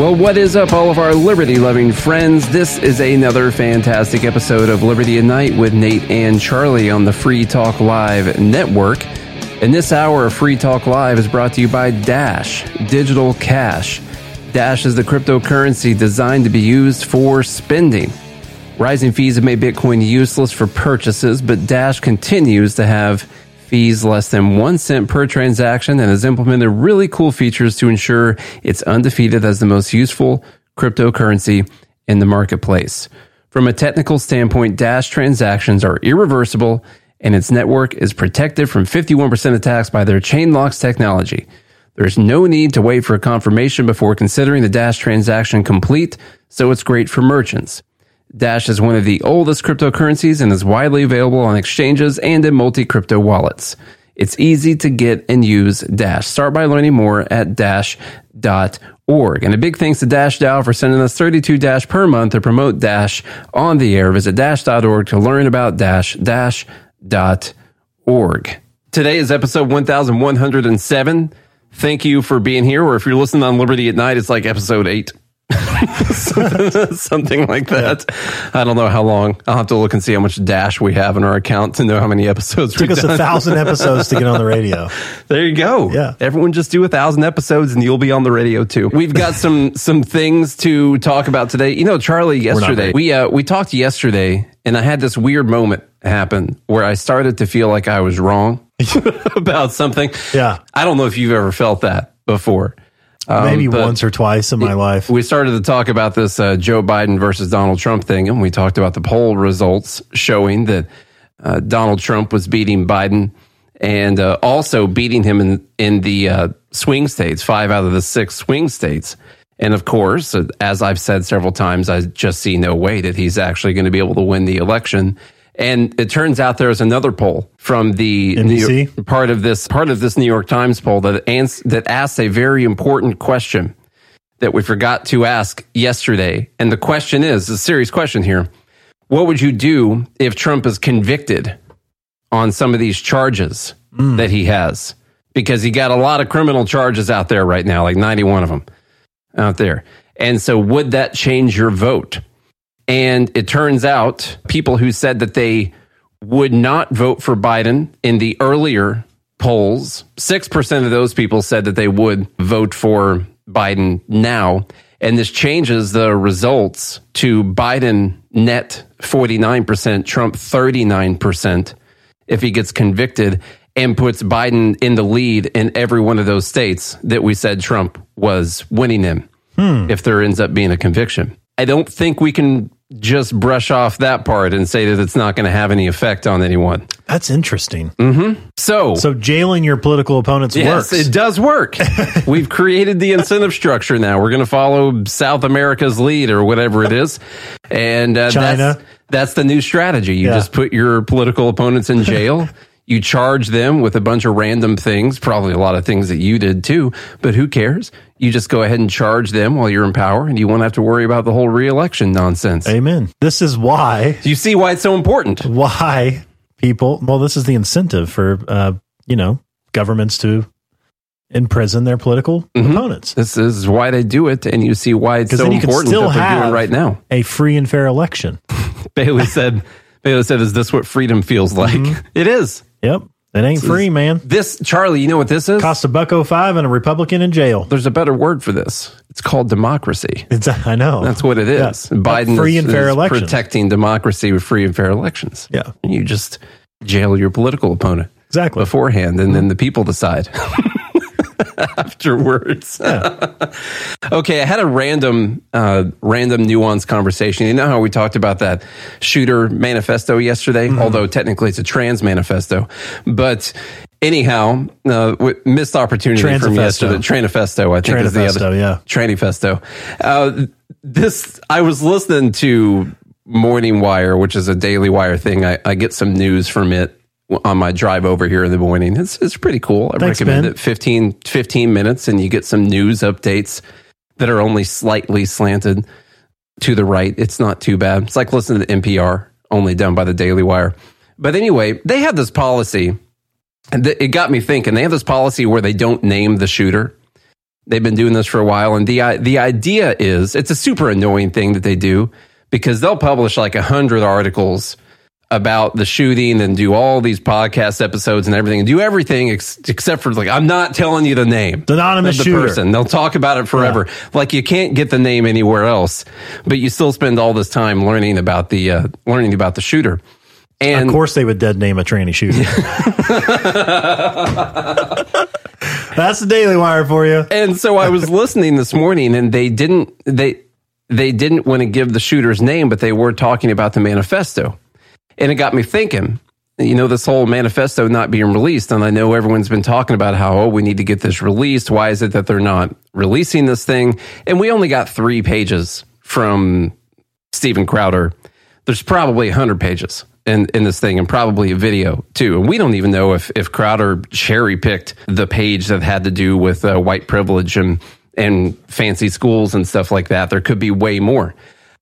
Well, what is up, all of our liberty loving friends? This is another fantastic episode of Liberty at Night with Nate and Charlie on the Free Talk Live network. And this hour of Free Talk Live is brought to you by Dash Digital Cash. Dash is the cryptocurrency designed to be used for spending. Rising fees have made Bitcoin useless for purchases, but Dash continues to have fees less than one cent per transaction and has implemented really cool features to ensure it's undefeated as the most useful cryptocurrency in the marketplace. From a technical standpoint, Dash transactions are irreversible and its network is protected from 51% attacks by their ChainLocks technology. There's no need to wait for a confirmation before considering the Dash transaction complete, so it's great for merchants. Dash is one of the oldest cryptocurrencies and is widely available on exchanges and in multi crypto wallets. It's easy to get and use Dash. Start by learning more at dash.org. And a big thanks to Dash DAO for sending us 32 Dash per month to promote Dash on the air. Visit dash.org to learn about Dash, dash.org. Today is episode 1107. Thank you for being here. Or if you're listening on Liberty at Night, it's like episode 8. something like that. Yeah. I don't know how long. I'll have to look and see how much dash we have in our account to know how many episodes. It took us done. a thousand episodes to get on the radio. there you go. Yeah, everyone just do a thousand episodes and you'll be on the radio too. We've got some some things to talk about today. You know, Charlie, yesterday we uh, we talked yesterday, and I had this weird moment happen where I started to feel like I was wrong about something. Yeah, I don't know if you've ever felt that before. Um, Maybe once or twice in my life. We started to talk about this uh, Joe Biden versus Donald Trump thing, and we talked about the poll results showing that uh, Donald Trump was beating Biden and uh, also beating him in in the uh, swing states, five out of the six swing states. And of course, uh, as I've said several times, I just see no way that he's actually going to be able to win the election. And it turns out there's another poll from the York, part of this part of this New York Times poll that ans- that asks a very important question that we forgot to ask yesterday. And the question is a serious question here. What would you do if Trump is convicted on some of these charges mm. that he has? Because he got a lot of criminal charges out there right now, like 91 of them out there. And so would that change your vote? And it turns out people who said that they would not vote for Biden in the earlier polls, 6% of those people said that they would vote for Biden now. And this changes the results to Biden net 49%, Trump 39% if he gets convicted and puts Biden in the lead in every one of those states that we said Trump was winning in hmm. if there ends up being a conviction. I don't think we can just brush off that part and say that it's not going to have any effect on anyone. That's interesting. Mm-hmm. So, so jailing your political opponents yes, works. It does work. We've created the incentive structure now. We're going to follow South America's lead or whatever it is, and uh, China. That's, that's, the new strategy. You yeah. just put your political opponents in jail. You charge them with a bunch of random things, probably a lot of things that you did too, but who cares? You just go ahead and charge them while you're in power and you won't have to worry about the whole reelection nonsense. Amen. This is why. Do you see why it's so important? Why people, well, this is the incentive for, uh, you know, governments to imprison their political mm-hmm. opponents. This is why they do it, and you see why it's so important that they're doing right now. A free and fair election. Bailey said. Bailey said, "Is this what freedom feels like?" Mm-hmm. It is. Yep. It ain't free, man. This, Charlie, you know what this is? Cost a buck oh five and a Republican in jail. There's a better word for this. It's called democracy. It's, I know. That's what it is. Yeah. Biden free is, and fair elections. protecting democracy with free and fair elections. Yeah. And you just jail your political opponent. Exactly. Beforehand, and then the people decide. afterwards. Yeah. okay, I had a random, uh, random nuance conversation. You know how we talked about that shooter manifesto yesterday, mm-hmm. although technically it's a trans manifesto, but. Anyhow, uh, missed opportunity from yesterday. Tranifesto, I think is the other. Yeah, Tranifesto. Uh, this I was listening to Morning Wire, which is a daily wire thing. I, I get some news from it on my drive over here in the morning. It's, it's pretty cool. I Thanks, recommend ben. it 15, 15 minutes and you get some news updates that are only slightly slanted to the right. It's not too bad. It's like listening to NPR, only done by the Daily Wire. But anyway, they have this policy and it got me thinking. They have this policy where they don't name the shooter. They've been doing this for a while, and the the idea is it's a super annoying thing that they do because they'll publish like a hundred articles about the shooting and do all these podcast episodes and everything and do everything ex- except for like I'm not telling you the name The anonymous the shooter. person. They'll talk about it forever. Like you can't get the name anywhere else, but you still spend all this time learning about the uh, learning about the shooter. And Of course, they would dead name a tranny shooter. That's the Daily Wire for you. and so I was listening this morning, and they didn't they they didn't want to give the shooter's name, but they were talking about the manifesto, and it got me thinking. You know, this whole manifesto not being released, and I know everyone's been talking about how oh we need to get this released. Why is it that they're not releasing this thing? And we only got three pages from Steven Crowder. There's probably hundred pages in, in this thing and probably a video too. And we don't even know if, if Crowder cherry picked the page that had to do with uh, white privilege and, and fancy schools and stuff like that. There could be way more.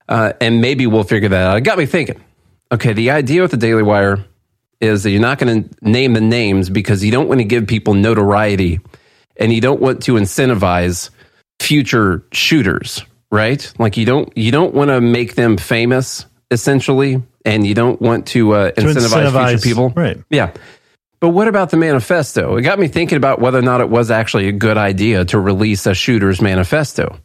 Uh, and maybe we'll figure that out. It got me thinking. Okay, the idea with the Daily Wire is that you're not going to name the names because you don't want to give people notoriety and you don't want to incentivize future shooters, right? Like you don't you don't want to make them famous essentially and you don't want to, uh, To incentivize, incentivize- future people. right. Yeah. But what about the manifesto? It got me thinking about whether or not it was actually a good idea to release a shooter's manifesto.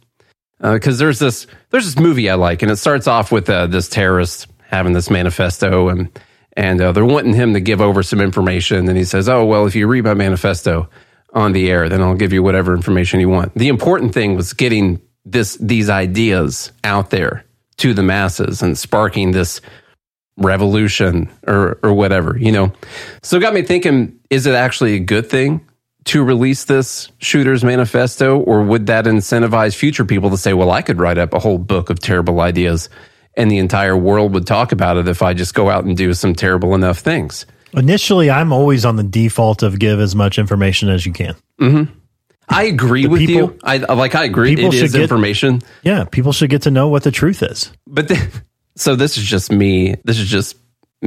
Because there's this there's this movie I like, and it starts off with uh, this terrorist having this manifesto, and and uh, they're wanting him to give over some information, and he says, "Oh well, if you read my manifesto on the air, then I'll give you whatever information you want." The important thing was getting this these ideas out there to the masses and sparking this revolution or or whatever, you know. So it got me thinking, is it actually a good thing to release this shooter's manifesto or would that incentivize future people to say, well, I could write up a whole book of terrible ideas and the entire world would talk about it if I just go out and do some terrible enough things. Initially, I'm always on the default of give as much information as you can. Mm-hmm. I agree with people- you. I like I agree it is get- information. Yeah, people should get to know what the truth is. But the, so this is just me. This is just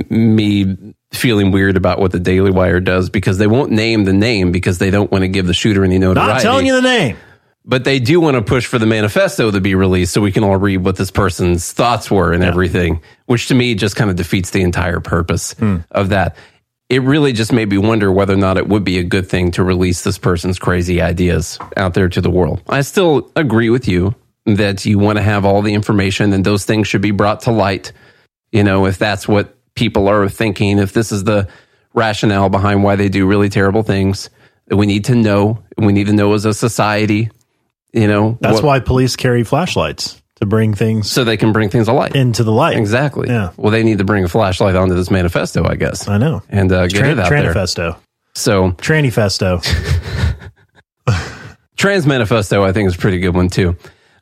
me feeling weird about what the Daily Wire does because they won't name the name because they don't want to give the shooter any notoriety. Not telling you the name. But they do want to push for the manifesto to be released so we can all read what this person's thoughts were and everything, which to me just kind of defeats the entire purpose hmm. of that. It really just made me wonder whether or not it would be a good thing to release this person's crazy ideas out there to the world. I still agree with you that you want to have all the information and those things should be brought to light. You know, if that's what people are thinking, if this is the rationale behind why they do really terrible things, that we need to know, we need to know as a society, you know, That's what- why police carry flashlights to bring things so they can bring things to light. into the light. Exactly. Yeah. Well, they need to bring a flashlight onto this manifesto, I guess, I know. and uh, get Tran- it out there. Tranifesto. So Tranifesto. Trans Manifesto, I think, is a pretty good one too.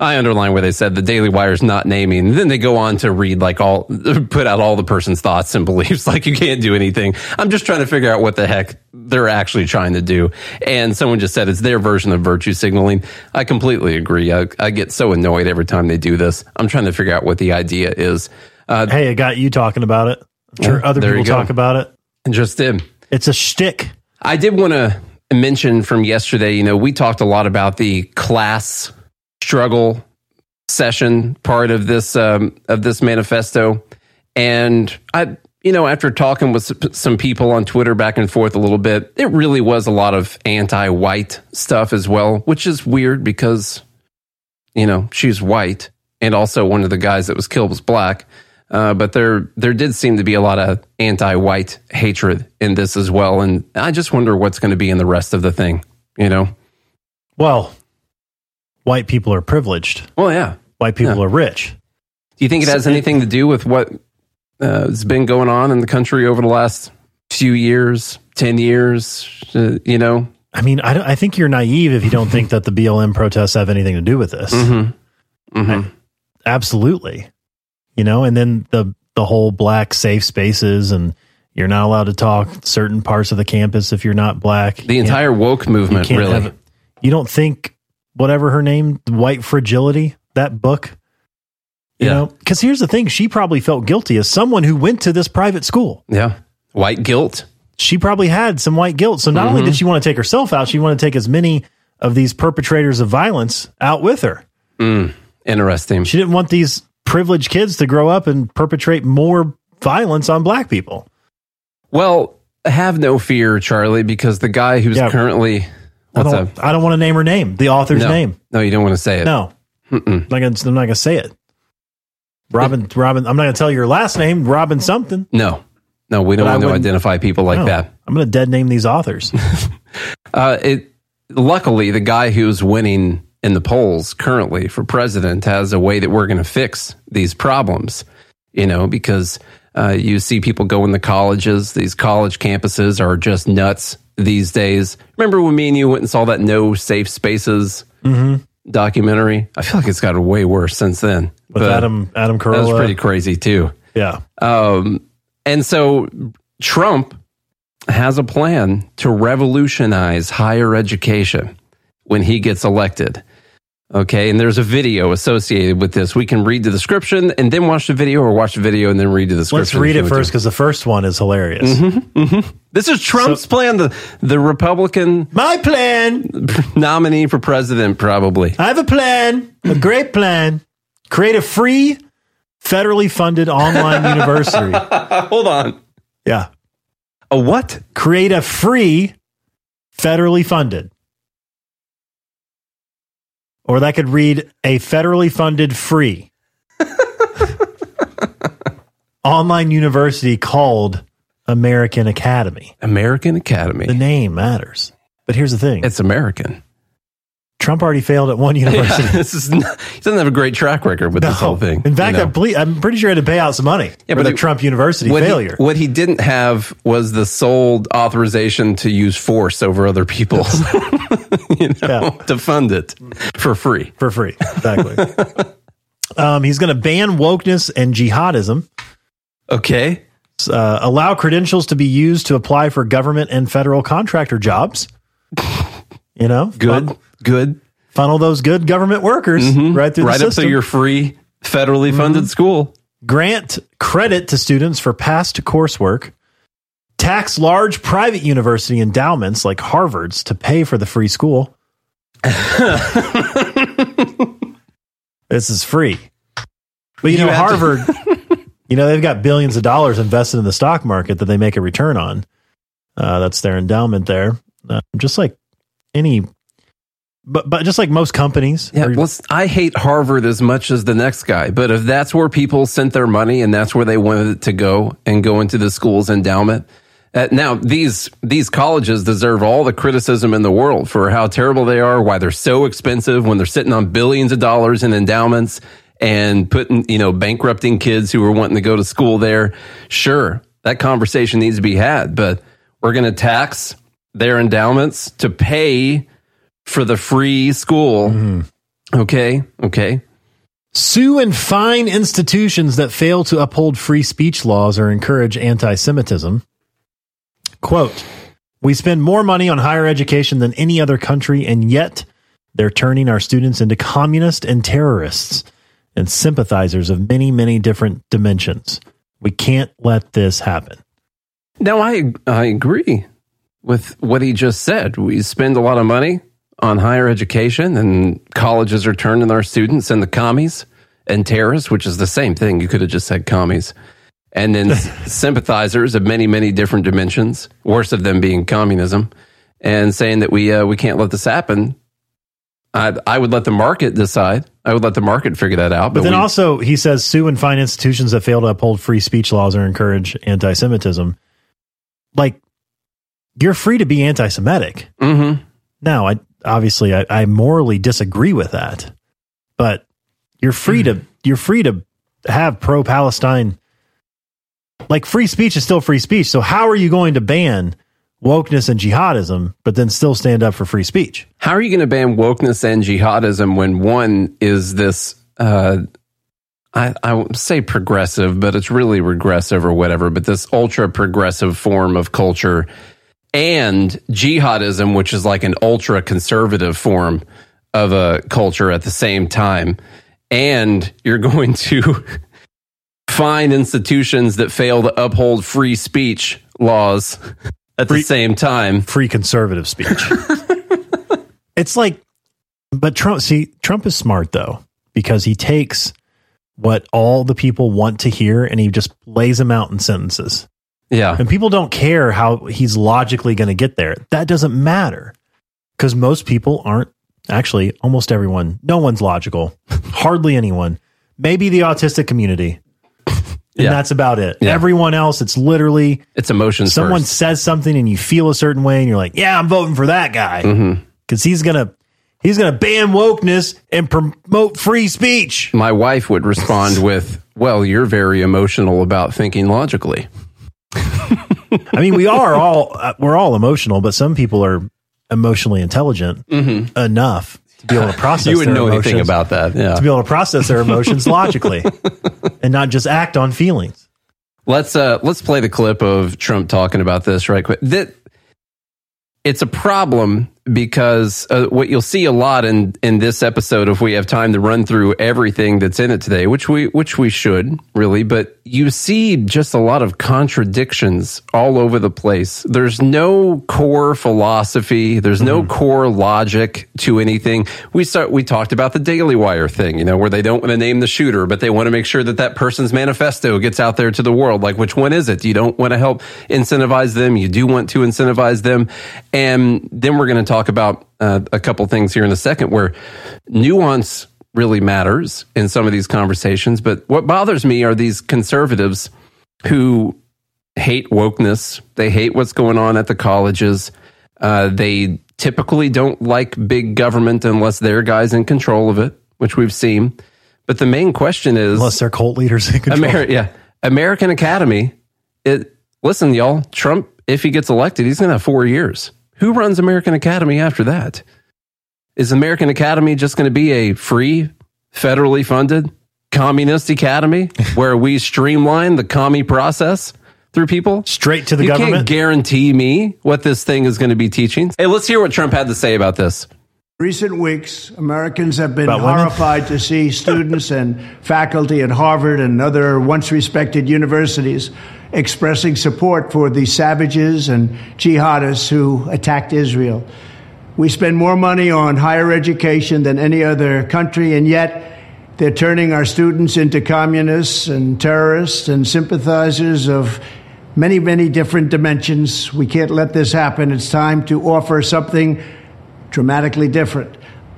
I underline where they said the Daily Wire's not naming. Then they go on to read like all, put out all the person's thoughts and beliefs. Like you can't do anything. I'm just trying to figure out what the heck they're actually trying to do. And someone just said it's their version of virtue signaling. I completely agree. I, I get so annoyed every time they do this. I'm trying to figure out what the idea is. Uh, hey, it got you talking about it. I'm sure other people talk about it. and just did. It's a shtick. I did want to mention from yesterday, you know, we talked a lot about the class struggle session part of this um, of this manifesto, and I, you know, after talking with some people on Twitter back and forth a little bit, it really was a lot of anti-white stuff as well, which is weird because, you know, she's white, and also one of the guys that was killed was black. Uh, but there, there did seem to be a lot of anti-white hatred in this as well, and I just wonder what's going to be in the rest of the thing. You know? Well, white people are privileged. Well, yeah. White people Yeah. are rich. Do you think it has anything to do with what uh, has been going on in the country over the last few years, ten years? Uh, you know? I mean, I, I think you're naive if you don't think that the BLM protests have anything to do with this. Mm-hmm. Mm-hmm. Absolutely. You know, and then the the whole black safe spaces and you're not allowed to talk certain parts of the campus if you're not black. The entire woke movement, really. have. You don't think whatever her name, White Fragility, that book, you Yeah. know? Because here's the thing: she probably felt guilty as someone who went to this private school. yeah. White guilt. She probably had some white guilt. So not only Mm-hmm. did she want to take herself out, she wanted to take as many of these perpetrators of violence out with her. Interesting. She didn't want these privileged kids to grow up and perpetrate more violence on black people. Well, have no fear, Charlie, because the guy who's Yeah. currently I what's don't? I don't want to name her name, the author's No, name. no, you don't want to say it. No, I'm not gonna, I'm not gonna say it. Robin, Robin, I'm not gonna tell you your last name, Robin something. no, no, we don't But I want to wouldn't- identify people like No, that. I'm gonna dead name these authors. Uh, it luckily the guy who's winning in the polls currently for president has a way that we're going to fix these problems. You know, because uh, you see people go in the colleges; these college campuses are just nuts these days. Remember when me and you went and saw that No Safe Spaces documentary? I feel like it's gotten way worse since then. With But Adam Adam that was pretty crazy too. yeah. Um, and so Trump has a plan to revolutionize higher education when he gets elected. Okay, and there's a video associated with this. We can read the description and then watch the video, or watch the video and then read the description. Let's read it first because the first one is hilarious. Mm-hmm, mm-hmm. This is Trump's plan, the the Republican My plan. nominee for president, probably. I have a plan, a great plan. Create a free, federally funded online university. Hold on, Yeah. a what? Create a free, federally funded. Or that could read a federally funded free online university called American Academy. American Academy. The name matters. But here's the thing It's American. Trump already failed at one university. this is not, he doesn't have a great track record with this whole thing. In fact, you know? I ble- I'm pretty sure he had to pay out some money Yeah, for but the Trump University what failure. He, what he didn't have was the sole authorization to use force over other people, you know, Yeah. to fund it for free. for free. Exactly. um, he's going to ban wokeness and jihadism, Okay. uh, allow credentials to be used to apply for government and federal contractor jobs. You know, Good. Fun- Good. funnel those good government workers right through Mm-hmm. Right the up to your free, federally funded school. Grant credit to students for past coursework. Tax large private university endowments like Harvard's to pay for the free school. this is free. But you, You know, have to- Harvard, you know, they've got billions of dollars invested in the stock market that they make a return on. Uh, that's their endowment there. Uh, just like any, but, but just like most companies. Yeah, well, I hate Harvard as much as the next guy, but if that's where people sent their money and that's where they wanted it to go and go into the school's endowment, uh, now these these colleges deserve all the criticism in the world for how terrible they are, why they're so expensive when they're sitting on billions of dollars in endowments and putting you know bankrupting kids who are wanting to go to school there. Sure, that conversation needs to be had, but we're going to tax their endowments to pay for the free school. Mm-hmm. Okay. Okay. Sue and fine institutions that fail to uphold free speech laws or encourage anti Semitism. Quote We spend more money on higher education than any other country, and yet they're turning our students into communists and terrorists and sympathizers of many, many different dimensions. We can't let this happen. Now I I agree with what he just said. We spend a lot of money on higher education, and colleges are turning our students into commies and terrorists, which is the same thing. You could have just said commies. And then sympathizers of many, many different dimensions, worst of them being communism, and saying that we uh, we can't let this happen. I I would let the market decide. I would let the market figure that out. But then we- also, he says sue and fine institutions that fail to uphold free speech laws or encourage anti Semitism. Like, you're free to be anti Semitic. Mhm. Now, I obviously I, I morally disagree with that, but you're free to you're free to have pro Palestine. Like free speech is still free speech. So how are you going to ban wokeness and jihadism, but then still stand up for free speech? How are you going to ban wokeness and jihadism when one is this, uh, I, I won't say progressive, but it's really regressive or whatever, but this ultra progressive form of culture and jihadism, which is like an ultra conservative form of a culture at the same time. And you're going to find institutions that fail to uphold free speech laws at Free- the same time. Free conservative speech. It's like, but Trump, see, Trump is smart though, because he takes what all the people want to hear and he just lays them out in sentences. Yeah. And people don't care how he's logically going to get there. That doesn't matter because most people aren't actually, almost everyone, no one's logical, hardly anyone, maybe the autistic community. And Yeah. that's about it. Yeah. Everyone else, it's literally It's emotions. someone first. says something and you feel a certain way and you're like, yeah, I'm voting for that guy Mm-hmm. because he's gonna he's gonna ban wokeness and promote free speech. My wife would respond with, "Well, you're very emotional about thinking logically." I mean, we are all uh, we're all emotional, but some people are emotionally intelligent enough to be able to process. Mm-hmm. you wouldn't their know anything emotions- about that. Yeah. to be able to process their emotions logically and not just act on feelings. Let's uh let's play the clip of Trump talking about this right quick. That it's a problem because uh, what you'll see a lot in in this episode if we have time to run through everything that's in it today, which we which we should really, but you see just a lot of contradictions all over the place. There's no core philosophy, there's no core logic to anything. We start we talked about the Daily Wire thing, you know, where they don't want to name the shooter, but they want to make sure that that person's manifesto gets out there to the world. Like which one is it? You don't want to help incentivize them, you do want to incentivize them. And then we're going to talk about uh, a couple things here in a second where nuance really matters in some of these conversations. But what bothers me are these conservatives who hate wokeness. They hate what's going on at the colleges. Uh, they typically don't like big government unless their guys in control of it, which we've seen. But the main question is Unless they're cult leaders in control. Ameri- yeah, American Academy. It listen, y'all. Trump, if he gets elected, he's going to have four years. Who runs American Academy after that? Is American Academy just going to be a free, federally funded communist academy where we streamline the commie process through people? Straight to the you can't government. guarantee me what this thing is going to be teaching. Hey, let's hear what Trump had to say about this. Recent weeks, Americans have been About women? horrified to see students and faculty at Harvard and other once respected universities expressing support for the savages and jihadists who attacked Israel. We spend more money on higher education than any other country, and yet they're turning our students into communists and terrorists and sympathizers of many, many different dimensions. We can't let this happen. It's time to offer something dramatically different.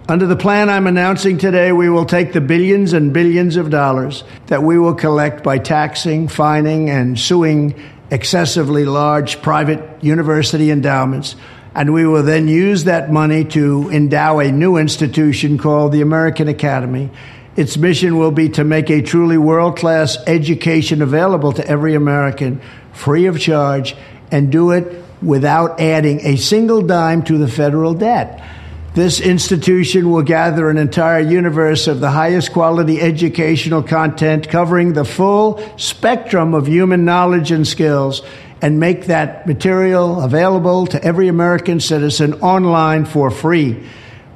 Under the plan I'm announcing today, we will take the billions and billions of dollars that we will collect by taxing, fining, and suing excessively large private university endowments, and we will then use that money to endow a new institution called the American Academy. Its mission will be to make a truly world class education available to every American, free of charge, and do it without adding a single dime to the federal debt. This institution will gather an entire universe of the highest quality educational content covering the full spectrum of human knowledge and skills and make that material available to every American citizen online for free.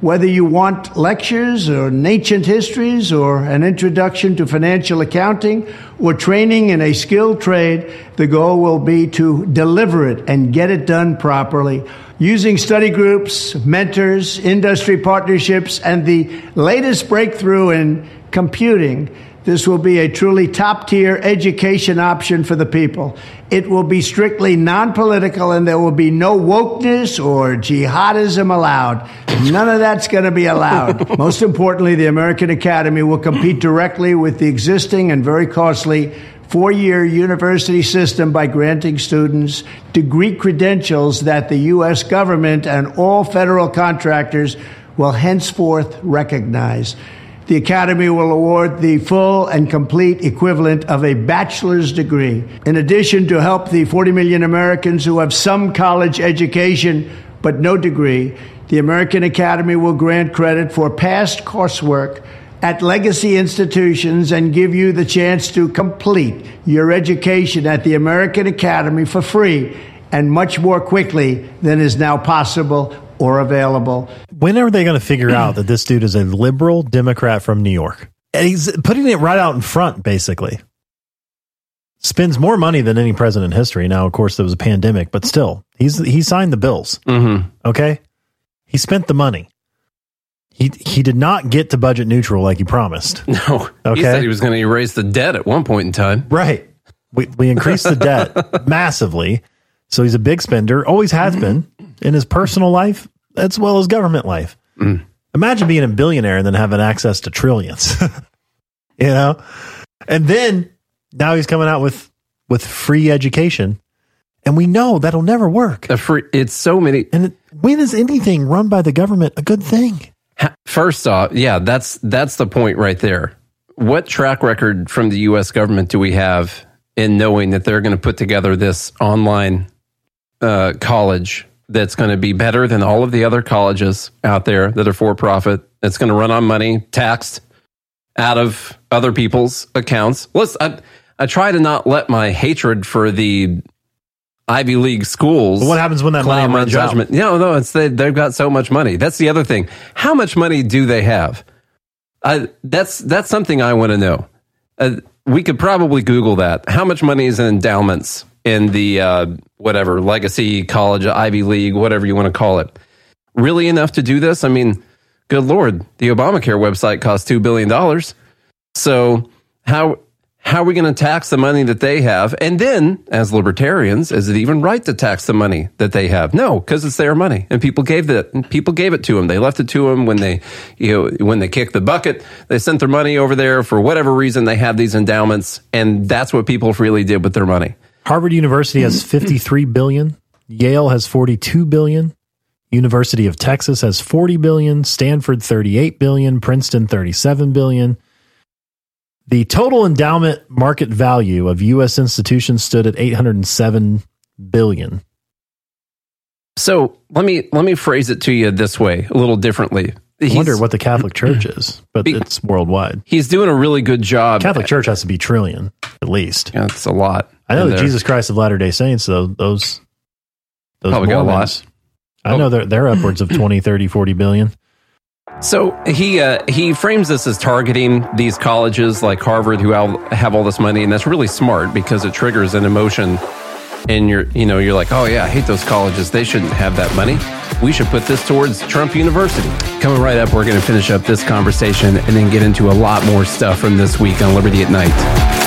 Whether you want lectures or ancient histories or an introduction to financial accounting or training in a skilled trade, the goal will be to deliver it and get it done properly using study groups, mentors, industry partnerships, and the latest breakthrough in computing. This will be a truly top tier education option for the people. It will be strictly non political and there will be no wokeness or jihadism allowed. None of that's going to be allowed. Most importantly, the American Academy will compete directly with the existing and very costly four year university system by granting students degree credentials that the U.S. government and all federal contractors will henceforth recognize. The Academy will award the full and complete equivalent of a bachelor's degree. In addition, to help the 40 million Americans who have some college education but no degree, the American Academy will grant credit for past coursework at legacy institutions and give you the chance to complete your education at the American Academy for free and much more quickly than is now possible or available. When are they going to figure out that this dude is a liberal Democrat from New York? And he's putting it right out in front, basically. Spends more money than any president in history. Now, of course, there was a pandemic, but still, he's he signed the bills. Mm-hmm. Okay, he spent the money. He he did not get to budget neutral like he promised. No, Okay. he said he was going to erase the debt at one point in time. Right. We we increased the debt massively. So he's a big spender, always has been in his personal life as well as government life. Imagine being a billionaire and then having access to trillions. you know? And then now he's coming out with with free education. And we know that'll never work. Free, it's so many. And it, when is anything run by the government a good thing? First off, yeah, that's that's the point right there. What track record from the U.S. government do we have in knowing that they're going to put together this online uh, college that's going to be better than all of the other colleges out there that are for profit? That's going to run on money taxed out of other people's accounts. Let's. I, I try to not let my hatred for the Ivy League schools. But what happens when that money runs out? judgment. No, no, it's they, they've got so much money. That's the other thing. How much money do they have? I, that's that's something I want to know. Uh, we could probably Google that. How much money is in endowments in the uh, whatever legacy college, Ivy League, whatever you want to call it? Really enough to do this? I mean, good lord, the Obamacare website costs two billion dollars. So how how are we going to tax the money that they have? And then, as libertarians, is it even right to tax the money that they have? No, because it's their money, and people gave that. People gave it to them. They left it to them when they, you know, when they kicked the bucket. They sent their money over there for whatever reason. They have these endowments, and that's what people freely did with their money. Harvard University has 53 billion. Yale has 42 billion. University of Texas has 40 billion. Stanford 38 billion. Princeton 37 billion. The total endowment market value of U.S. institutions stood at 807 billion. So let me let me phrase it to you this way, a little differently. I He's- wonder what the Catholic Church is, but Be- it's worldwide. he's doing a really good job. Catholic Church has to be trillion at least. Yeah, it's a lot. I know that. Jesus Christ of Latter Day Saints, though those those Probably got a lot. Oh. I know they're they're upwards of 20, 30, 40 billion. So he uh, he frames this as targeting these colleges like Harvard who have, have all this money, and that's really smart because it triggers an emotion. And you're you know you're like, oh yeah, I hate those colleges. They shouldn't have that money. We should put this towards Trump University. Coming right up, we're going to finish up this conversation and then get into a lot more stuff from this week on Liberty at Night.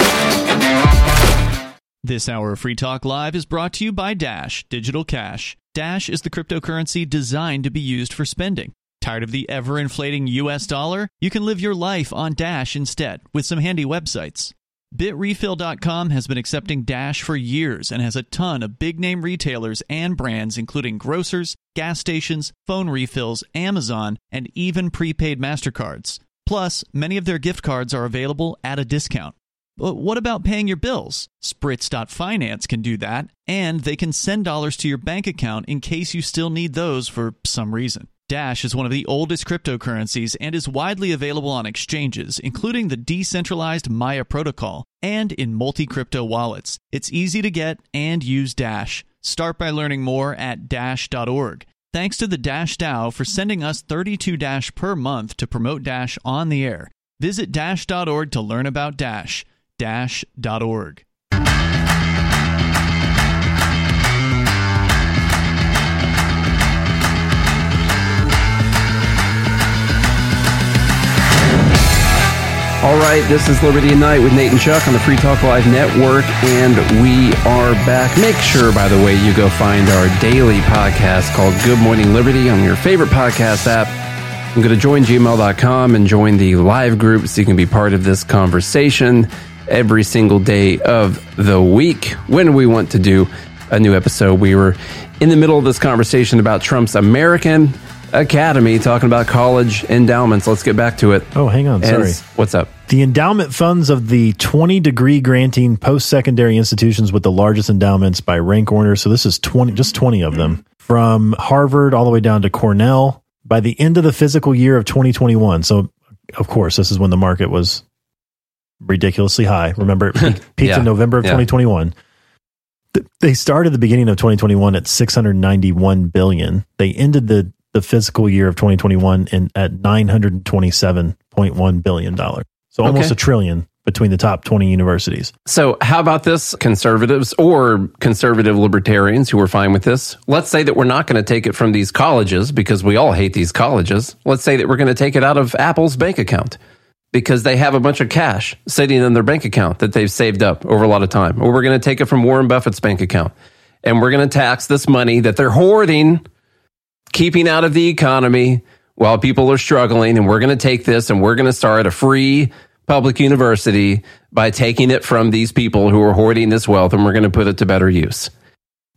This hour of Free Talk Live is brought to you by Dash Digital Cash. Dash is the cryptocurrency designed to be used for spending. Tired of the ever inflating US dollar? You can live your life on Dash instead with some handy websites. BitRefill.com has been accepting Dash for years and has a ton of big name retailers and brands, including grocers, gas stations, phone refills, Amazon, and even prepaid MasterCards. Plus, many of their gift cards are available at a discount. But what about paying your bills? Spritz.finance can do that, and they can send dollars to your bank account in case you still need those for some reason. Dash is one of the oldest cryptocurrencies and is widely available on exchanges, including the decentralized Maya protocol and in multi crypto wallets. It's easy to get and use Dash. Start by learning more at dash.org. Thanks to the Dash DAO for sending us 32 Dash per month to promote Dash on the air. Visit dash.org to learn about Dash. Dash.org. All right, this is Liberty at Night with Nate and Chuck on the Free Talk Live Network, and we are back. Make sure, by the way, you go find our daily podcast called Good Morning Liberty on your favorite podcast app. I'm going to join gmail.com and join the live group so you can be part of this conversation every single day of the week when we want to do a new episode. We were in the middle of this conversation about Trump's American Academy, talking about college endowments. Let's get back to it. Oh, hang on, And- sorry. What's up? The endowment funds of the 20 degree granting post secondary institutions with the largest endowments by rank order. So this is 20, just 20 of them from Harvard all the way down to Cornell by the end of the physical year of 2021. So, of course, this is when the market was ridiculously high. Remember, it peaked, Yeah, in November of yeah. 2021. They started the beginning of 2021 at 691 billion. They ended the the fiscal year of 2021 in at 927.1 billion dollars. So almost Okay. a trillion between the top 20 universities. So, how about this, conservatives or conservative libertarians who are fine with this? Let's say that we're not going to take it from these colleges because we all hate these colleges. Let's say that we're going to take it out of Apple's bank account because they have a bunch of cash sitting in their bank account that they've saved up over a lot of time. Or we're going to take it from Warren Buffett's bank account and we're going to tax this money that they're hoarding, keeping out of the economy while people are struggling. And we're going to take this and we're going to start a free public university by taking it from these people who are hoarding this wealth and we're going to put it to better use.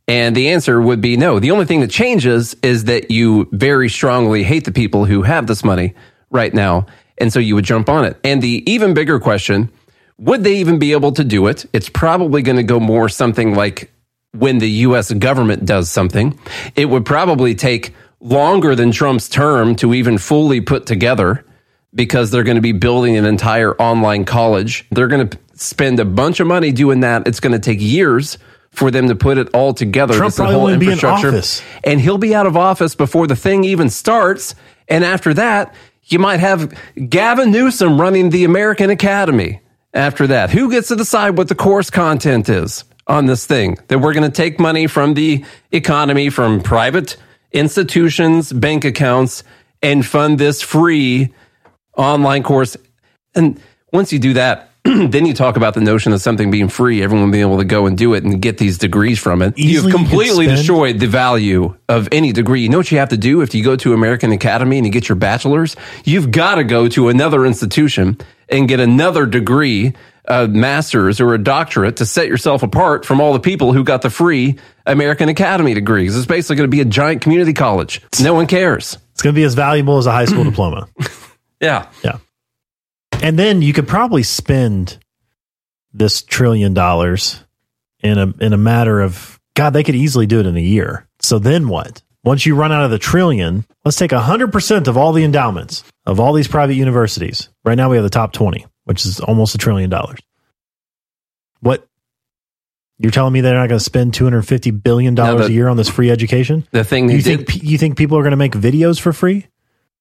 And the answer would be no. The only thing that changes is that you very strongly hate the people who have this money right now. And so you would jump on it. And the even bigger question would they even be able to do it? It's probably going to go more something like when the US government does something. It would probably take longer than Trump's term to even fully put together because they're going to be building an entire online college. They're going to spend a bunch of money doing that. It's going to take years for them to put it all together. Trump probably whole be in office. And he'll be out of office before the thing even starts. And after that, you might have Gavin Newsom running the American Academy after that. Who gets to decide what the course content is on this thing? That we're going to take money from the economy, from private institutions, bank accounts, and fund this free online course. And once you do that, then you talk about the notion of something being free, everyone being able to go and do it and get these degrees from it. Easily You've completely you destroyed the value of any degree. You know what you have to do if you go to American Academy and you get your bachelor's? You've got to go to another institution and get another degree, a master's or a doctorate to set yourself apart from all the people who got the free American Academy degrees. It's basically going to be a giant community college. No one cares. It's going to be as valuable as a high school diploma. Yeah. Yeah. And then you could probably spend this trillion dollars in a in a matter of God, they could easily do it in a year. So then what? Once you run out of the trillion, let's take 100% of all the endowments of all these private universities. Right now we have the top 20, which is almost a trillion dollars. What you're telling me they're not going to spend 250 billion dollars No, a year on this free education? The thing You think did, you think people are going to make videos for free?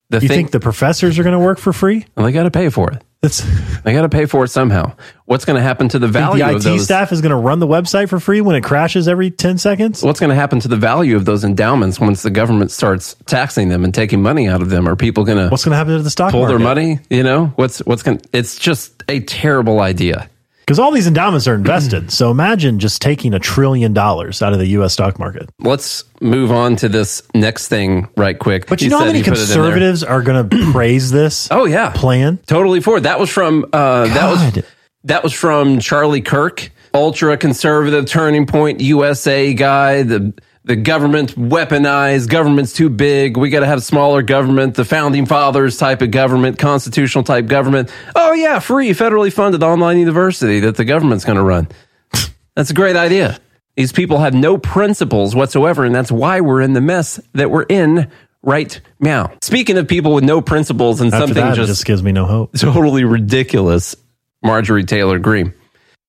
You thing, think the professors are going to work for free? well, they got to pay for it. That's They got to pay for it somehow. What's going to happen to the value the of IT those? staff is going to run the website for free when it crashes every 10 seconds? What's going to happen to the value of those endowments once the government starts taxing them and taking money out of them? Are people going to What's going to happen to the stock pull market? their money? You know, what's what's going? It's just a terrible idea. Because all these endowments are invested. so imagine just taking a trillion dollars out of the U.S. stock market. Let's move on to this next thing right quick. But you He know how many he put it in there. conservatives are going to praise this Oh yeah, plan? totally for it. That was from uh, that was that was from Charlie Kirk, ultra conservative Turning Point USA guy. The the government weaponized, government's too big. We got to have smaller government. The founding fathers type of government, constitutional type government. Oh yeah, free federally funded online university that the government's going to run. That's a great idea. These people have no principles whatsoever, and that's why we're in the mess that we're in right now. Speaking of people with no principles and After something that, just just gives me no hope. totally ridiculous Marjorie Taylor Greene.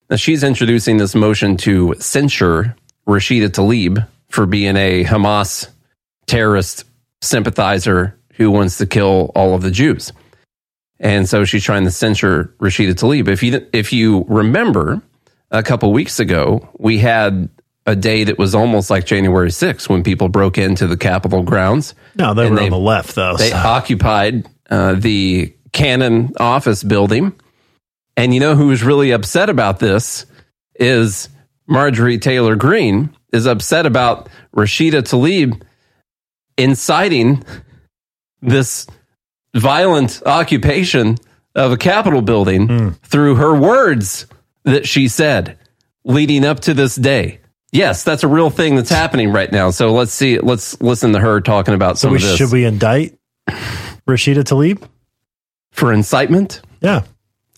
Now she's introducing this motion to censure Rashida Tlaib for being a Hamas terrorist sympathizer who wants to kill all of the Jews. And so she's trying to censure Rashida Tlaib. If you if you remember, a couple weeks ago, we had a day that was almost like January 6th when people broke into the Capitol grounds. No, they were on the left, though. They so- occupied uh, the Cannon office building. And you know who's really upset about this is Marjorie Taylor Greene is upset about Rashida Tlaib inciting this violent occupation of a Capitol building hmm. through her words that she said leading up to this day. Yes, that's a real thing that's happening right now. So let's see. Let's listen to her talking about so some we, of this should we indict Rashida Tlaib? for incitement. Yeah.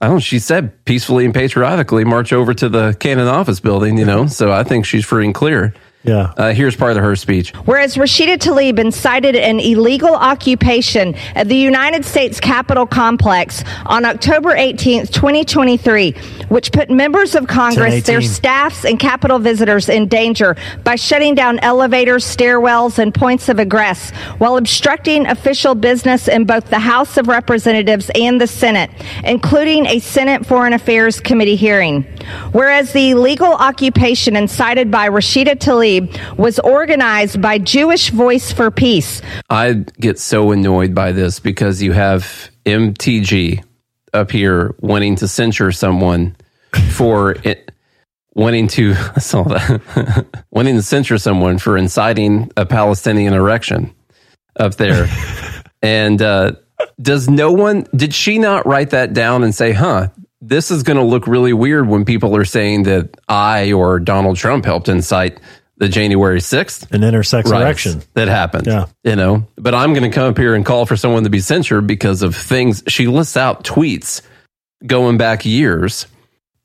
I don't. know, She said peacefully and patriotically march over to the Cannon office building. You know, so I think she's free and clear. Yeah. Uh, here's part of her speech. Whereas Rashida Tlaib incited an illegal occupation of the United States Capitol complex on October 18th, 2023, which put members of Congress, their staffs, and Capitol visitors in danger by shutting down elevators, stairwells, and points of egress while obstructing official business in both the House of Representatives and the Senate, including a Senate Foreign Affairs Committee hearing. Whereas the illegal occupation incited by Rashida Tlaib was organized by Jewish Voice for Peace, I get so annoyed by this because you have MTG up here wanting to censure someone for it, wanting to I saw that wanting to censure someone for inciting a Palestinian erection up there. and uh, does no one did she not write that down and say, "Huh, this is going to look really weird when people are saying that I or Donald Trump helped incite the January 6th An intersex erection. that happened. Yeah. You know, but I'm going to come up here and call for someone to be censured because of things. She lists out tweets going back years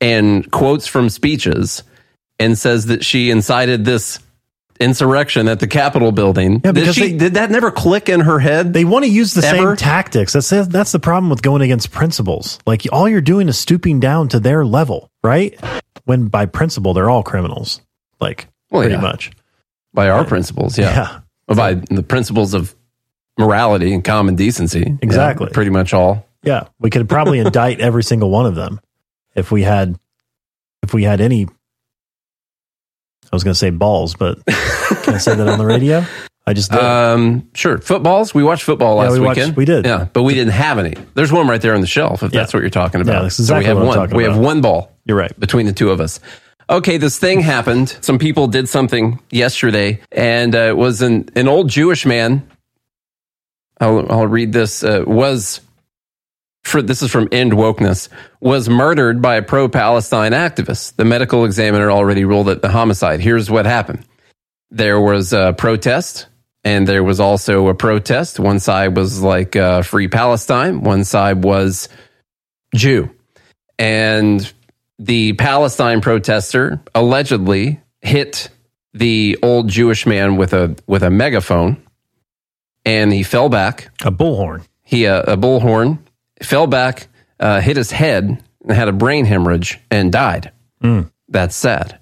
and quotes from speeches and says that she incited this insurrection at the Capitol building. Yeah, did, she, they- did that never click in her head? They want to use the Ever? same tactics. That's that's the problem with going against principles. Like all you're doing is stooping down to their level, right? When by principle they're all criminals. Like Well, pretty yeah. much. by our principles, yeah. Yeah. By the principles of morality and common decency. Yeah, Exactly. pretty much all. Yeah, we could probably indict every single one of them if we had if we had any I was going to say balls, but can I say that on the radio? I just did. Um, sure. Footballs. We watched football Yeah, last we watched- weekend. we did. Yeah, but we didn't have any. There's one right there on the shelf. If Yeah. that's what you're talking about. Yeah, that's exactly so we have what I'm one. talking we have one ball You're right. between the two of us. Okay, this thing happened. Some people did something yesterday, and uh, it was an an old Jewish man. I'll I'll read this. Uh, was for this is from End Wokeness was murdered by a pro Palestine activist. The medical examiner already ruled it a homicide. Here's what happened. There was a protest, and there was also a protest. One side was like uh, Free Palestine. One side was Jew, and the Palestine protester allegedly hit the old Jewish man with a with a megaphone, and he fell back. a bullhorn. He uh, a bullhorn fell back, uh, hit his head, and had a brain hemorrhage and died. That's sad.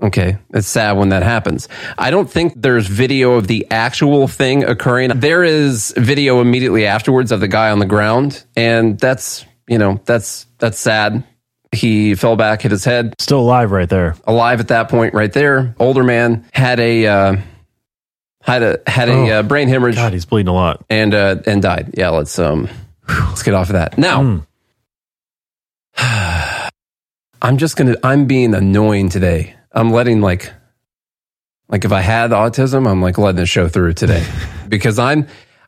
Okay, it's sad when that happens. I don't think there's video of the actual thing occurring. There is video immediately afterwards of the guy on the ground, and that's you know that's that's sad. He fell back, hit his head, Still alive right there. alive at that point, right there. Older man had a uh, had a had a Oh, uh, brain hemorrhage God, he's bleeding a lot. and uh, and died. Yeah, let's um let's get off of that. Now, Hmm. I'm just gonna I'm being annoying today. I'm letting like like if I had autism, I'm like letting the show through today because I'm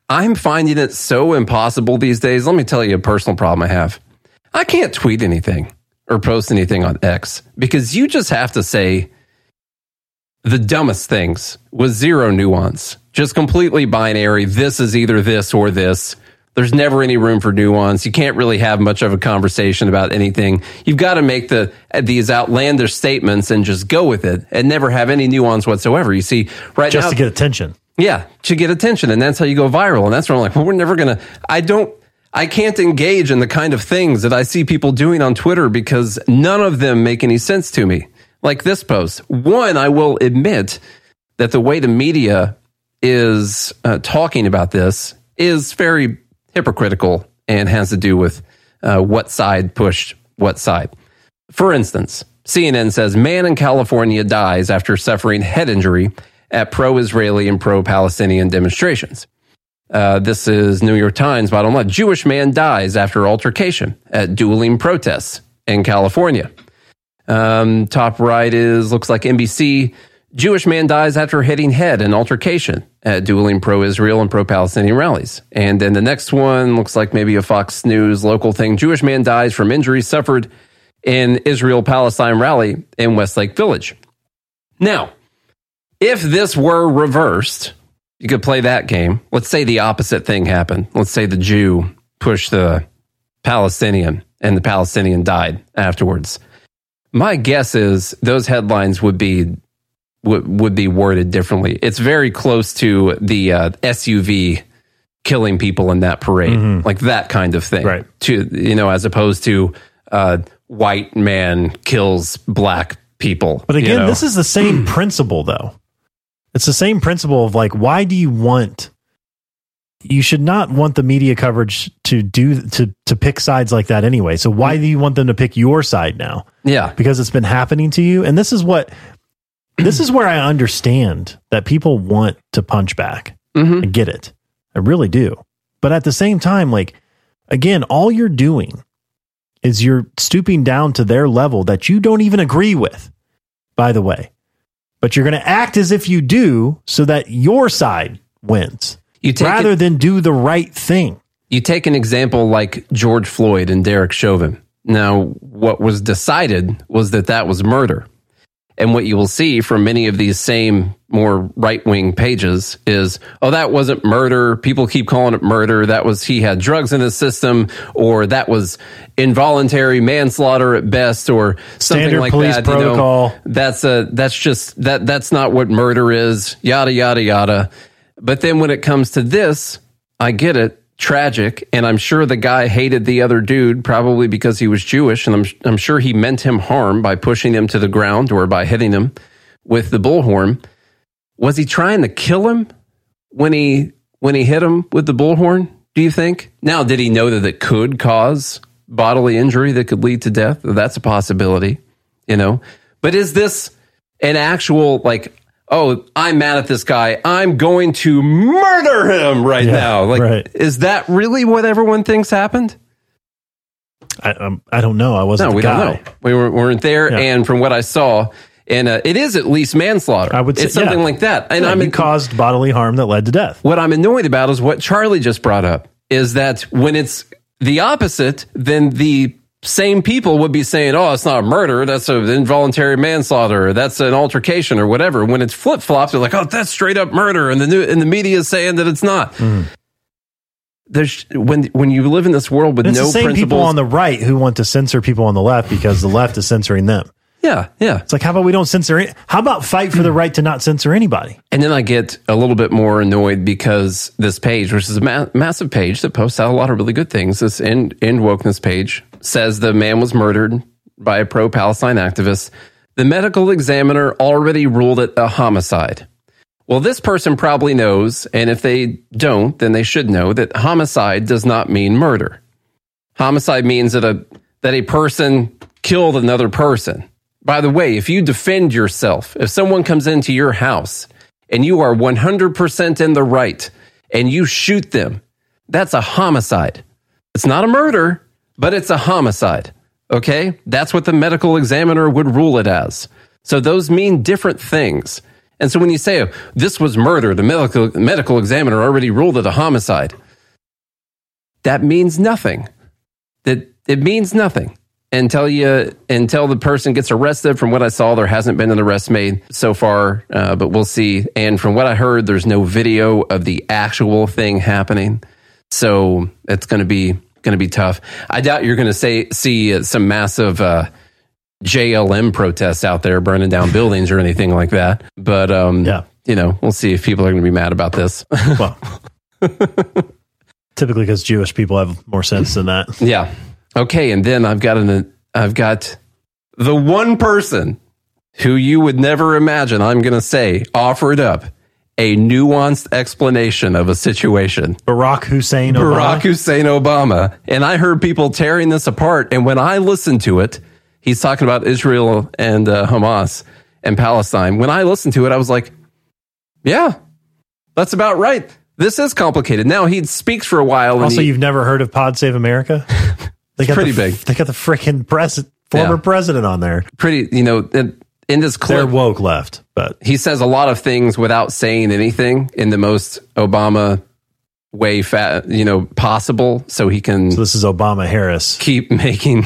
I'm finding it so impossible these days. Let me tell you a personal problem I have. I can't tweet anything or post anything on X because you just have to say the dumbest things with zero nuance, just completely binary. This is either this or this. There's never any room for nuance. You can't really have much of a conversation about anything. You've got to make the these outlandish statements and just go with it and never have any nuance whatsoever. You see, right Just now, to get attention. yeah, to get attention, and that's how you go viral. And that's where I'm like, well, we're never gonna. I don't. I can't engage in the kind of things that I see people doing on Twitter because none of them make any sense to me. Like this post. One, I will admit that the way the media is uh, talking about this is very hypocritical and has to do with uh, what side pushed what side. For instance, CNN says man in California dies after suffering head injury at pro Israeli and pro Palestinian demonstrations. Uh, this is New York Times bottom line. Jewish man dies after altercation at dueling protests in California. Um, top right is looks like NBC. Jewish man dies after hitting head in altercation at dueling pro Israel and pro Palestinian rallies. And then the next one looks like maybe a Fox News local thing. Jewish man dies from injuries suffered in Israel Palestine rally in Westlake Village. Now, if this were reversed, you could play that game. Let's say the opposite thing happened. Let's say the Jew pushed the Palestinian and the Palestinian died afterwards. My guess is those headlines would be would, would be worded differently. It's very close to the uh, SUV killing people in that parade, like that kind of thing. Right. To you know, as opposed to uh, white man kills black people. But again, you know? this is the same principle, though. It's the same principle of like, why do you want? You should not want the media coverage to do to to pick sides like that anyway. So why do you want them to pick your side now? yeah, Because it's been happening to you, and this is what this is where I understand that people want to punch back. Mhm. I get it, I really do. But at the same time, like again, all you're doing is you're stooping down to their level that you don't even agree with. By the way, but you're going to act as if you do, so that your side wins, you take rather than do the right thing. you take an example like George Floyd and Derek Chauvin. Now, what was decided was that that was murder. And what you will see from many of these same more right wing pages is, oh, that wasn't murder. People keep calling it murder. That was he had drugs in his system, or that was involuntary manslaughter at best, or something Standard like police that. you know. that's a that's just that that's not what murder is. Yada yada yada. But then when it comes to this, I get it. Tragic, and I'm sure the guy hated the other dude probably because he was Jewish, and I'm I'm sure he meant him harm by pushing him to the ground or by hitting him with the bullhorn. Was he trying to kill him when he when he hit him with the bullhorn? Do you think? Now, did he know that it could cause bodily injury that could lead to death? That's a possibility, you know. But is this an actual like? Oh, I'm mad at this guy. I'm going to murder him right Yeah, now. Like, right. is that really what everyone thinks happened? I um, I don't know. I wasn't. No, we guy. don't know. We were, weren't there, Yeah. and from what I saw, and uh, it is at least manslaughter. I would say it's something yeah. like that. And I'm you caused bodily harm that led to death. what I'm annoyed about is what Charlie just brought up is that when it's the opposite, then the same people would be saying, "Oh, it's not a murder. That's an involuntary manslaughter. Or that's an altercation, or whatever." When it's flip flopped, they're like, "Oh, that's straight up murder," and the new and the media is saying that it's not. Mm. There's when when you live in this world with no the same people on the right who want to censor people on the left because the left is censoring them. yeah, yeah. It's like, how about we don't censor? Any- how about fight for the right to not censor anybody? And then I get a little bit more annoyed because this page, which is a ma- massive page that posts out a lot of really good things, this end, end wokeness page says the man was murdered by a pro Palestine activist. The medical examiner already ruled it a homicide. Well, this person probably knows, and if they don't, then they should know that homicide does not mean murder. Homicide means that a that a person killed another person. By the way, if you defend yourself, if someone comes into your house and you are 100% in the right and you shoot them, that's a homicide. It's not a murder, but it's a homicide. Okay? That's what the medical examiner would rule it as. So those mean different things. And so when you say, oh, this was murder, the medical, medical examiner already ruled it a homicide, that means nothing. That it means nothing until you until the person gets arrested. From what I saw, there hasn't been an arrest made so far, uh, but we'll see. And from what I heard, there's no video of the actual thing happening, so it's going to be going to be tough. I doubt you're going to say see uh, some massive. Uh, JLM protests out there burning down buildings or anything like that. But um, Yeah. you know, we'll see if people are going to be mad about this. Well, typically because Jewish people have more sense than that. Yeah. Okay, and then I've got an I've got the one person who you would never imagine I'm going to say offered up a nuanced explanation of a situation. Barack Hussein Obama. Barack Hussein Obama, and I heard people tearing this apart and when I listened to it, he's talking about Israel and uh, Hamas and Palestine. When I listened to it, I was like, yeah. That's about right. This is complicated. Now he speaks for a while and Also, he- you've never heard of Pod Save America? They got pretty the, big. They got the freaking president, former Yeah. president on there. pretty, you know, in, in this They're woke left, but he says a lot of things without saying anything in the most Obama way, you know, possible, so he can so this is Obama Harris. keep making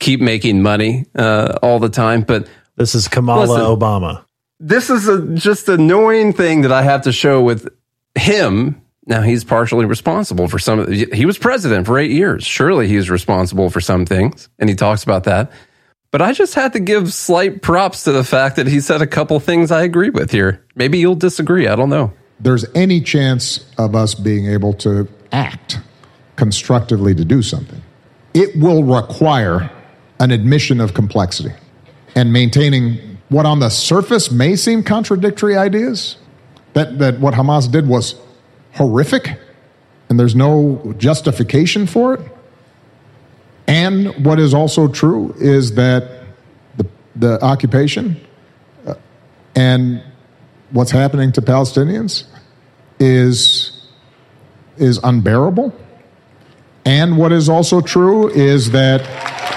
keep making money uh, all the time. But This is Kamala Listen. Obama. this is a just annoying thing that I have to show with him. Now he's partially responsible for some. He was president for eight years. Surely he he's responsible for some things, and he talks about that. But I just had to give slight props to the fact that he said a couple things I agree with here. Maybe you'll disagree. I don't know. there's any chance of us being able to act constructively to do something, it will require an admission of complexity and maintaining what on the surface may seem contradictory ideas that, that what Hamas did was horrific and there's no justification for it. And what is also true is that the, the occupation uh, and what's happening to Palestinians is, is unbearable. And what is also true is that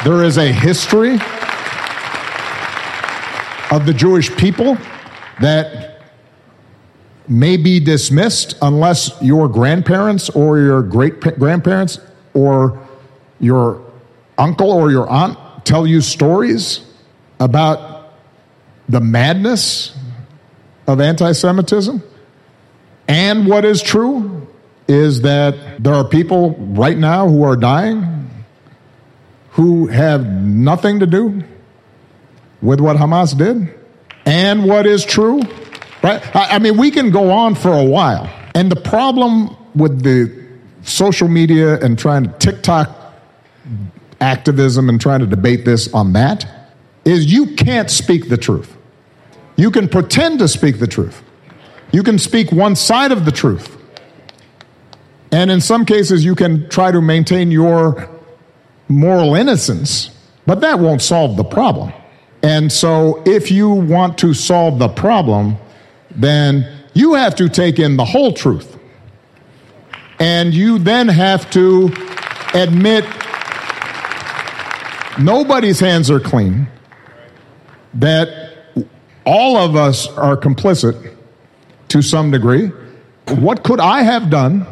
there is a history of the Jewish people that may be dismissed unless your grandparents or your great grandparents or your uncle or your aunt tell you stories about the madness of anti Semitism. And what is true is that there are people right now who are dying who have nothing to do with what Hamas did. And what is true, right? I, I mean, we can go on for a while. And the problem with the social media and trying to TikTok activism and trying to debate this on that is you can't speak the truth. You can pretend to speak the truth. You can speak one side of the truth. And in some cases, you can try to maintain your moral innocence, but that won't solve the problem. And so, if you want to solve the problem, then you have to take in the whole truth. And you then have to admit nobody's hands are clean, that all of us are complicit to some degree. What could I have done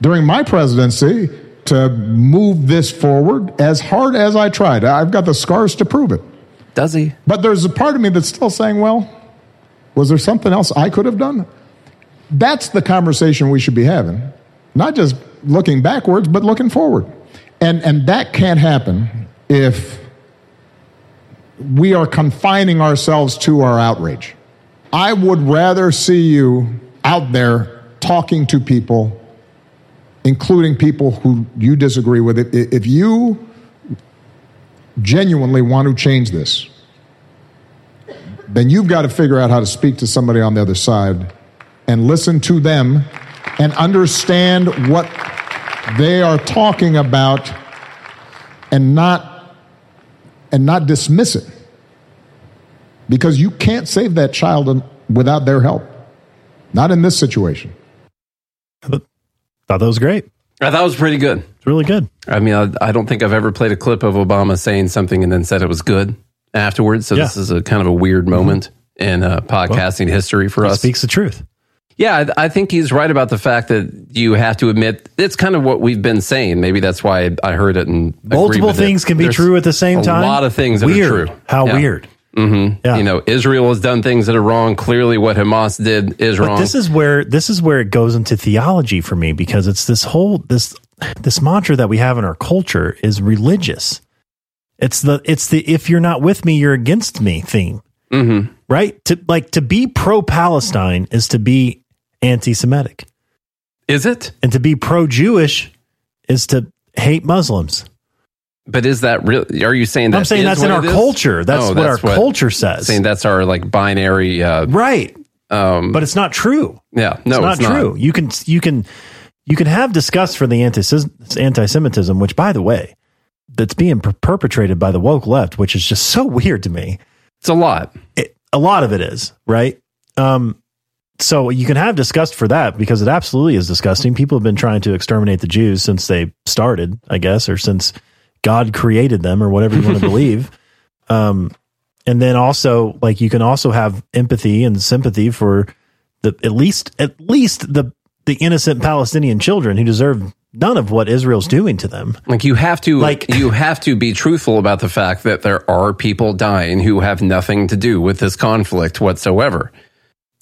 during my presidency to move this forward as hard as I tried? I've got the scars to prove it. Does he? But there's a part of me that's still saying, well, was there something else I could have done? That's the conversation we should be having. Not just looking backwards, but looking forward. And, and that can't happen if we are confining ourselves to our outrage. I would rather see you out there talking to people, including people who you disagree with. If you genuinely want to change this, then you've got to figure out how to speak to somebody on the other side and listen to them and understand what they are talking about and not and not dismiss it because you can't save that child without their help. Not in this situation. I thought that was great. I thought it was pretty good. It's really good. I mean, I, I, don't think I've ever played a clip of Obama saying something and then said it was good afterwards. So yeah. this is a kind of a weird moment mm-hmm. in uh, podcasting well, history for us. Speaks the truth. Yeah, I, think he's right about the fact that you have to admit it's kind of what we've been saying. Maybe that's why I heard it and multiple things it. can be There's true at the same time. A lot of things weird. true. How yeah. weird. Mm-hmm. Yeah. You know, Israel has done things that are wrong. Clearly, what Hamas did is but wrong. This is where this is where it goes into theology for me because it's this whole this this mantra that we have in our culture is religious. It's the it's the if you're not with me, you're against me theme. Mm-hmm. Right? To like to be pro Palestine is to be anti Semitic. Is it? And to be pro Jewish is to hate Muslims. But is that real? Are you saying that? I'm saying that's in our culture. That's, oh, what that's our what, culture says. Saying that's our like binary, uh, right? Um, but it's not true. Yeah, no, it's not it's true. Not. You can you can you can have disgust for the anti-Semitism, which, by the way, that's being per- perpetrated by the woke left, which is just so weird to me. It's a lot. It, a lot of it is right. Um, so you can have disgust for that because it absolutely is disgusting. People have been trying to exterminate the Jews since they started, I guess, or since God created them, or whatever you want to believe. Um, and then also, like, you can also have empathy and sympathy for the at least at least the the innocent Palestinian children who deserve none of what Israel's doing to them. Like you have to like you have to be truthful about the fact that there are people dying who have nothing to do with this conflict whatsoever.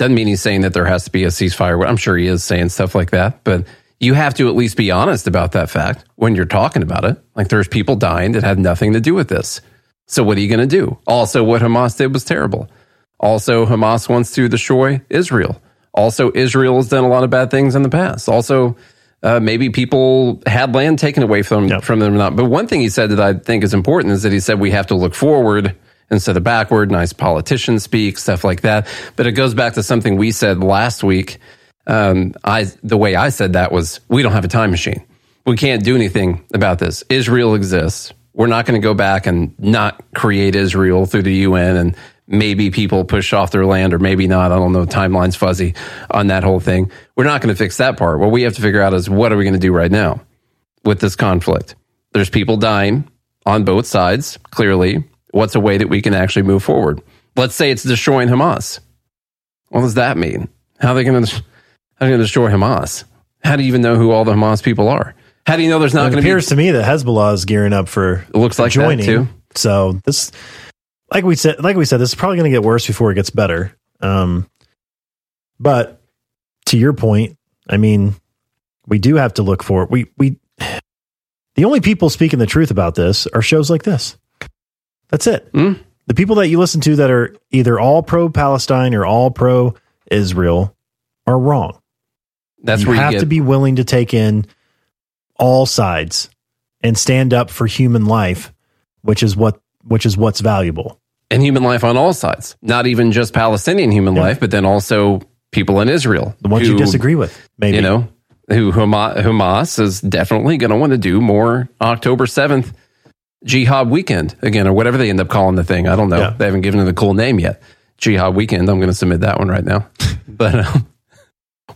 Doesn't mean he's saying that there has to be a ceasefire. I'm sure he is saying stuff like that, but you have to at least be honest about that fact when you're talking about it. Like there's people dying that had nothing to do with this. So what are you going to do? Also, what Hamas did was terrible. Also, Hamas wants to destroy Israel. Also, Israel has done a lot of bad things in the past. Also, uh, maybe people had land taken away from Yep. from them or not. But one thing he said that I think is important is that he said we have to look forward instead of backward. Nice politician speak, stuff like that. But it goes back to something we said last week. Um, I the way I said that was we don't have a time machine. We can't do anything about this. Israel exists. We're not going to go back and not create Israel through the UN and maybe people push off their land or maybe not. I don't know. Timeline's fuzzy on that whole thing. We're not going to fix that part. What we have to figure out is what are we going to do right now with this conflict? There's people dying on both sides, clearly. What's a way that we can actually move forward? Let's say it's destroying Hamas. What does that mean? How are they going to how going to destroy Hamas? How do you even know who all the Hamas people are? How do you know there's not It going to be appears to me that Hezbollah is gearing up for It looks like that, joining. too. So this, like we said, like we said, this is probably going to get worse before it gets better. Um, but to your point, I mean, we do have to look for we we. The only people speaking the truth about this are shows like this. That's it. Hmm? The people that you listen to that are either all pro Palestine or all pro Israel are wrong That's you where you have get to be willing to take in all sides and stand up for human life, which is what which is what's valuable. and human life on all sides, not even just Palestinian human Yeah. life, but then also people in Israel. The ones you disagree with, maybe. You know, who Hama- Hamas is definitely going to want to do more October 7th Jihad weekend again, or whatever they end up calling the thing. I don't know. Yeah. They haven't given it a cool name yet. Jihad weekend. I'm going to submit that one right now. but um,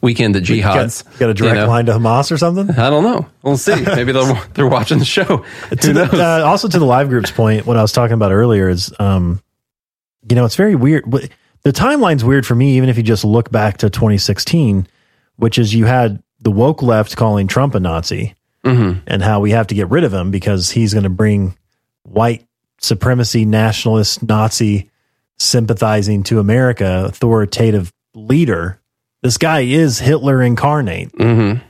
weekend at You got, got a direct you know? line to Hamas or something. I don't know. We'll see. Maybe they'll, they're watching the show. to the, uh, also to the live groups point, what I was talking about earlier is, um, you know, it's very weird. The timeline's weird for me, even if you just look back to 2016, which is you had the woke left calling Trump a Nazi Mhm. and how we have to get rid of him because he's going to bring white supremacy, nationalist, Nazi sympathizing to America, authoritative leader. This guy is Hitler incarnate. Mhm.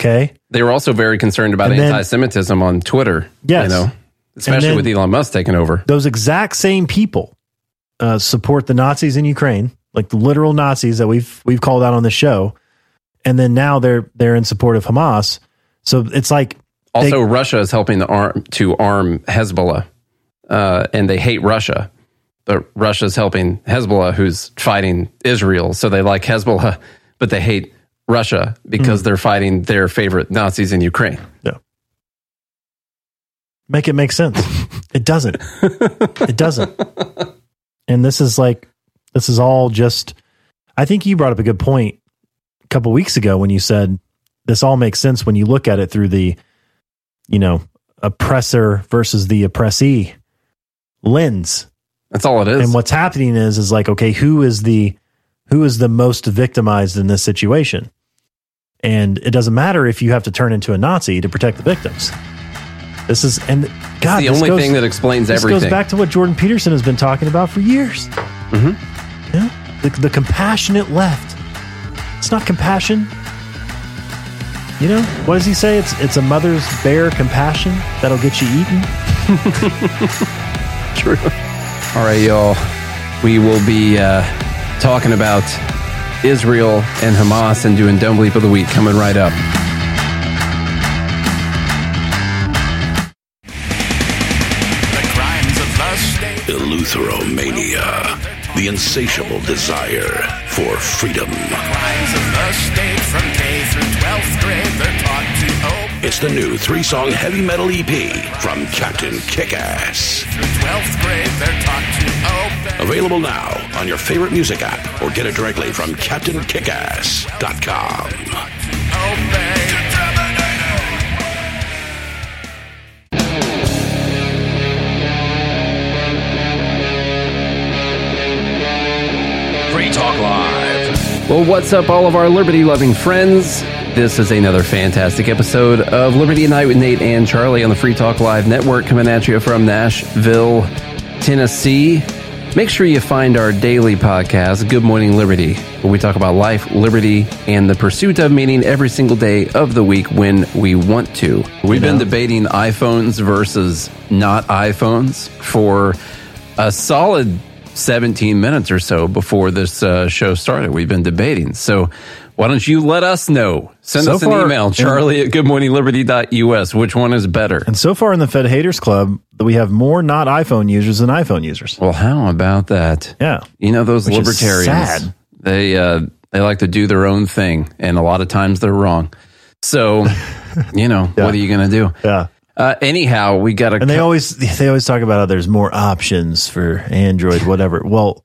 Okay. They were also very concerned about anti-Semitism on Twitter. Yes. you know, especially with Elon Musk taking over. those exact same people uh, support the Nazis in Ukraine, like the literal Nazis that we've we've called out on the show, and then now they're they're in support of Hamas. So it's like Also, they- Russia is helping to arm to arm Hezbollah, uh, and they hate Russia. But Russia is helping Hezbollah, who's fighting Israel. So they like Hezbollah, but they hate Russia because they're fighting their favorite Nazis in Ukraine. yeah, make it make sense. it doesn't. It doesn't. And this is like this is all just. I think you brought up a good point a couple weeks ago when you said this all makes sense when you look at it through the, you know, oppressor versus the oppressee lens. That's all it is. And what's happening is is like, okay, who is the who is the most victimized in this situation? And it doesn't matter if you have to turn into a Nazi to protect the victims. This is and God, the only goes- thing that explains this everything. goes back to what Jordan Peterson has been talking about for years. Mm-hmm. Yeah, the, the compassionate left. It's not compassion. You know what does he say? It's it's a mother's bare compassion that'll get you eaten. True. All right, y'all. We will be uh, talking about Israel and Hamas and doing Dumb Bleep of the Week coming right up. The crimes of the state. Eleutheromania, the insatiable desire for freedom. Crimes of the state from K through 12th grade. They're taught to obey. It's the new three song heavy metal EP from Captain Kickass. Through 12th grade, they're taught to obey. Available now on your favorite music app or get it directly from CaptainKickass.com. Obey. Talk Live. Well, what's up, all of our liberty loving friends? This is another fantastic episode of Liberty at Night with Nate and Charlie on the Free Talk Live Network coming at you from Nashville, Tennessee. Make sure you find our daily podcast, Good Morning Liberty, where we talk about life, liberty, and the pursuit of meaning every single day of the week when we want to. We've been debating iPhones versus not iPhones for a solid 17 minutes or so before this uh, show started. We've been debating. So Why don't you let us know? Send So us an far- email, charlie at goodmorningliberty.us. Which one is better? And so far in the Fed Haters Club, we have more not iPhone users than iPhone users. Well, how about that? Yeah. You know those Which libertarians. They uh, they like to do their own thing, and a lot of times they're wrong. So, you know, what are you going to do? Yeah. Uh, anyhow, we got to. And they always they always talk about how there's more options for Android, whatever. Well,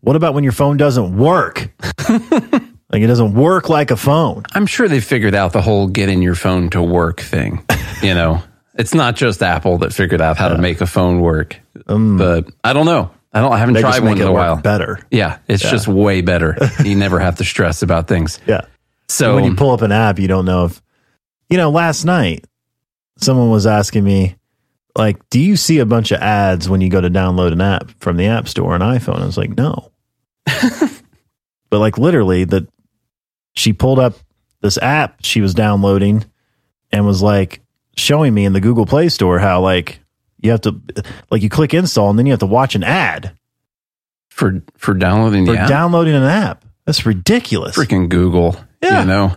what about when your phone doesn't work? like it doesn't work like a phone. I'm sure they figured out the whole getting your phone to work thing. You know, it's not just Apple that figured out how to make a phone work. but I don't know. I don't. I haven't Um, tried one in a while. better. Yeah, it's Yeah. just way better. you never have to stress about things. Yeah. So when you pull up an app, you don't know if you know. Last night, someone was asking me, like, "Do you see a bunch of ads when you go to download an app from the App Store on iPhone?" I was like, "No," but like literally, that she pulled up this app she was downloading and was like showing me in the Google Play Store how like you have to like you click install and then you have to watch an ad for for downloading for app, downloading an app. That's ridiculous. freaking Google. Yeah. You know.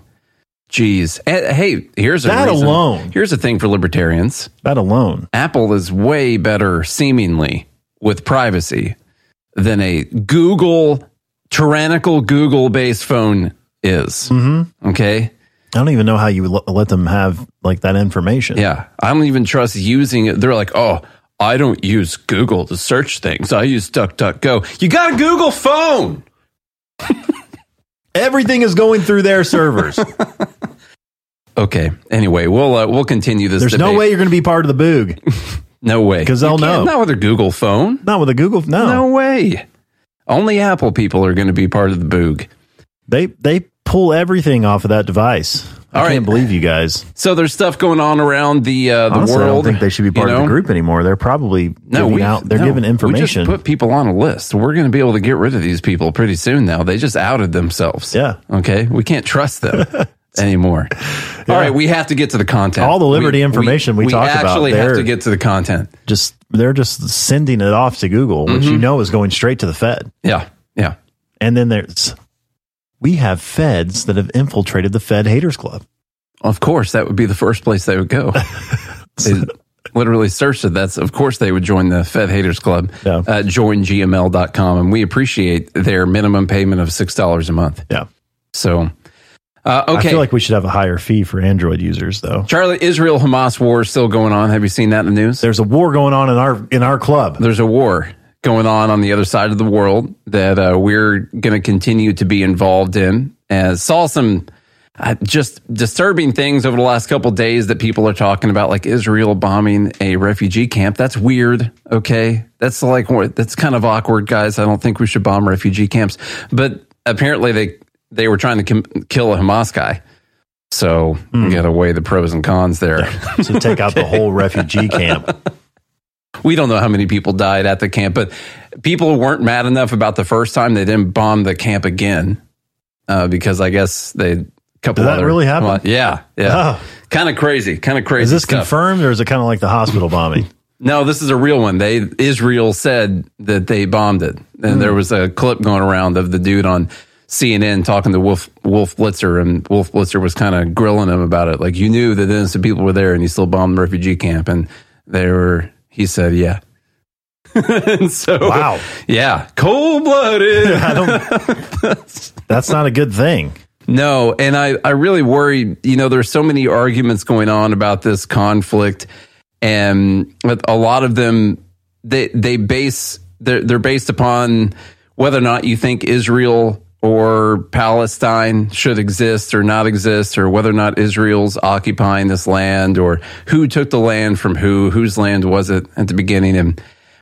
Jeez. Eh, Hey, here's a That reason. alone. Here's a thing for libertarians. that alone. Apple is way better, seemingly, with privacy than a Google, tyrannical Google based phone is. Mm-hmm. Okay. I don't even know how you l- let them have like that information. Yeah. I don't even trust using it. They're like, oh, I don't use Google to search things. I use DuckDuckGo. You got a Google phone. Everything is going through their servers. Okay. Anyway, we'll uh, we'll continue this. There's no way you're going to be part of the boog. No way, because they'll know. Not with a Google phone. Not with a Google. No, No way. Only Apple people are going to be part of the boog. they they pull everything off of that device. I All can't right. believe you guys. So there's stuff going on around the uh, the Honestly, world. I don't think they should be you part of the group anymore. They're probably No, giving we out. They're no, giving We information. just put people on a list. We're going to be able to get rid of these people pretty soon. Now they just outed themselves. Yeah. Okay. We can't trust them anymore. All right. We have to get to the content. All the liberty information we talk about, We actually have to get to the content. just they're just sending it off to Google, which Mm-hmm. you know is going straight to the Fed. Yeah. Yeah. And then there's we have feds that have infiltrated the Fed Haters Club. Of course, that would be the first place they would go. they literally searched it. That's of course they would join the Fed Haters Club. Yeah. Uh, joingml.com, and we appreciate their minimum payment of six dollars a month. Yeah. So, uh, okay. I feel like we should have a higher fee for Android users, though. Charlie, Israel Hamas war is still going on. Have you seen that in the news? There's a war going on in our in our club. There's a war going on on the other side of the world that uh, we're going to continue to be involved in. And saw some uh, just disturbing things over the last couple days that people are talking about, like Israel bombing a refugee camp. That's weird. Okay, that's like that's kind of awkward, guys. I don't think we should bomb refugee camps, but apparently they they were trying to com- kill a Hamas guy. So we got to weigh the pros and cons there. So take out the whole refugee camp. we don't know how many people died at the camp, but people weren't mad enough about the first time they didn't bomb the camp again uh, because I guess they couple Did that other- really happen? Yeah, yeah, Oh. kind of crazy, kind of crazy. Is this stuff. confirmed or is it kind of like the hospital bombing? No, this is a real one. They Israel said that they bombed it, and Hmm. there was a clip going around of the dude on CNN talking to Wolf Wolf Blitzer, and Wolf Blitzer was kind of grilling him about it. Like you knew that innocent people were there, and you still bombed the refugee camp, and they were. He said, "Yeah." and so, Wow. yeah, cold blooded. That's not a good thing. No, and I, I really worry, you know, there's so many arguments going on about this conflict and a lot of them they they base they're, they're based upon whether or not you think Israel or Palestine should exist or not exist or whether or not Israel's occupying this land or who took the land from who whose land was it at the beginning and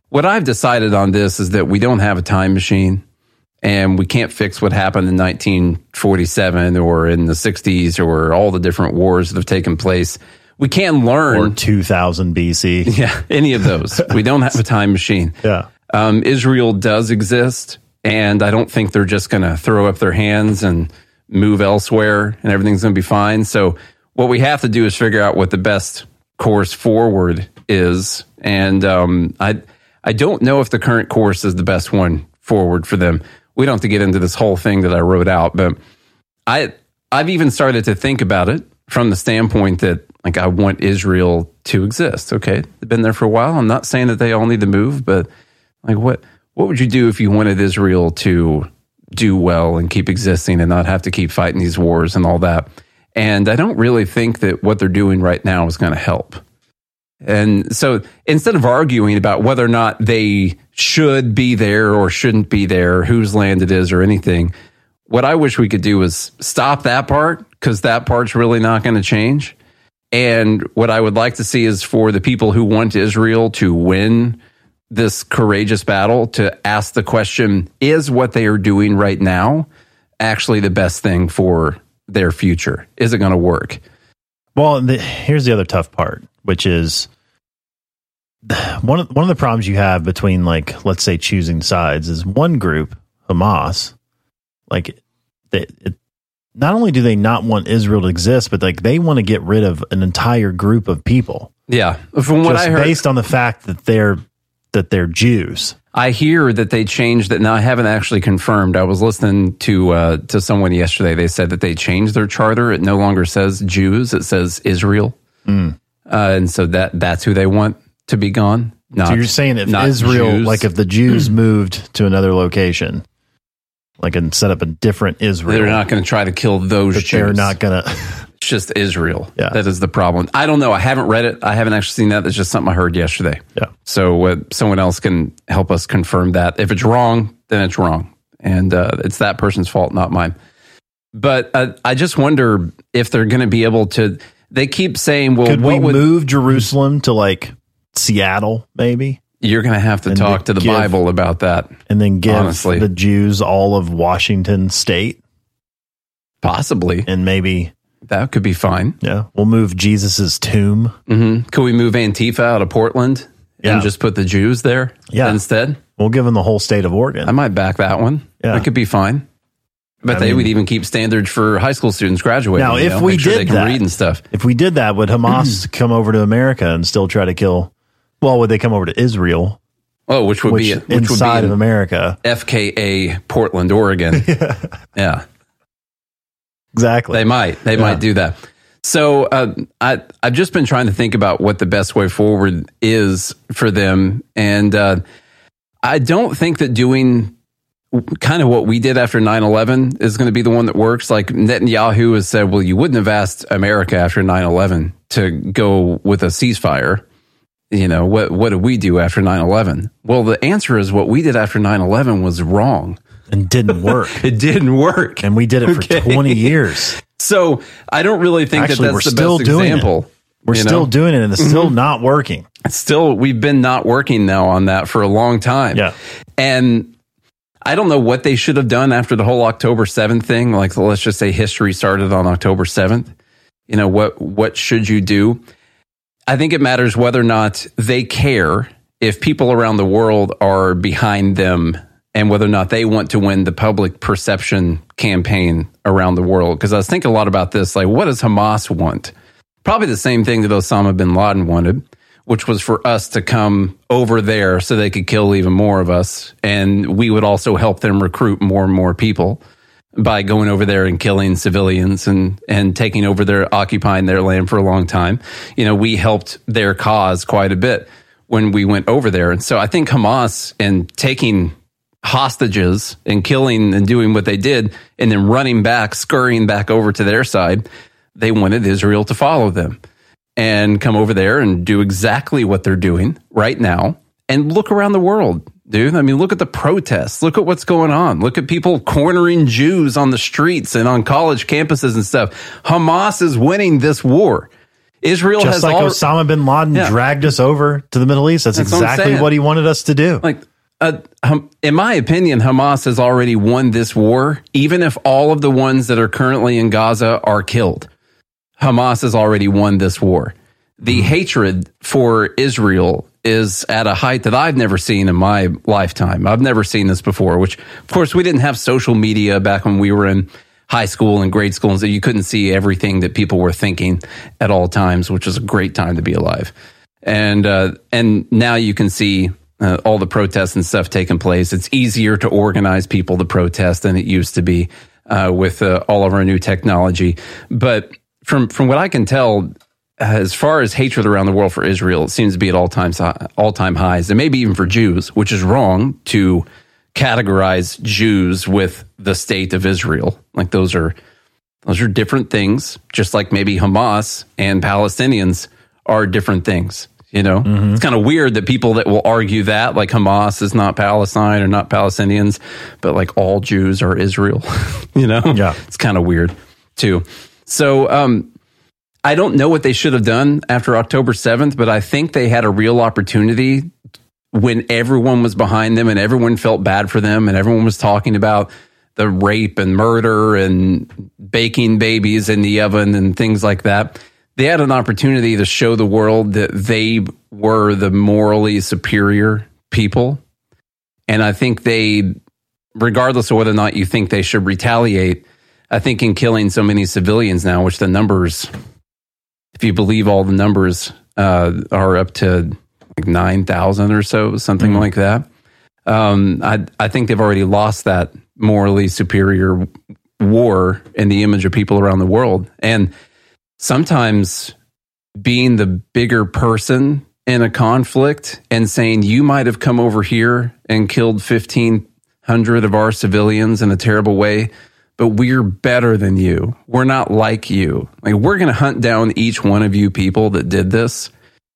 what I've decided on this is that we don't have a time machine and we can't fix what happened in 1947 or in the 60s or all the different wars that have taken place. We can learn Or 2000 BC. yeah, any of those. we don't have a time machine. Yeah. Um, Israel does exist, and I don't think they're just going to throw up their hands and move elsewhere and everything's going to be fine. So, what we have to do is figure out what the best course forward is. And um, I, I don't know if the current course is the best one forward for them. We don't have to get into this whole thing that I wrote out, but I, I've even started to think about it from the standpoint that like I want Israel to exist. Okay, they've been there for a while. I'm not saying that they all need to move, but like what what would you do if you wanted Israel to do well and keep existing and not have to keep fighting these wars and all that? And I don't really think that what they're doing right now is going to help. And so instead of arguing about whether or not they should be there or shouldn't be there, whose land it is or anything, what I wish we could do is stop that part because that part's really not going to change. And what I would like to see is for the people who want Israel to win this courageous battle to ask the question is what they are doing right now actually the best thing for their future? Is it going to work? Well, the, here's the other tough part, which is one of one of the problems you have between like let's say choosing sides is one group, Hamas, like they, it, not only do they not want Israel to exist, but like they want to get rid of an entire group of people. Yeah, from what I heard, based on the fact that they're that they're Jews. I hear that they changed that. Now I haven't actually confirmed. I was listening to uh, to someone yesterday. They said that they changed their charter. It no longer says Jews. It says Israel, Mm. uh, and so that that's who they want to be gone. Not, so you're saying if Israel, Jews. like if the Jews moved to another location, like and set up a different Israel, they're not going to try to kill those Jews. they're not gonna. It's just Israel. Yeah. That is the problem. I don't know. I haven't read it. I haven't actually seen that. That's just something I heard yesterday. Yeah. So uh, someone else can help us confirm that. If it's wrong, then it's wrong. And uh, it's that person's fault, not mine. But uh, I just wonder if they're going to be able to. They keep saying, well, Could we would, move Jerusalem to like Seattle, maybe, you're going to have to and talk to the give- Bible about that. and then give Honestly. the Jews all of Washington State, Possibly. and maybe That could be fine. yeah, we'll move Jesus's tomb. hmm Could we move Antifa out of Portland Yeah. and just put the Jews there Yeah. instead? We'll give them the whole state of Oregon. I might back that one. Yeah. That could be fine. But I they mean- would even keep standards for high school students graduating. Now, you if know, we make sure did they can that- read and stuff. if we did that, would Hamas come over to America and still try to kill? Well, would they come over to Israel, Oh, which would which be which inside would of America? FKA Portland, Oregon. yeah, Exactly. they might they Yeah. might do that. So uh, I I've just been trying to think about what the best way forward is for them, and uh, I don't think that doing kind of what we did after 9-11 is going to be the one that works like netanyahu has said well you wouldn't have asked america after 9-11 to go with a ceasefire you know what what did we do after 9-11 well the answer is what we did after 9-11 was wrong and didn't work. it didn't work and we did it Okay. for 20 years. so i don't really think Actually, that we're that's the still best doing example it. We're you still know? doing it and it's still mm-hmm. not working. It's still we've been not working now on that for a long time. Yeah. And I don't know what they should have done after the whole October 7th thing. Like let's just say history started on October 7th. You know, what what should you do? I think it matters whether or not they care if people around the world are behind them and whether or not they want to win the public perception campaign around the world. Because I was thinking a lot about this. Like, what does Hamas want? Probably the same thing that Osama bin Laden wanted, which was for us to come over there so they could kill even more of us. And we would also help them recruit more and more people by going over there and killing civilians and, and taking over their occupying their land for a long time. You know, we helped their cause quite a bit when we went over there. And so I think Hamas and taking hostages and killing and doing what they did and then running back, scurrying back over to their side, they wanted Israel to follow them and come over there and do exactly what they're doing right now and look around the world, dude. I mean, look at the protests. Look at what's going on. Look at people cornering Jews on the streets and on college campuses and stuff. Hamas is winning this war. Israel Just has like al- Osama bin Laden Yeah. dragged us over to the Middle East. That's, That's exactly saying. what he wanted us to do. like uh, in my opinion hamas has already won this war even if all of the ones that are currently in gaza are killed. Hamas has already won this war. The hatred for israel is at a height that i've never seen in my lifetime. I've never seen this before which of course we didn't have social media back when we were in high school and grade school and so you couldn't see everything that people were thinking at all times which is a great time to be alive. And uh, and now you can see uh, all the protests and stuff taking place. It's easier to organize people to protest than it used to be. uh, with uh, all of our new technology. But from from what I can tell, as far as hatred around the world for Israel, it seems to be at all times all time highs, and maybe even for Jews, which is wrong to categorize Jews with the state of Israel. Like those are those are different things, just like maybe Hamas and Palestinians are different things. You know, Mm-hmm. it's kind of weird that people that will argue that, like Hamas is not Palestine or not Palestinians, but like all Jews are Israel. you know, Yeah. it's kind of weird too. So, um, I don't know what they should have done after October 7th, but I think they had a real opportunity when everyone was behind them and everyone felt bad for them and everyone was talking about the rape and murder and baking babies in the oven and things like that. They had an opportunity to show the world that they were the morally superior people. And I think they, regardless of whether or not you think they should retaliate, I think in killing so many civilians now, which the numbers, if you believe all the numbers, uh, are up to like 9,000 or so, something like that. Um, I, I think they've already lost that morally superior war in the image of people around the world. And sometimes being the bigger person in a conflict and saying, you might have come over here and killed 1,500 of our civilians in a terrible way, but we're better than you. We're not like you. Like, we're going to hunt down each one of you people that did this,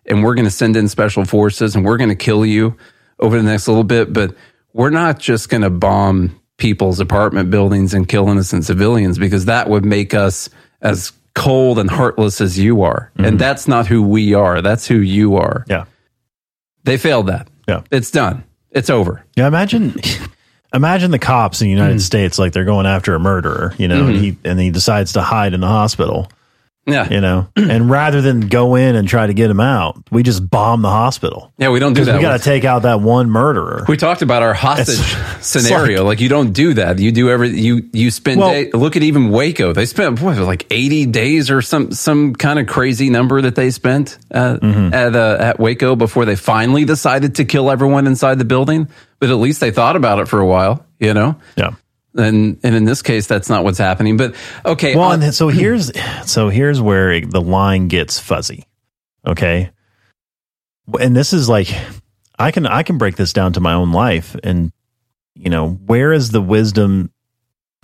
and we're going to send in special forces and we're going to kill you over the next little bit, but we're not just going to bomb people's apartment buildings and kill innocent civilians because that would make us as cold and heartless as you are. And mm-hmm. that's not who we are. That's who you are. Yeah. They failed that. Yeah. It's done. It's over. Yeah, imagine imagine the cops in the United mm. States like they're going after a murderer, you know, and mm-hmm. he and he decides to hide in the hospital, Yeah. you know. and rather than go in and try to get him out, we just bomb the hospital. Yeah, we don't do that. we got to take out that one murderer. we talked about our hostage It's- scenario. like, you don't do that. You do every you you spend Well- day, look at even Waco. They spent what like eighty days or some some kind of crazy number that they spent uh, Mm-hmm. at uh, at Waco before they finally decided to kill everyone inside the building. But at least they thought about it for a while, you know. yeah. And and in this case, that's not what's happening. But okay, Well, on- and so here's so here's where it- the line gets fuzzy. Okay, and this is like I can I can break this down to my own life, and you know where is the wisdom?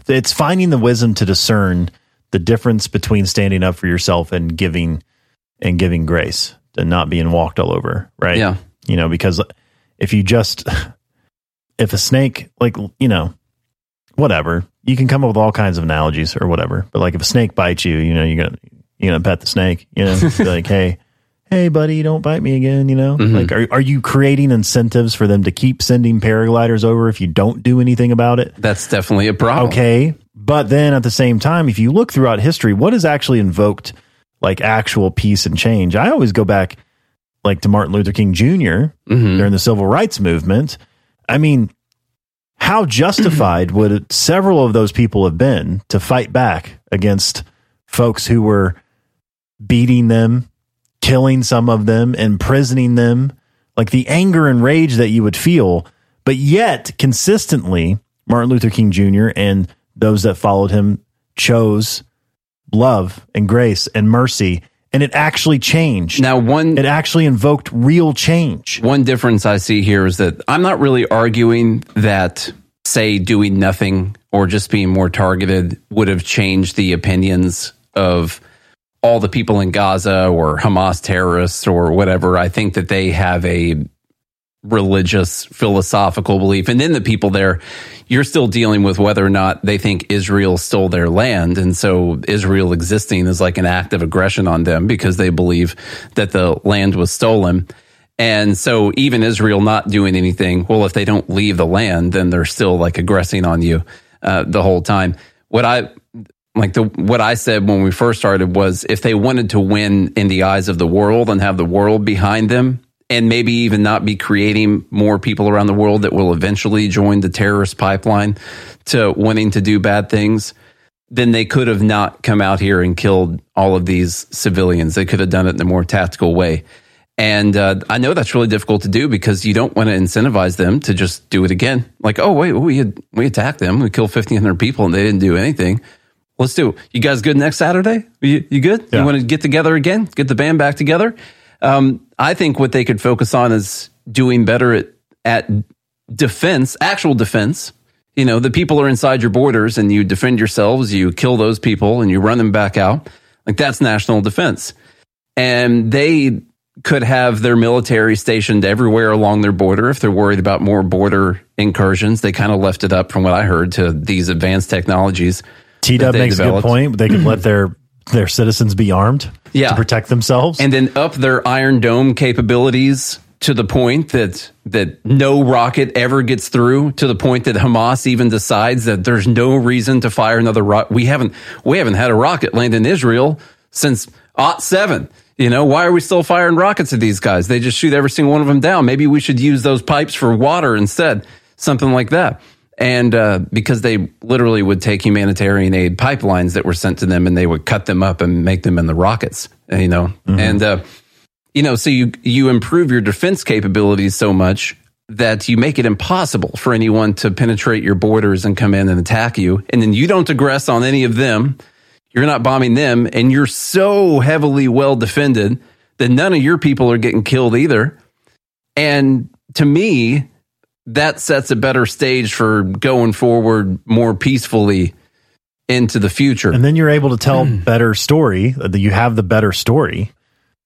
It's finding the wisdom to discern the difference between standing up for yourself and giving and giving grace and not being walked all over. Right? yeah, you know because if you just if a snake like you know whatever you can come up with all kinds of analogies or whatever but like if a snake bites you you know you're gonna you're gonna pet the snake you know Be like hey hey buddy don't bite me again you know mm-hmm. like are, are you creating incentives for them to keep sending paragliders over if you don't do anything about it that's definitely a problem. Okay. But then at the same time, if you look throughout history, what has actually invoked like actual peace and change? I always go back like to Martin Luther King junior mm-hmm. during the civil rights movement. I mean, how justified would several of those people have been to fight back against folks who were beating them, killing some of them, imprisoning them? Like the anger and rage that you would feel, but yet consistently, Martin Luther King Jr. and those that followed him chose love and grace and mercy, and it actually changed. Now, one it actually invoked real change. One difference I see here is that I'm not really arguing that, say, doing nothing or just being more targeted would have changed the opinions of all the people in Gaza or Hamas terrorists or whatever. I think that they have a religious, philosophical belief. And then the people there, you're still dealing with whether or not they think Israel stole their land. And so Israel existing is like an act of aggression on them because they believe that the land was stolen. And so even Israel not doing anything, well, if they don't leave the land, then they're still like aggressing on you uh, the whole time. What I like the what I said when we first started was if they wanted to win in the eyes of the world and have the world behind them, and maybe even not be creating more people around the world that will eventually join the terrorist pipeline to wanting to do bad things, then they could have not come out here and killed all of these civilians. They could have done it in a more tactical way. And uh, I know that's really difficult to do because you don't want to incentivize them to just do it again. Like, oh wait, we had, we attacked them, we killed fifteen hundred people, and they didn't do anything. Let's do. It. You guys good next Saturday? You, you good? Yeah. You want to get together again? Get the band back together? Um, I think what they could focus on is doing better at at defense, actual defense. You know, the people are inside your borders, and you defend yourselves. You kill those people, and you run them back out. Like that's national defense, and they could have their military stationed everywhere along their border if they're worried about more border incursions. They kind of left it up, from what I heard, to these advanced technologies. T Dub makes a good point. They could let their their citizens be armed Yeah. to protect themselves. and then up their Iron Dome capabilities to the point that that no rocket ever gets through. To the point that Hamas even decides that there's no reason to fire another rocket. We haven't we haven't had a rocket land in Israel since Ot seven. You know why are we still firing rockets at these guys? They just shoot every single one of them down. Maybe we should use those pipes for water instead, something like that. And uh, because they literally would take humanitarian aid pipelines that were sent to them, and they would cut them up and make them in the rockets. You know, and uh, you know, so you you improve your defense capabilities so much that you make it impossible for anyone to penetrate your borders and come in and attack you, and then you don't aggress on any of them. You're not bombing them, and you're so heavily well defended that none of your people are getting killed either. And to me, that sets a better stage for going forward more peacefully into the future. and then you're able to tell better story. That you have the better story,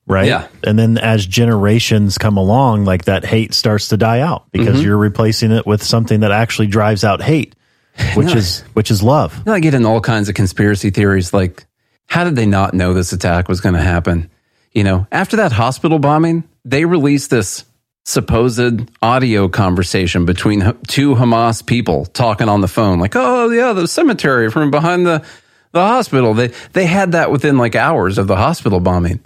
right? Yeah. And then as generations come along, like that hate starts to die out because Mm-hmm. you're replacing it with something that actually drives out hate, which is which is love. Know, I get in all kinds of conspiracy theories like, how did they not know this attack was going to happen? You know, after that hospital bombing, they released this supposed audio conversation between two Hamas people talking on the phone, like, oh, yeah, the cemetery from behind the, the hospital. They, they had that within like hours of the hospital bombing.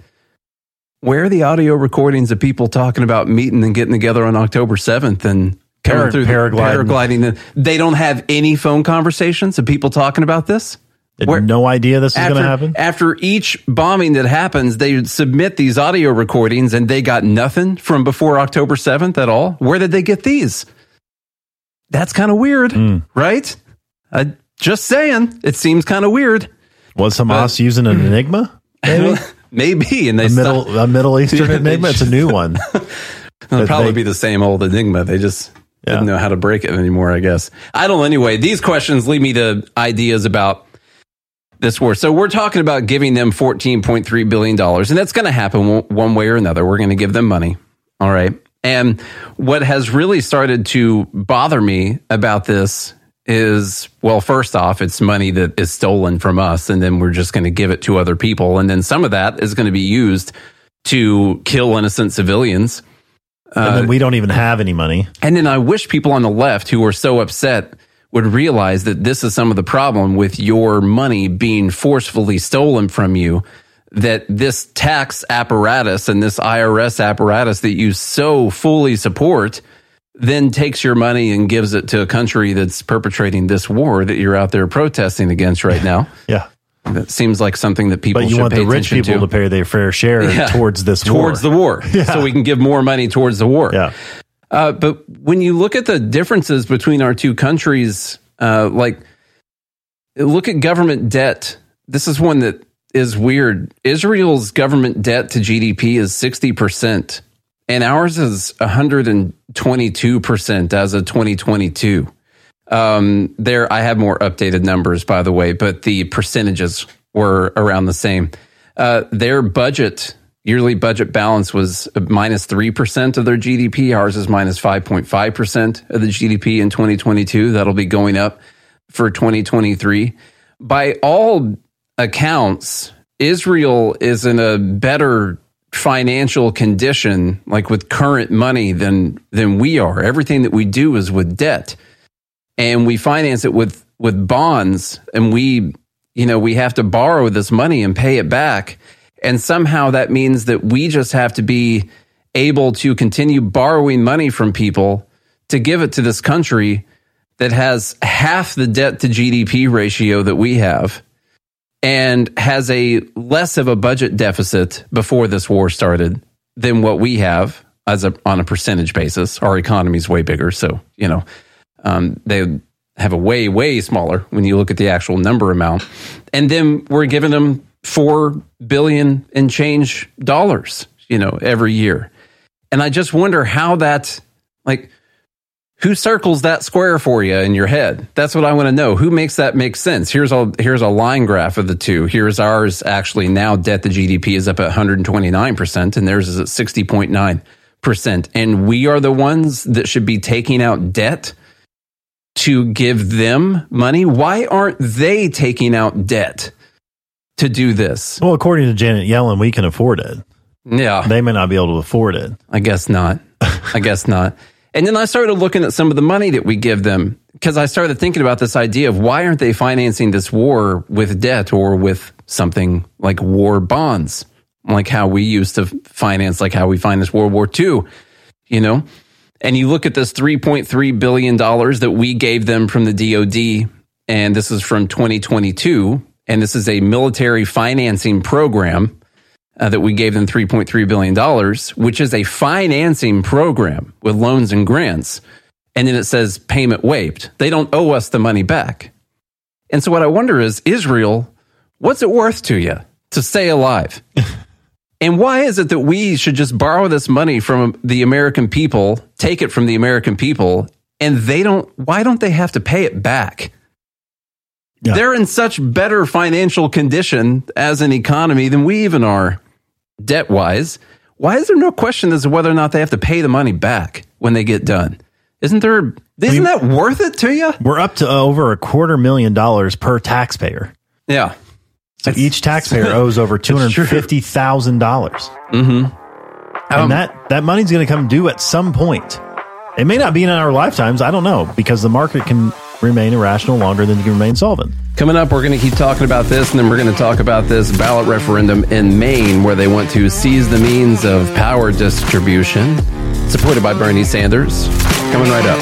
Where are the audio recordings of people talking about meeting and getting together on October 7th and coming Para- through paragliding. paragliding? They don't have any phone conversations of people talking about this? Where- no idea this is going to happen. After each bombing that happens, they submit these audio recordings and they got nothing from before October 7th at all. Where did they get these? That's kind of weird, Hmm. right? Uh, just saying. It seems kind of weird. Was Hamas using an enigma? Maybe Maybe. And they a stopped- middle a Middle Eastern Yeah, enigma. It's a new one. It'll probably they- be the same old enigma. They just Yeah. didn't know how to break it anymore, I guess. I don't. Anyway, these questions lead me to ideas about this war. So we're talking about giving them $14.3 billion, and that's going to happen one- way or another. We're going to give them money. All right. And what has really started to bother me about this is well, first off, it's money that is stolen from us, and then we're just going to give it to other people. And then some of that is going to be used to kill innocent civilians. and then uh, we don't even have any money. And then I wish people on the left who are so upset would realize that this is some of the problem with your money being forcefully stolen from you. That this tax apparatus and this IRS apparatus that you so fully support then takes your money and gives it to a country that's perpetrating this war that you're out there protesting against right now. Yeah. That seems like something that people But you should want pay the rich people to. to. pay their fair share Yeah. towards this towards war. the war, yeah. so we can give more money towards the war. Yeah. Uh, but when you look at the differences between our two countries, uh, like look at government debt. This is one that is weird. Israel's government debt to GDP is sixty percent, and ours is one hundred and twenty-two percent as of twenty twenty-two. Um, there, I have more updated numbers, by the way, but the percentages were around the same. Uh, their budget, yearly budget balance was minus 3% of their GDP. Ours is minus 5.5% of the GDP in 2022. That'll be going up for 2023. By all accounts, Israel is in a better financial condition, like with current money, than than we are. Everything that we do is with debt and we finance it with with bonds and we you know we have to borrow this money and pay it back and somehow that means that we just have to be able to continue borrowing money from people to give it to this country that has half the debt to GDP ratio that we have and has a less of a budget deficit before this war started than what we have as a on a percentage basis. Our economy is way bigger, so you know um, they have a way way smaller when you look at the actual number amount. And then we're giving them four billion and change dollars, you know, every year. And I just wonder how that like who circles that square for you in your head? That's what I want to know. Who makes that make sense? Here's a here's a line graph of the two. Here's ours actually now debt to GDP is up at 129% and theirs is at 60.9%. And we are the ones that should be taking out debt to give them money. Why aren't they taking out debt to do this? Well, according to Janet Yellen, we can afford it. Yeah. They may not be able to afford it. I guess not. I guess not. And then I started looking at some of the money that we give them because I started thinking about this idea of why aren't they financing this war with debt or with something like war bonds, like how we used to finance, like how we financed World War II, you know? And you look at this $3.3 billion that we gave them from the DoD, and this is from 2022, and this is a military financing program uh, that we gave them $3.3 billion, which is a financing program with loans and grants. And then it says payment waived. They don't owe us the money back. And so what I wonder is Israel, what's it worth to you to stay alive? and why is it that we should just borrow this money from the American people, take it from the American people, and they don't, why don't they have to pay it back? Yeah. They're in such better financial condition as an economy than we even are debt wise, why is there no question as to whether or not they have to pay the money back when they get done? Isn't there? Isn't that worth it to you? We're up to over a quarter million dollars per taxpayer. Yeah. So each taxpayer owes over two It's hundred fifty thousand dollars, Mm-hmm. and Um, that that money's going to come due at some point. It may not be in our lifetimes. I don't know because the market can remain irrational longer than you can remain solvent. Coming up, we're going to keep talking about this, and then we're going to talk about this ballot referendum in Maine where they want to seize the means of power distribution, supported by Bernie Sanders. Coming right up.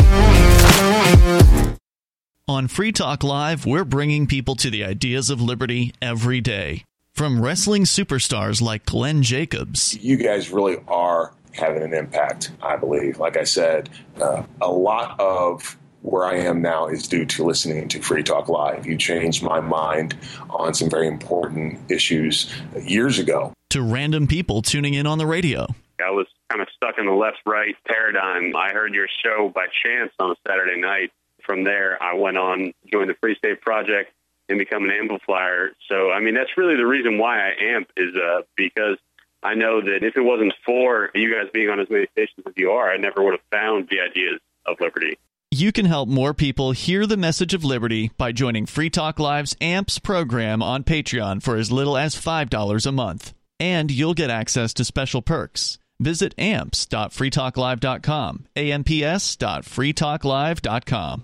On Free Talk Live, we're bringing people to the ideas of liberty every day. From wrestling superstars like Glenn Jacobs you guys really are having an impact, I believe. Like I said, uh, a lot of where I am now is due to listening to Free Talk Live. You changed my mind on some very important issues years ago. to random people tuning in on the radio. I was kind of stuck in the left right paradigm. I heard your show by chance on a Saturday night. From there, I went on, joined the Free State Project, and become an amplifier. So, I mean, that's really the reason why I amp is uh, because I know that if it wasn't for you guys being on as many stations as you are, I never would have found the ideas of liberty. You can help more people hear the message of liberty by joining Free Talk Live's AMPS program on Patreon for as little as $5 a month. And you'll get access to special perks. Visit amps.freetalklive.com, amps.freetalklive.com.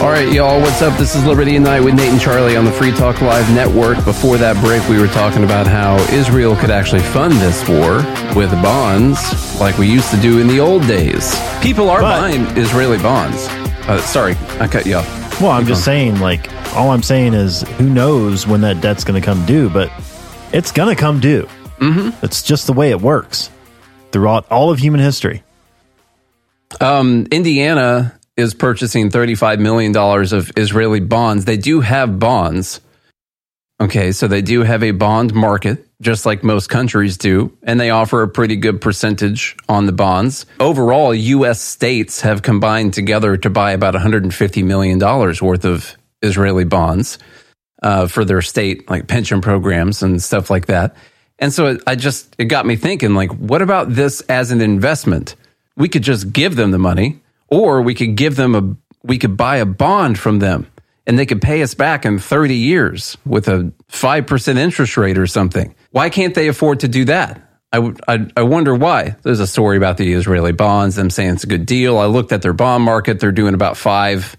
All right, y'all, what's up? This is Liberty at Night with Nate and Charlie on the Free Talk Live network. Before that break, we were talking about how Israel could actually fund this war with bonds like we used to do in the old days. People are But- buying Israeli bonds. Uh, sorry, I cut you off. Well, I'm just saying, like, all I'm saying is, who knows when that debt's going to come due, but it's going to come due. Mm-hmm. It's just the way it works throughout all of human history. Um, Indiana is purchasing $35 million of Israeli bonds. They do have bonds. Okay, so they do have a bond market, just like most countries do, and they offer a pretty good percentage on the bonds. Overall, U.S. states have combined together to buy about $150 million worth of Israeli bonds uh, for their state, like pension programs and stuff like that. And so I just, it got me thinking, like, what about this as an investment? We could just give them the money, or we could give them a, we could buy a bond from them and they could pay us back in 30 years with a 5% interest rate or something. Why can't they afford to do that? I I wonder why. There's a story about the Israeli bonds, them saying it's a good deal. I looked at their bond market. They're doing about 5%,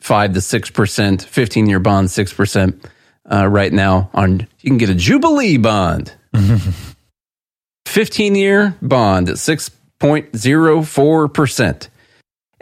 5 to 6%, 15 year bond, 6% uh, right now. On You can get a Jubilee bond. 15 year bond at 6.04%.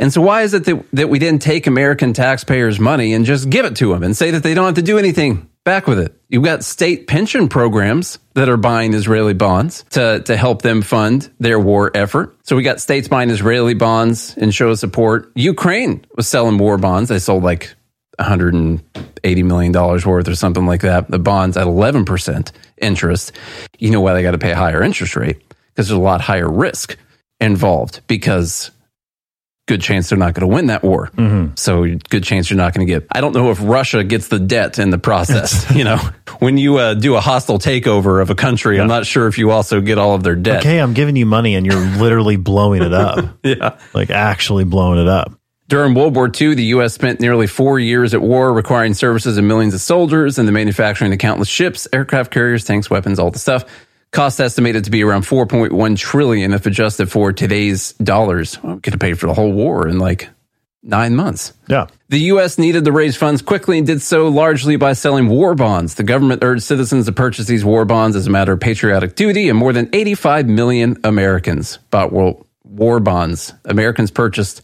And so why is it that, that we didn't take American taxpayers' money and just give it to them and say that they don't have to do anything back with it? You've got state pension programs that are buying Israeli bonds to, to help them fund their war effort. So we got states buying Israeli bonds and show of support. Ukraine was selling war bonds. They sold like 180 million dollars worth or something like that. The bonds at 11% interest. You know why they got to pay a higher interest rate? Because there's a lot higher risk involved because good chance they're not going to win that war. So good chance you're not going to get. I don't know if Russia gets the debt in the process. you know, when you uh, do a hostile takeover of a country, I'm not sure if you also get all of their debt. Okay, I'm giving you money and you're literally blowing it up. yeah. Like actually blowing it up. During World War II, the U.S. spent nearly four years at war, requiring services of millions of soldiers and the manufacturing of countless ships, aircraft carriers, tanks, weapons, all the stuff. Cost estimated to be around 4.1 trillion if adjusted for today's dollars. We could have paid for the whole war in like nine months. Yeah. The U.S. needed to raise funds quickly and did so largely by selling war bonds. The government urged citizens to purchase these war bonds as a matter of patriotic duty, and more than 85 million Americans bought war bonds. Americans purchased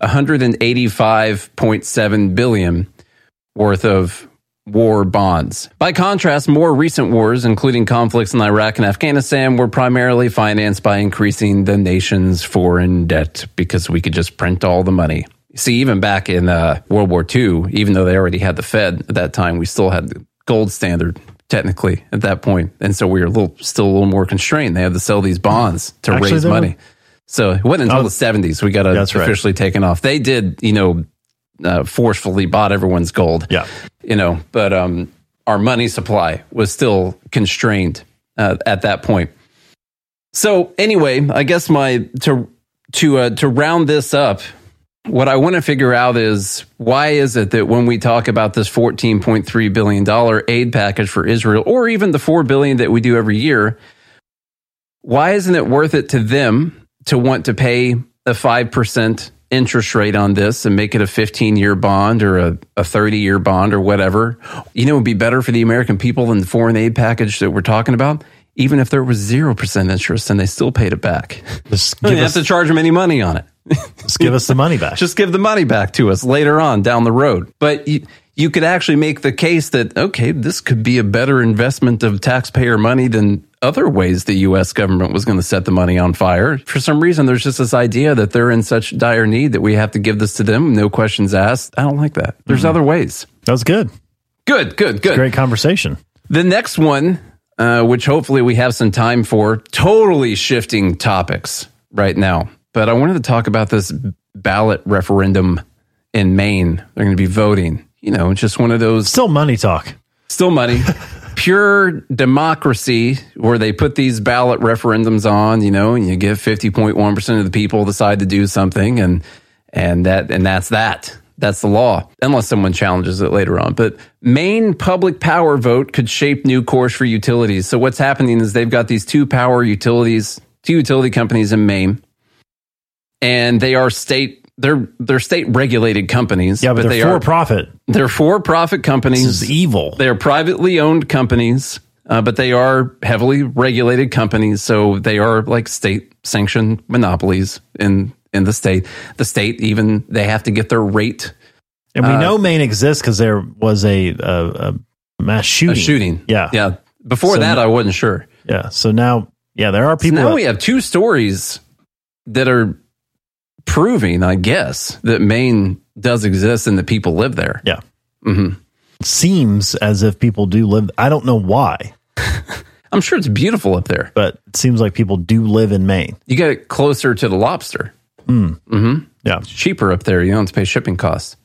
185.7 billion worth of war bonds. By contrast, more recent wars, including conflicts in Iraq and Afghanistan, were primarily financed by increasing the nation's foreign debt because we could just print all the money. See, even back in uh, World War II, even though they already had the Fed at that time, we still had the gold standard technically at that point, and so we were a little, still a little more constrained. They had to sell these bonds to Actually, raise they were- money. So it wasn't until Oh, the seventies we got that's right. officially taken off. They did, you know, uh, forcefully bought everyone's gold. Yeah. You know, but um, our money supply was still constrained uh, at that point. So anyway, I guess my to to uh, to round this up, what I want to figure out is why is it that when we talk about this 14.3 billion dollar aid package for Israel or even the 4 billion that we do every year, why isn't it worth it to them to want to pay a 5% interest rate on this and make it a 15 year bond or a, a 30 year bond or whatever? You know, it would be better for the American people than the foreign aid package that we're talking about. Even if there was 0% interest and they still paid it back. Just You give, don't have to charge them any money on it. just give us the money back. Just give the money back to us later on down the road. But you, you could actually make the case that, okay, this could be a better investment of taxpayer money than other ways the U.S. government was going to set the money on fire. For some reason, there's just this idea that they're in such dire need that we have to give this to them, no questions asked. I don't like that. There's other ways. That was good. Good, good, good. Great conversation. The next one, uh, which hopefully we have some time for, totally shifting topics right now. But I wanted to talk about this ballot referendum in Maine. They're going to be voting. You know, just one of those Still money talk. still money, pure democracy where they put these ballot referendums on, you know, and you get 50.1% of the people decide to do something and and that and that's that. That's the law, unless someone challenges it later on. But Maine public power vote could shape new course for utilities. So what's happening is they've got these two power utilities, two utility companies in Maine, and they are state they're they're state regulated companies. Yeah, but, they're they for are profit. they're for profit companies. This is evil. They're privately owned companies, uh, but they are heavily regulated companies. So they are like state sanctioned monopolies in in the state. The state even they have to get their rate And we Uh, know Maine exists because there was a, a, a mass shooting. a shooting. Yeah. yeah. Before So that, I wasn't sure. Yeah. So now, yeah, there are So people. now that- we have two stories that are proving, I guess, that Maine does exist and that people live there. yeah. hmm Seems as if people do live. I don't know why, I'm sure it's beautiful up there. but it seems like people do live in Maine. You get it closer to the lobster. Mm. Mm-hmm. Yeah. It's cheaper up there. You don't have to pay shipping costs.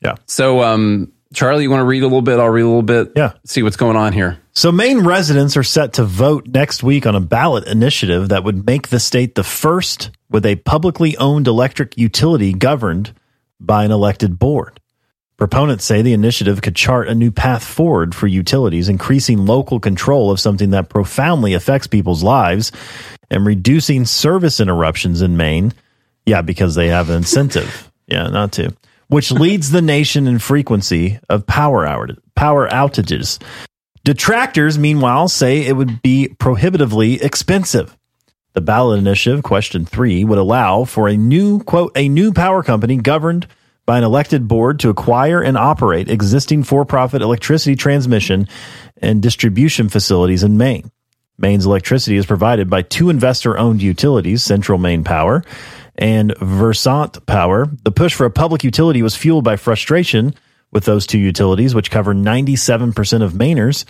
Yeah. So, um, Charlie, you want to read a little bit? I'll read a little bit. Yeah. See what's going on here. So, Maine residents are set to vote next week on a ballot initiative that would make the state the first with a publicly owned electric utility governed by an elected board. Proponents say the initiative could chart a new path forward for utilities, increasing local control of something that profoundly affects people's lives and reducing service interruptions in Maine. Yeah, because they have an incentive. yeah, not to. Which leads the nation in frequency of power out- power outages. Detractors, meanwhile, say it would be prohibitively expensive. The ballot initiative, question three, would allow for a new, quote, a new power company governed by an elected board to acquire and operate existing for profit electricity transmission and distribution facilities in Maine. Maine's electricity is provided by two investor owned utilities, Central Maine Power and Versant Power. The push for a public utility was fueled by frustration with those two utilities, which cover 97% of Mainers,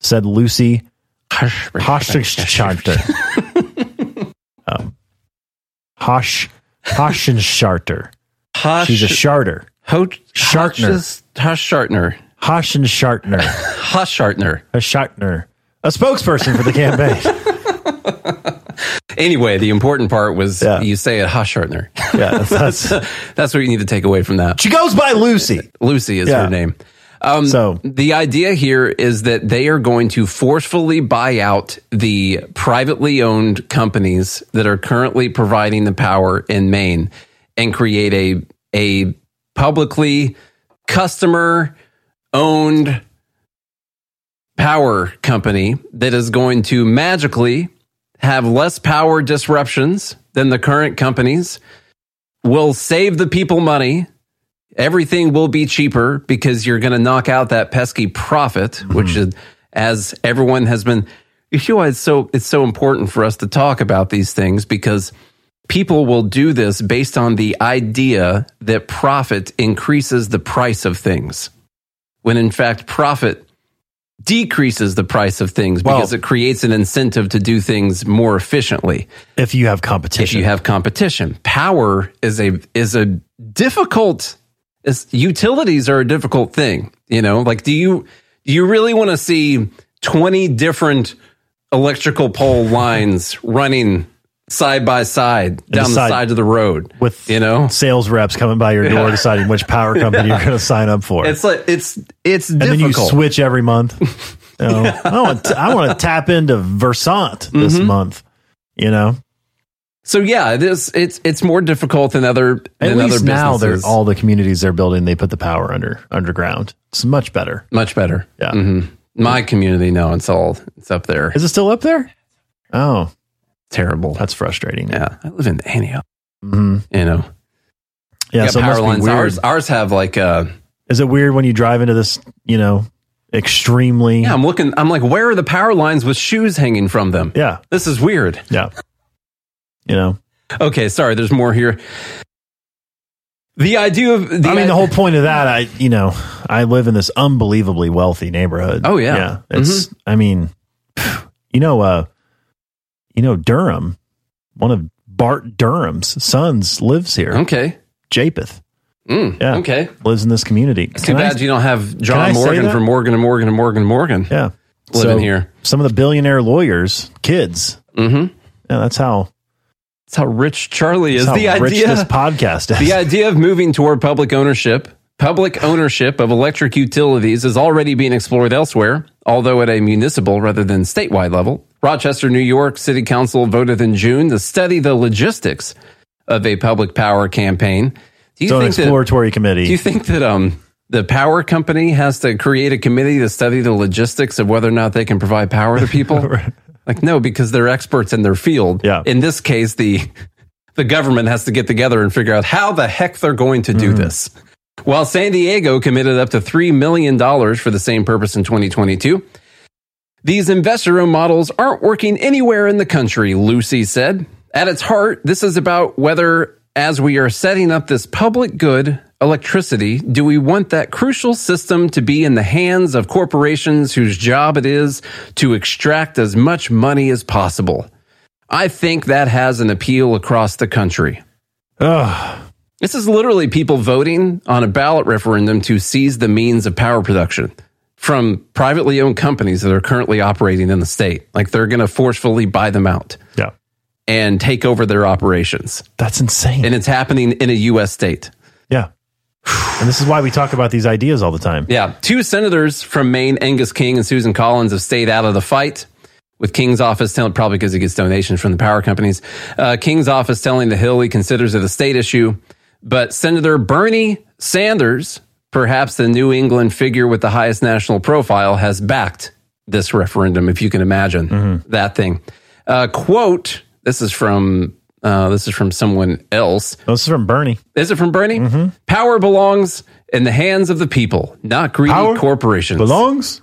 said Lucy Hoscharter. Hosh Hoschenscharter. Hosh, She's a sharter. Ho- Shartner. Hosh Shartner. Hoschenschartner. Hosh Shartner. A Shartner. A spokesperson for the campaign. Anyway, the important part was Yeah. you say it Hosh Shartner. yeah, that's, That's what you need to take away from that. she goes by Lucy. Lucy is Yeah. her name. Um, So- the idea here is that they are going to forcefully buy out the privately owned companies that are currently providing the power in Maine and create a a publicly customer owned power company that is going to magically have less power disruptions than the current companies will save the people money everything will be cheaper because you're going to knock out that pesky profit, mm-hmm. which is, as everyone has been. You see why it's so it's so important for us to talk about these things because people will do this based on the idea that profit increases the price of things, when in fact profit decreases the price of things Well- because it creates an incentive to do things more efficiently If you have competition. if you have competition. Power is a is a difficult is utilities are a difficult thing. You know, like do you do you really want to see 20 different electrical pole lines running side by side down the side- side of the road with you know sales reps coming by your door deciding which power company you're going to sign up for. it's like it's it's and difficult then you switch every month. You know, I want to, I want to tap into Versant this Mm-hmm. month. You know, so yeah it is it's it's more difficult than other at than least other now they're businesses. all the communities they're building. They put the power under underground. It's much better. much better Yeah. Mhm. my community no it's all it's up there Is it still up there? Oh, terrible that's frustrating. yeah i live in antioch hmm you know Yeah. Yeah, so it power must be lines. weird. Ours, ours have like uh Is it weird when you drive into this? You know, extremely. yeah, I'm looking I'm like, where are the power lines with shoes hanging from them? Yeah. This is weird. Yeah. You know, Okay, sorry, there's more here. The idea of the I mean, the whole point of that, I, you know, I live in this unbelievably wealthy neighborhood. Oh, yeah. Mm-hmm. It's, I mean, you know, uh, you know, Durham, one of Bart Durham's sons lives here. Okay. Japheth Mm, Yeah. Okay. lives in this community. Too Can I- bad you don't have John Morgan from Morgan and Morgan and Morgan and Morgan. Yeah. Living here. Some of the billionaire lawyers, kids. Mm-hmm. Yeah, that's how, That's how rich Charlie is. that's the idea this podcast is. The idea of moving toward public ownership, public ownership of electric utilities is already being explored elsewhere, although at a municipal rather than statewide level. Rochester, New York City Council voted in June to study the logistics of a public power campaign. Do you so an think that, exploratory committee. do you think that um the power company has to create a committee to study the logistics of whether or not they can provide power to people? Like no, because they're experts in their field. Yeah. In this case, the the government has to get together and figure out how the heck they're going to do mm-hmm. this. While San Diego committed up to $3 million for the same purpose in 2022, these investor owned models aren't working anywhere in the country, Lucy said. At its heart, this is about whether, as we are setting up this public good, electricity, do we want that crucial system to be in the hands of corporations whose job it is to extract as much money as possible? I think that has an appeal across the country. Ugh. This is literally people voting on a ballot referendum to seize the means of power production from privately owned companies that are currently operating in the state. Like they're going to forcefully buy them out yeah. and take over their operations. That's insane. And it's happening in a U.S. state. And this is why we talk about these ideas all the time. Yeah. Two senators from Maine, Angus King and Susan Collins, have stayed out of the fight. With King's office telling, probably because he gets donations from the power companies. Uh, King's office telling the Hill he considers it a state issue. But Senator Bernie Sanders, perhaps the New England figure with the highest national profile, has backed this referendum, if you can imagine that thing. Uh, quote This is from uh, this is from someone else. Oh, this is from Bernie. Is it from Bernie? Mm-hmm. Power belongs in the hands of the people, not greedy Power corporations. Belongs?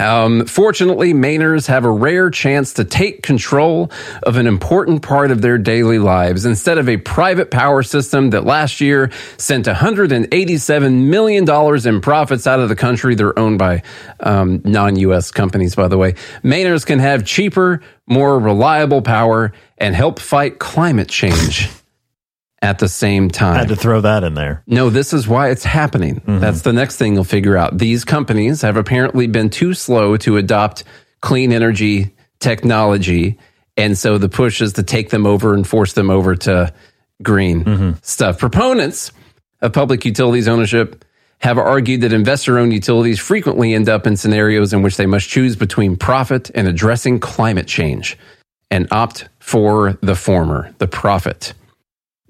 Um, fortunately, Mainers have a rare chance to take control of an important part of their daily lives instead of a private power system that last year sent $187 million in profits out of the country. They're owned by um, non US companies, by the way. Mainers can have cheaper, more reliable power and help fight climate change at the same time. I Had to throw that in there. No, this is why it's happening. Mm-hmm. That's the next thing you'll figure out. These companies have apparently been too slow to adopt clean energy technology. And so the push is to take them over and force them over to green mm-hmm. stuff. Proponents of public utilities ownership have argued that investor owned utilities frequently end up in scenarios in which they must choose between profit and addressing climate change and opt for the former, the profit.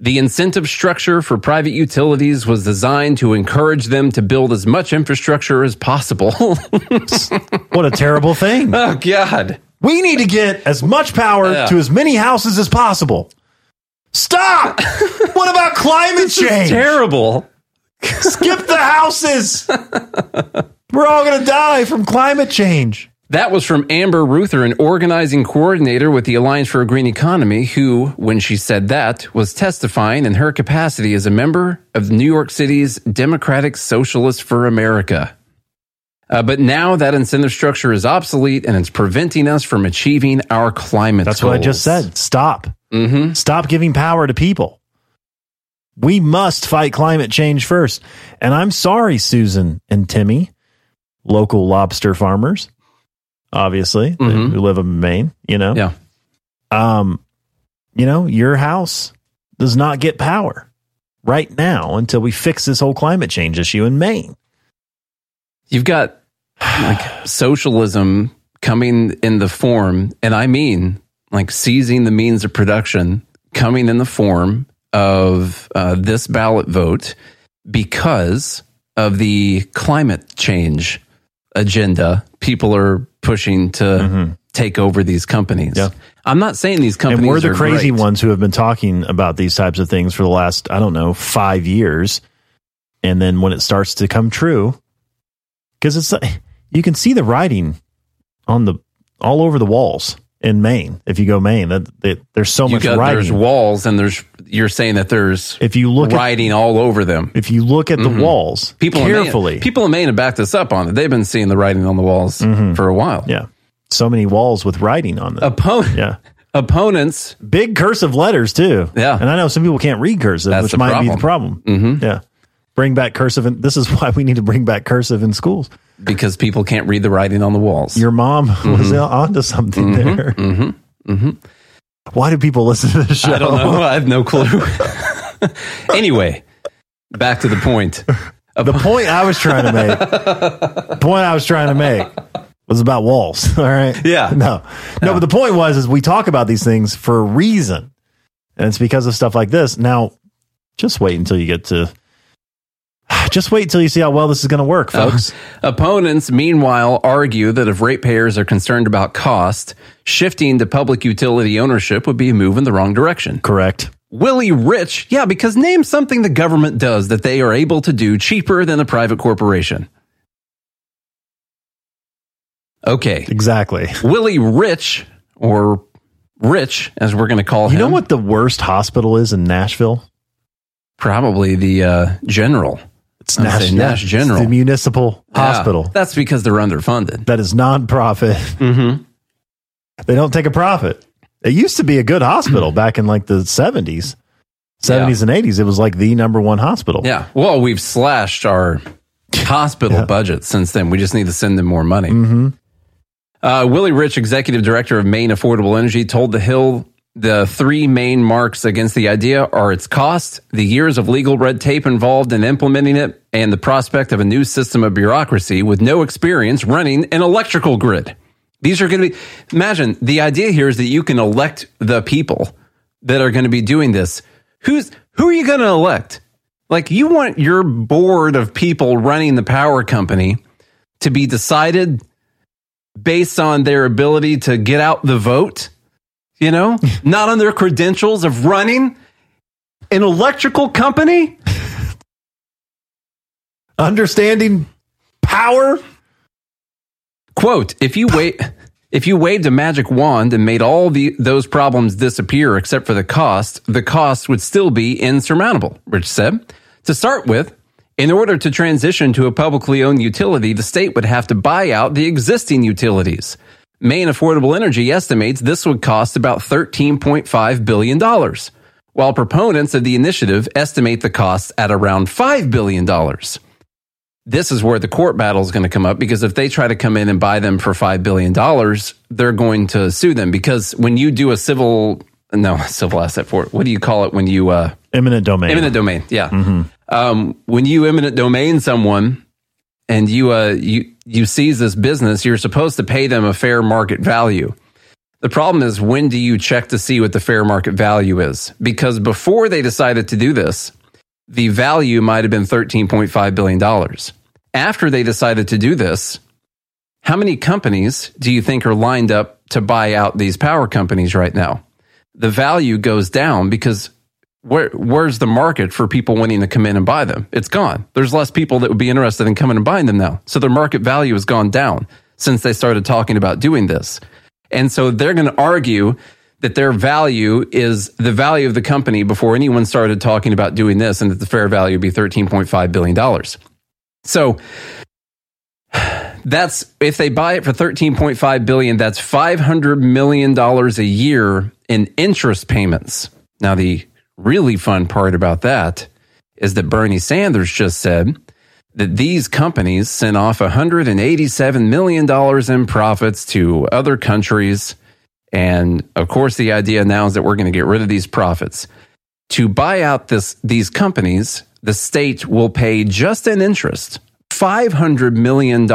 The incentive structure for private utilities was designed to encourage them to build as much infrastructure as possible. What a terrible thing. oh, God. We need to get as much power Yeah. to as many houses as possible. Stop! what about climate change? Terrible. Skip the houses. We're all going to die from climate change. That was from Amber Ruther, an organizing coordinator with the Alliance for a Green Economy, who, when she said that, was testifying in her capacity as a member of New York City's Democratic Socialists for America. Uh, but now that incentive structure is obsolete and it's preventing us from achieving our climate That's what I just said. Stop. Mm-hmm. Stop giving power to people. We must fight climate change first. And I'm sorry, Susan and Timmy, local lobster farmers, obviously, Mhm. who live in Maine, you know? Yeah. Um, you know, your house does not get power right now until we fix this whole climate change issue in Maine. You've got like socialism coming in the form, and I mean like seizing the means of production coming in the form of uh, this ballot vote because of the climate change agenda people are pushing to mm-hmm. take over these companies. Yeah. I'm not saying these companies and we're the crazy great. ones who have been talking about these types of things for the last, I don't know, five years. And then when it starts to come true, because it's like, you can see the writing on the all over the walls in Maine. If you go Maine, that, that there's so You much got, there's walls, and there's you're saying that there's If you look at writing all over them. if you look at the walls People in Maine- carefully, people in Maine have backed us up on it. They've been seeing the writing on the walls for a while. yeah, so many walls with writing on them. Oppo- yeah, Opponents, big cursive letters too. Yeah. and I know some people can't read cursive, That's which might be the problem. Mhm. Yeah, bring back cursive, and this is why we need to bring back cursive in schools. Because people can't read the writing on the walls. Your mom Mm-hmm. was onto something mm-hmm. there. Mm-hmm. Mm-hmm. Why do people listen to the show? I don't know. I have no clue. anyway, back to the point. The point I was trying to make, the point I was trying to make was about walls. All right. Yeah. No, no, but the point was, is we talk about these things for a reason. And it's because of stuff like this. Now, just wait until you get to, just wait until you see how well this is going to work, folks. Opponents, meanwhile, argue that if ratepayers are concerned about cost, shifting to public utility ownership would be a move in the wrong direction. Correct. Willy Ritch, yeah, because name something the government does that they are able to do cheaper than a private corporation. Okay. Exactly. Willy Ritch, or Rich, as we're going to call You him. You know what the worst hospital is in Nashville? Probably the uh, general. It's say Nash It's General. the municipal Yeah, hospital. that's because they're underfunded. that is nonprofit. Mm-hmm. They don't take a profit. It used to be a good hospital back in like the 70s, 70s and 80s. It was like the number one hospital. Yeah. Well, we've slashed our hospital budget since then. We just need to send them more money. Mm-hmm. Uh, Willy Ritch, executive director of Maine Affordable Energy, told The Hill the three main marks against the idea are its cost, the years of legal red tape involved in implementing it, and the prospect of a new system of bureaucracy with no experience running an electrical grid. These are going to be, imagine the idea here is that you can elect the people that are going to be doing this. Who's, who are you going to elect? Like you want your board of people running the power company to be decided based on their ability to get out the vote. You know, not on their credentials of running an electrical company. Understanding power. Quote: If you wait. If you waved a magic wand and made all the, those problems disappear except for the cost, the cost would still be insurmountable, Ritch said. To start with, in order to transition to a publicly owned utility, the state would have to buy out the existing utilities. Maine Affordable Energy estimates this would cost about $13.5 billion, while proponents of the initiative estimate the costs at around $5 billion this is where the court battle is going to come up because if they try to come in and buy them for $5 billion, they're going to sue them because when you do a civil, no, civil asset for it, what do you call it when you, uh, eminent domain? Eminent domain, yeah. Um, when you eminent domain someone and you, uh, you, you seize this business, you're supposed to pay them a fair market value. The problem is when do you check to see what the fair market value is? Because before they decided to do this, the value might have been $13.5 billion. After they decided to do this, how many companies do you think are lined up to buy out these power companies right now? The value goes down because where, where's the market for people wanting to come in and buy them? It's gone. There's less people that would be interested in coming and buying them now. So their market value has gone down since they started talking about doing this. And so they're going to argue that their value is the value of the company before anyone started talking about doing this and that the fair value would be $13.5 billion. So that's if they buy it for 13.5 billion, that's 500 million dollars a year in interest payments. Now the really fun part about that is that Bernie Sanders just said that these companies sent off $187 million in profits to other countries and of course, the idea now is that we're going to get rid of these profits. To buy out this, these companies, the state will pay just in interest $500 million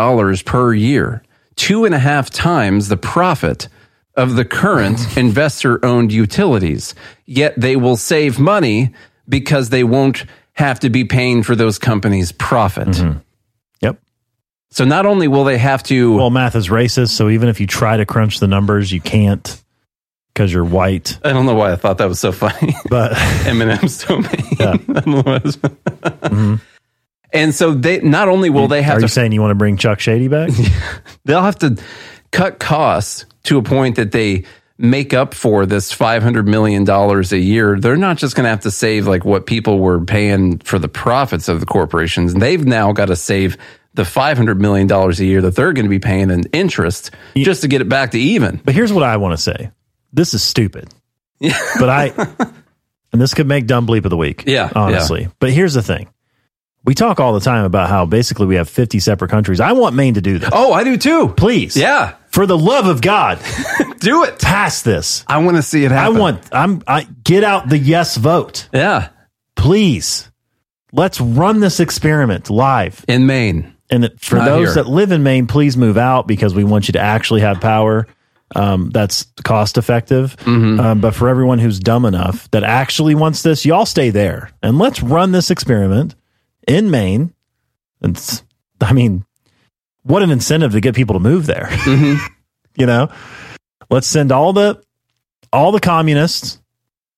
per year, two and a half times the profit of the current investor owned utilities. Yet they will save money because they won't have to be paying for those companies' profit. Mm-hmm. Yep. So not only will they have to Well, math is racist, so even if you try to crunch the numbers, you can't because you're white. I don't know why I thought that was so funny. But Eminem's domain. Yeah. I don't know why it was- mm-hmm. And so they not only will they have are to you saying you want to bring Chuck Shady back? they'll have to cut costs to a point that they make up for this $500 million a year. They're not just going to have to save like what people were paying for the profits of the corporations. They've now got to save the $500 million a year that they're going to be paying in interest just to get it back to even. But here's what I want to say. This is stupid. Yeah. but I, and this could make dumb bleep of the week. Yeah, Honestly. But here's the thing. We talk all the time about how basically we have 50 separate countries. I want Maine to do this. Oh, I do too. Please. Yeah. For the love of God, Do it. pass this. I want to see it happen. I want, I'm, I get out the yes vote. Yeah. Please. Let's run this experiment live. In Maine. And for Not those here. that live in Maine, please move out because we want you to actually have power. Um, that's cost effective. Mm-hmm. Um, but for everyone who's dumb enough that actually wants this, y'all stay there and let's run this experiment in Maine. It's, I mean, what an incentive to get people to move there. Mm-hmm. you know, let's send all the all the communists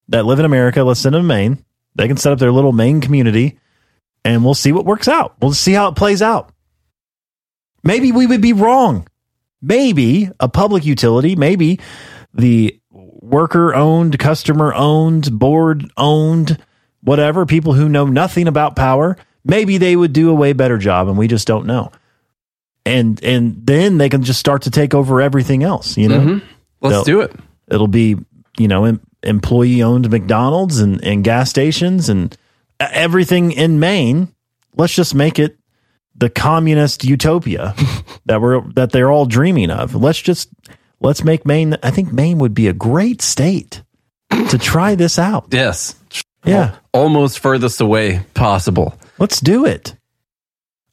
that live in America. Let's send them to Maine. They can set up their little Maine community, and we'll see what works out. We'll see how it plays out. Maybe we would be wrong. Maybe a public utility, maybe the worker owned, customer owned, board owned, whatever, people who know nothing about power, maybe they would do a way better job and we just don't know. And and then they can just start to take over everything else, you know? Mhm. Let's They'll- do it. It'll be, you know, em- employee owned McDonald's and, and gas stations and everything in Maine. Let's just make it the communist utopia that we're that they're all dreaming of. Let's just let's make Maine. I think Maine would be a great state to try this out. Yes. Yeah, Almost furthest away possible. let's do it.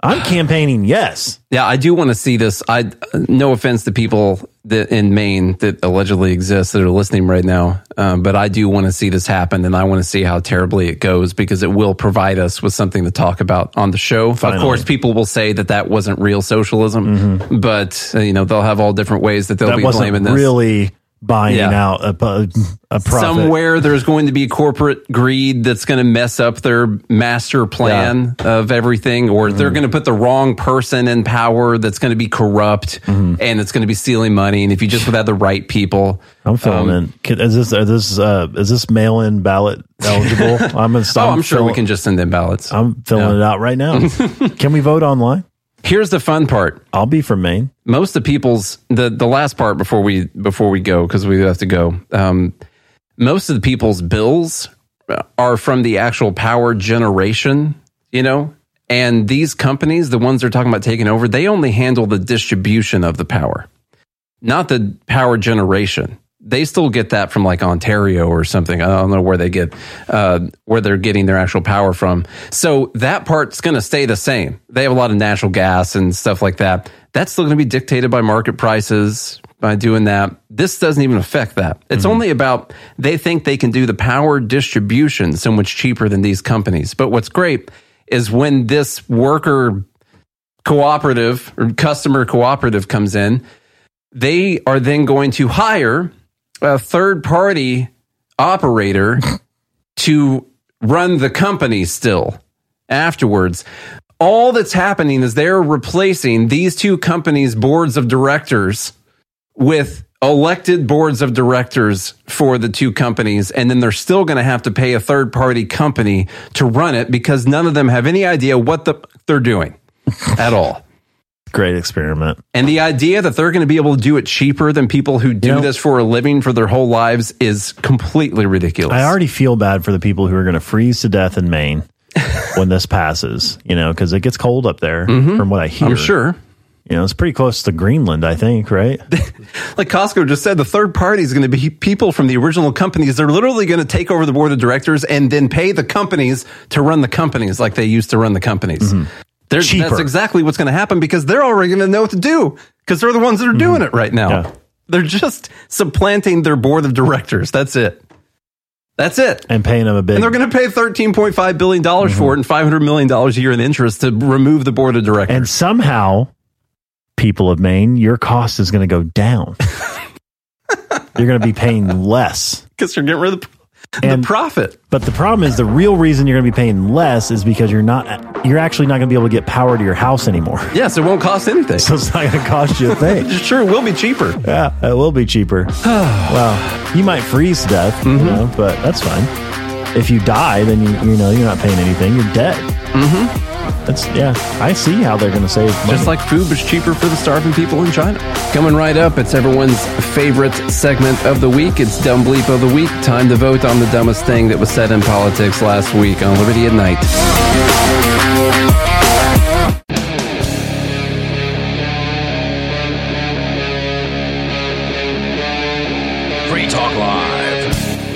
I'm campaigning yes. Yeah, I do want to see this. I no offense to people that in Maine that allegedly exist that are listening right now, um, but I do want to see this happen, and I want to see how terribly it goes because it will provide us with something to talk about on the show. Finally. Of course, people will say that that wasn't real socialism, but uh, you know they'll have all different ways that they'll that be blaming this. really buying Yeah. out a, a, a profit. Somewhere there's going to be corporate greed that's going to mess up their master plan of everything, or they're Mm-hmm. going to put the wrong person in power that's going to be corrupt Mm-hmm. and it's going to be stealing money. And if you just would have the right people, I'm filling um, in. Is this are this uh, is this mail in ballot eligible? I'm gonna stop. Oh, I'm sure we can just send in ballots. I'm filling Yeah. it out right now. can we vote online? Here's the fun part. I'll be from Maine. most of the people's the the last part before we before we go because we have to go um most of the people's bills are from the actual power generation you know and these companies the ones they're talking about taking over they only handle the distribution of the power not the power generation they still get that from like Ontario or something. I don't know where they get uh, where they're getting their actual power from. So that part's going to stay the same. They have a lot of natural gas and stuff like that. That's still going to be dictated by market prices by doing that. This doesn't even affect that. It's only about they think they can do the power distribution so much cheaper than these companies. But what's great is when this worker cooperative or customer cooperative comes in, they are then going to hire a third party operator to run the company still afterwards. All that's happening is they're replacing these two companies' boards of directors with elected boards of directors for the two companies. And then they're still going to have to pay a third party company to run it because none of them have any idea what the, they're doing at all. Great experiment. And the idea that they're going to be able to do it cheaper than people who do You know- this for a living for their whole lives is completely ridiculous. I already feel bad for the people who are going to freeze to death in Maine when this passes. You know, because it gets cold up there. From what I hear, Mm-hmm. I'm sure. You know, it's pretty close to Greenland, I think. Right? Like Costco just said, the third party is going to be people from the original companies. They're literally going to take over the board of directors and then pay the companies to run the companies like they used to run the companies. They're, Cheaper. that's exactly what's going to happen because they're already going to know what to do because they're the ones that are doing mm-hmm. it right now. Yeah. They're just supplanting their board of directors. That's it. That's it. and paying them a bit. And they're going to pay $13.5 billion for it mm-hmm. and $500 million a year in interest to remove the board of directors. and somehow, people of Maine, your cost is going to go down. You're going to be paying less. Because you're getting rid of the, And- the profit. But the problem is the real reason you're going to be paying less is because you're not you're actually not going to be able to get power to your house anymore. Yes, it won't cost anything. So it's not going to cost you a thing. sure, it will be cheaper. Yeah, it will be cheaper. well, you might freeze to death, you know, but that's fine. If you die, then you you know you're not paying anything. You're dead. Mm-hmm. That's yeah. I see how they're going to save money. Just like food was cheaper for the starving people in China. Coming right up, it's everyone's favorite segment of the week. It's Dumb Bleep of the Week. Time to vote on the dumbest thing that was said in politics last week on Liberty at Night.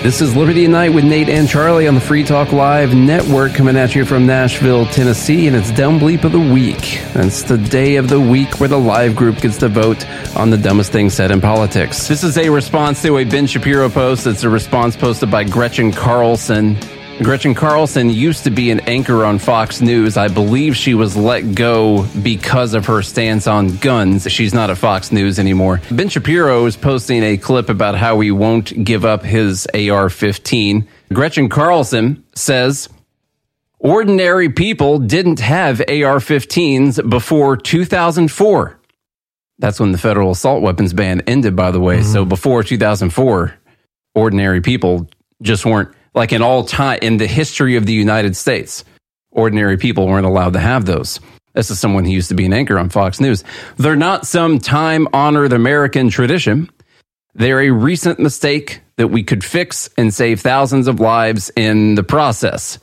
This is Liberty Night with Nate and Charlie on the Free Talk Live network coming at you from Nashville, Tennessee, and it's Dumb Bleep of the Week. That's the day of the week where the live group gets to vote on the dumbest thing said in politics. This is a response to a Ben Shapiro post. It's a response posted by Gretchen Carlson. Gretchen Carlson used to be an anchor on Fox News. I believe she was let go because of her stance on guns. She's not at Fox News anymore. Ben Shapiro is posting a clip about how he won't give up his AR 15. Gretchen Carlson says, Ordinary people didn't have AR 15s before 2004. That's when the federal assault weapons ban ended, by the way. Mm-hmm. So before 2004, ordinary people just weren't like in all time in the history of the United States. Ordinary people weren't allowed to have those. This is someone who used to be an anchor on Fox News. They're not some time honored American tradition. They're a recent mistake that we could fix and save thousands of lives in the process.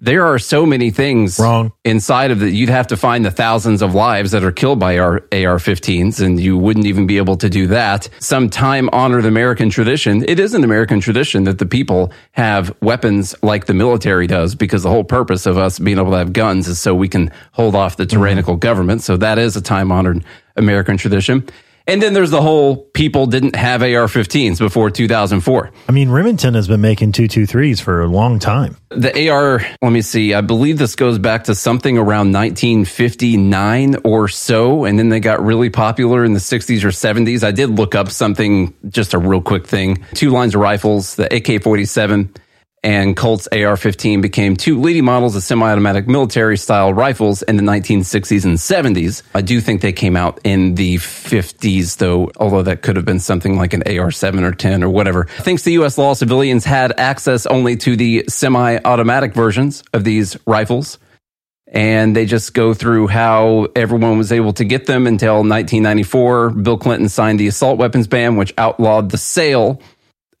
There are so many things Wrong. inside of that. You'd have to find the thousands of lives that are killed by our AR 15s, and you wouldn't even be able to do that. Some time honored American tradition. It is an American tradition that the people have weapons like the military does, because the whole purpose of us being able to have guns is so we can hold off the tyrannical mm-hmm. government. So that is a time honored American tradition. And then there's the whole people didn't have AR-15s before 2004. I mean, Remington has been making 223s for a long time. The AR, let me see, I believe this goes back to something around 1959 or so. And then they got really popular in the 60s or 70s. I did look up something, just a real quick thing. Two lines of rifles, the AK 47 and Colt's AR 15 became two leading models of semi automatic military style rifles in the 1960s and 70s. I do think they came out in the 50s, though, although that could have been something like an AR 7 or 10 or whatever. Thanks to U.S. law, civilians had access only to the semi automatic versions of these rifles. And they just go through how everyone was able to get them until 1994. Bill Clinton signed the assault weapons ban, which outlawed the sale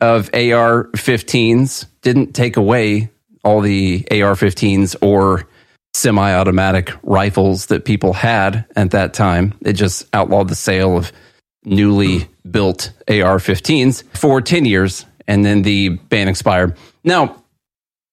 of AR 15s didn't take away all the AR 15s or semi automatic rifles that people had at that time. It just outlawed the sale of newly built AR 15s for 10 years, and then the ban expired. Now,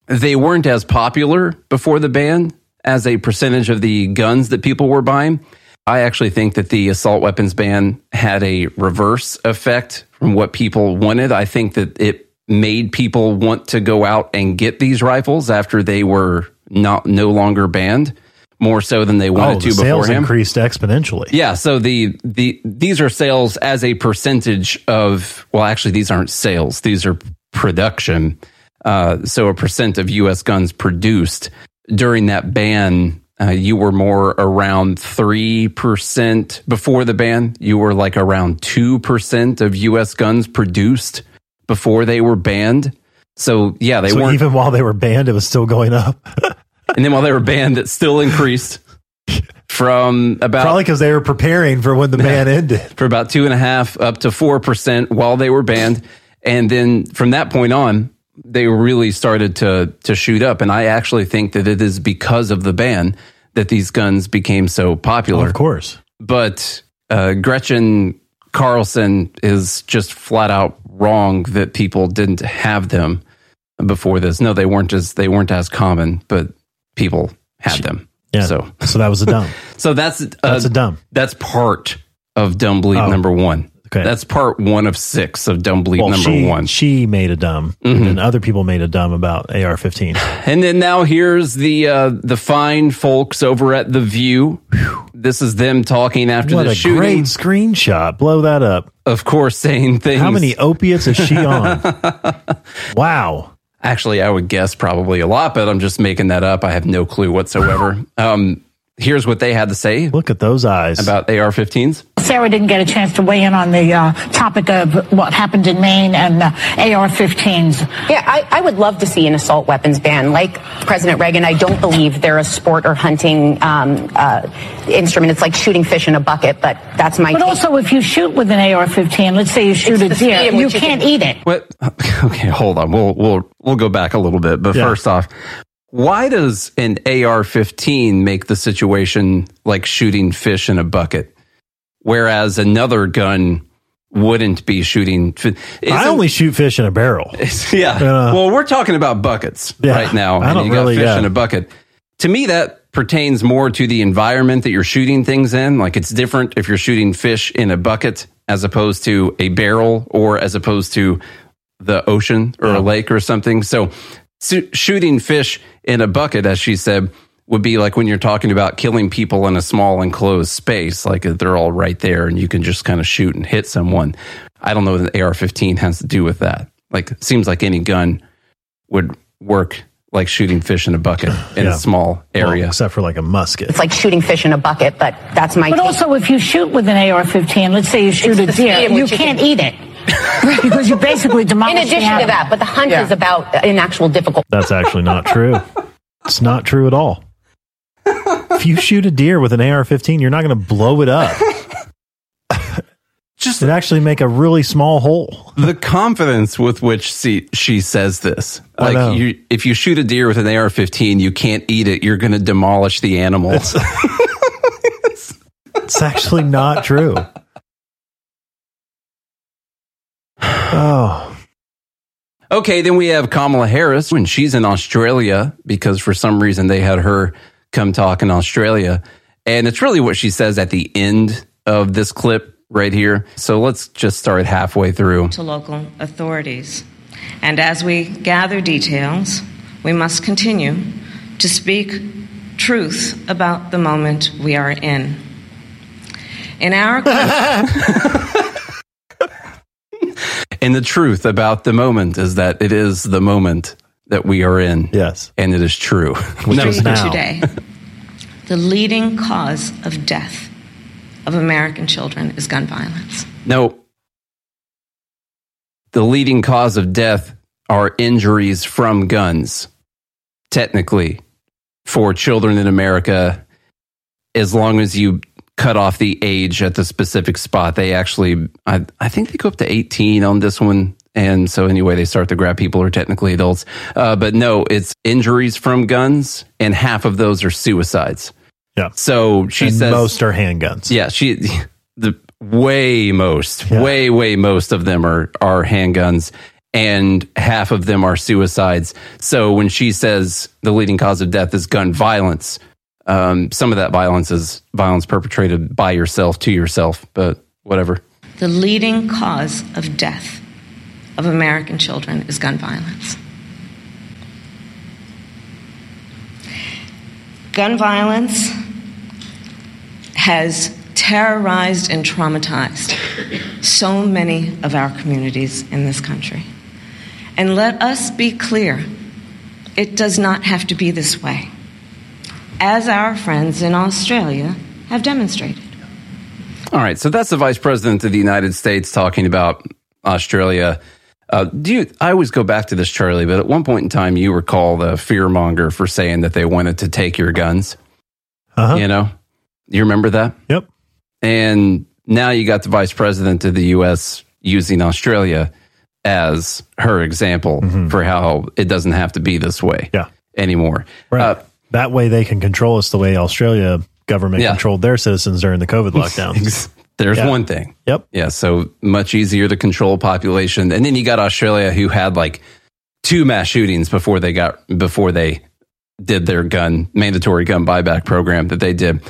they weren't as popular before the ban as a percentage of the guns that people were buying. I actually think that the assault weapons ban had a reverse effect from what people wanted. I think that it made people want to go out and get these rifles after they were not no longer banned more so than they wanted oh, to the sales beforehand. increased exponentially. Yeah, so the the these are sales as a percentage of well, actually these aren't sales; these are production. Uh, so a percent of U.S. guns produced during that ban, uh, you were more around three percent before the ban. You were like around two percent of U.S. guns produced before they were banned. So yeah, they so weren't even while they were banned, it was still going up. and then while they were banned, it still increased from about Probably because they were preparing for when the ban ended. for about two and a half up to four percent while they were banned, and then from that point on, they really started to to shoot up. And I actually think that it is because of the ban that these guns became so popular. of course. But uh, Gretchen Carlson is just flat out wrong that people didn't have them before this. No, they weren't as they weren't as common, but people had them. Yeah. So So that was a dumb. so that's uh, That's a dumb. That's part of dumb bleep Oh. number one. Okay. That's part one of six of dumb bleep Well, number she, one. she made a dumb, Mhm. and other people made a dumb about AR-15. And then now here's the uh, the fine folks over at the View. This is them talking after what the a shooting. great screenshot! Blow that up. Of course, saying things. How many opiates is she on? wow. Actually, I would guess probably a lot, but I'm just making that up. I have no clue whatsoever. um, here's what they had to say. Look at those eyes about AR-15s. Sarah didn't get a chance to weigh in on the uh, topic of what happened in Maine and uh, AR-15s. Yeah, I, I would love to see an assault weapons ban. Like President Reagan, I don't believe they're a sport or hunting um, uh, instrument. It's like shooting fish in a bucket, but that's my But take. also, if you shoot with an AR-15, let's say you shoot It's a deer, you you can't can- eat it. What? Okay, hold on. We'll we'll we'll go back a little bit. But Yeah. first off, why does an AR-15 make the situation like shooting fish in a bucket, whereas another gun wouldn't be shooting? Fi- I only shoot fish in a barrel. yeah. Uh, well, we're talking about buckets Yeah, right now, I and don't you got fish yeah. in a bucket. To me, that pertains more to the environment that you're shooting things in. Like it's different if you're shooting fish in a bucket as opposed to a barrel, or as opposed to the ocean or a lake or something. So, shooting fish in a bucket, as she said, would be like when you're talking about killing people in a small enclosed space, like they're all right there and you can just kind of shoot and hit someone. I don't know what an AR 15 has to do with that. Like, it seems like any gun would work like shooting fish in a bucket in Yeah. a small well, area. except for like a musket. It's like shooting fish in a bucket, but that's my But take. also, if you shoot with an AR-15, let's say you shoot a deer, you you can't can- eat it. Because you basically demolish in addition to that, but the hunt is about an actual difficult. That's actually not true. it's not true at all. If you shoot a deer with an AR-15, you're not going to blow it up. Just it actually make a really small hole. the confidence with which she, she says this. I know. Like, you, if you shoot a deer with an AR 15, you can't eat it. You're going to demolish the animal. It's actually not true. Oh, Okay, then we have Kamala Harris when she's in Australia because for some reason they had her come talk in Australia. And it's really what she says at the end of this clip right here. So let's just start halfway through. to local authorities. And as we gather details, we must continue to speak truth about the moment we are in. In our And the truth about the moment is that it is the moment that we are in. Yes. And it is true. country today, the leading cause of death of American children is gun violence. No. The leading cause of death are injuries from guns, technically, for children in America, as long as you cut off the age at the specific spot. They actually, I, I think they go up to 18 on this one. And so, anyway, they start to grab people who are technically adults. Uh, but no, it's injuries from guns, and half of those are suicides. Yeah. So she And says most are handguns. yeah, she the way most, way way most of them are are handguns and half of them are suicides. So when she says the leading cause of death is gun violence, um, some of that violence is violence perpetrated by yourself to yourself, but whatever. The leading cause of death of American children is gun violence. Gun violence has terrorized and traumatized so many of our communities in this country. And let us be clear it does not have to be this way, as our friends in Australia have demonstrated. All right, so that's the vice president of the United States talking about Australia. Uh, do you? I always go back to this, Charlie. But at one point in time, you were called a fearmonger for saying that they wanted to take your guns. Uh-huh. You know, you remember that? Yep. And now you got the vice president of the U.S. using Australia as her example for how it doesn't have to be this way Yeah. anymore. Right. Uh, that way they can control us the way Australia government Yeah. controlled their citizens during the COVID lockdowns. There's Yeah. one thing. Yep. Yeah. So much easier to control population. And then you got Australia who had like two mass shootings before they got, before they did their gun, mandatory gun buyback program that they did.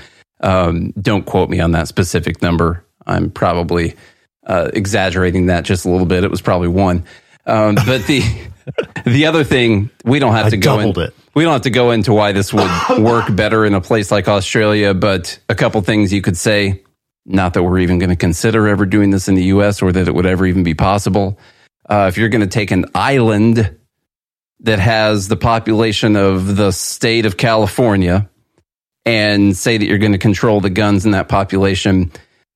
Um, don't quote me on that specific number. I'm probably uh, exaggerating that just a little bit. It was probably one. Um, but the, the other thing, we don't have I to go in, doubled it. We don't have to go into why this would work better in a place like Australia, but a couple things you could say. Not that we're even going to consider ever doing this in the U.S. or that it would ever even be possible. Uh, if you're going to take an island that has the population of the state of California and say that you're going to control the guns in that population,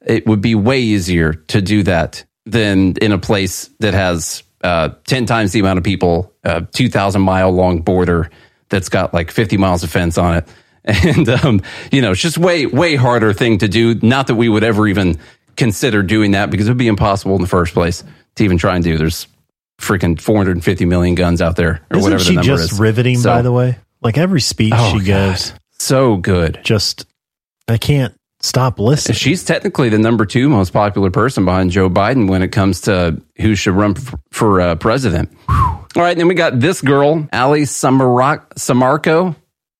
it would be way easier to do that than in a place that has uh, 10 times the amount of people, a 2,000 mile long border that's got like 50 miles of fence on it. And, um, you know, it's just way, way harder thing to do. Not that we would ever even consider doing that because it would be impossible in the first place to even try and do. There's freaking 450 million guns out there or Isn't whatever she the number just is. riveting, So- by the way? Like every speech Oh, she gives, so good. just I can't stop listening. She's technically the number two most popular person behind Joe Biden when it comes to who should run f- for uh, president. All right, then we got this girl, Ali Samarak- Samarco.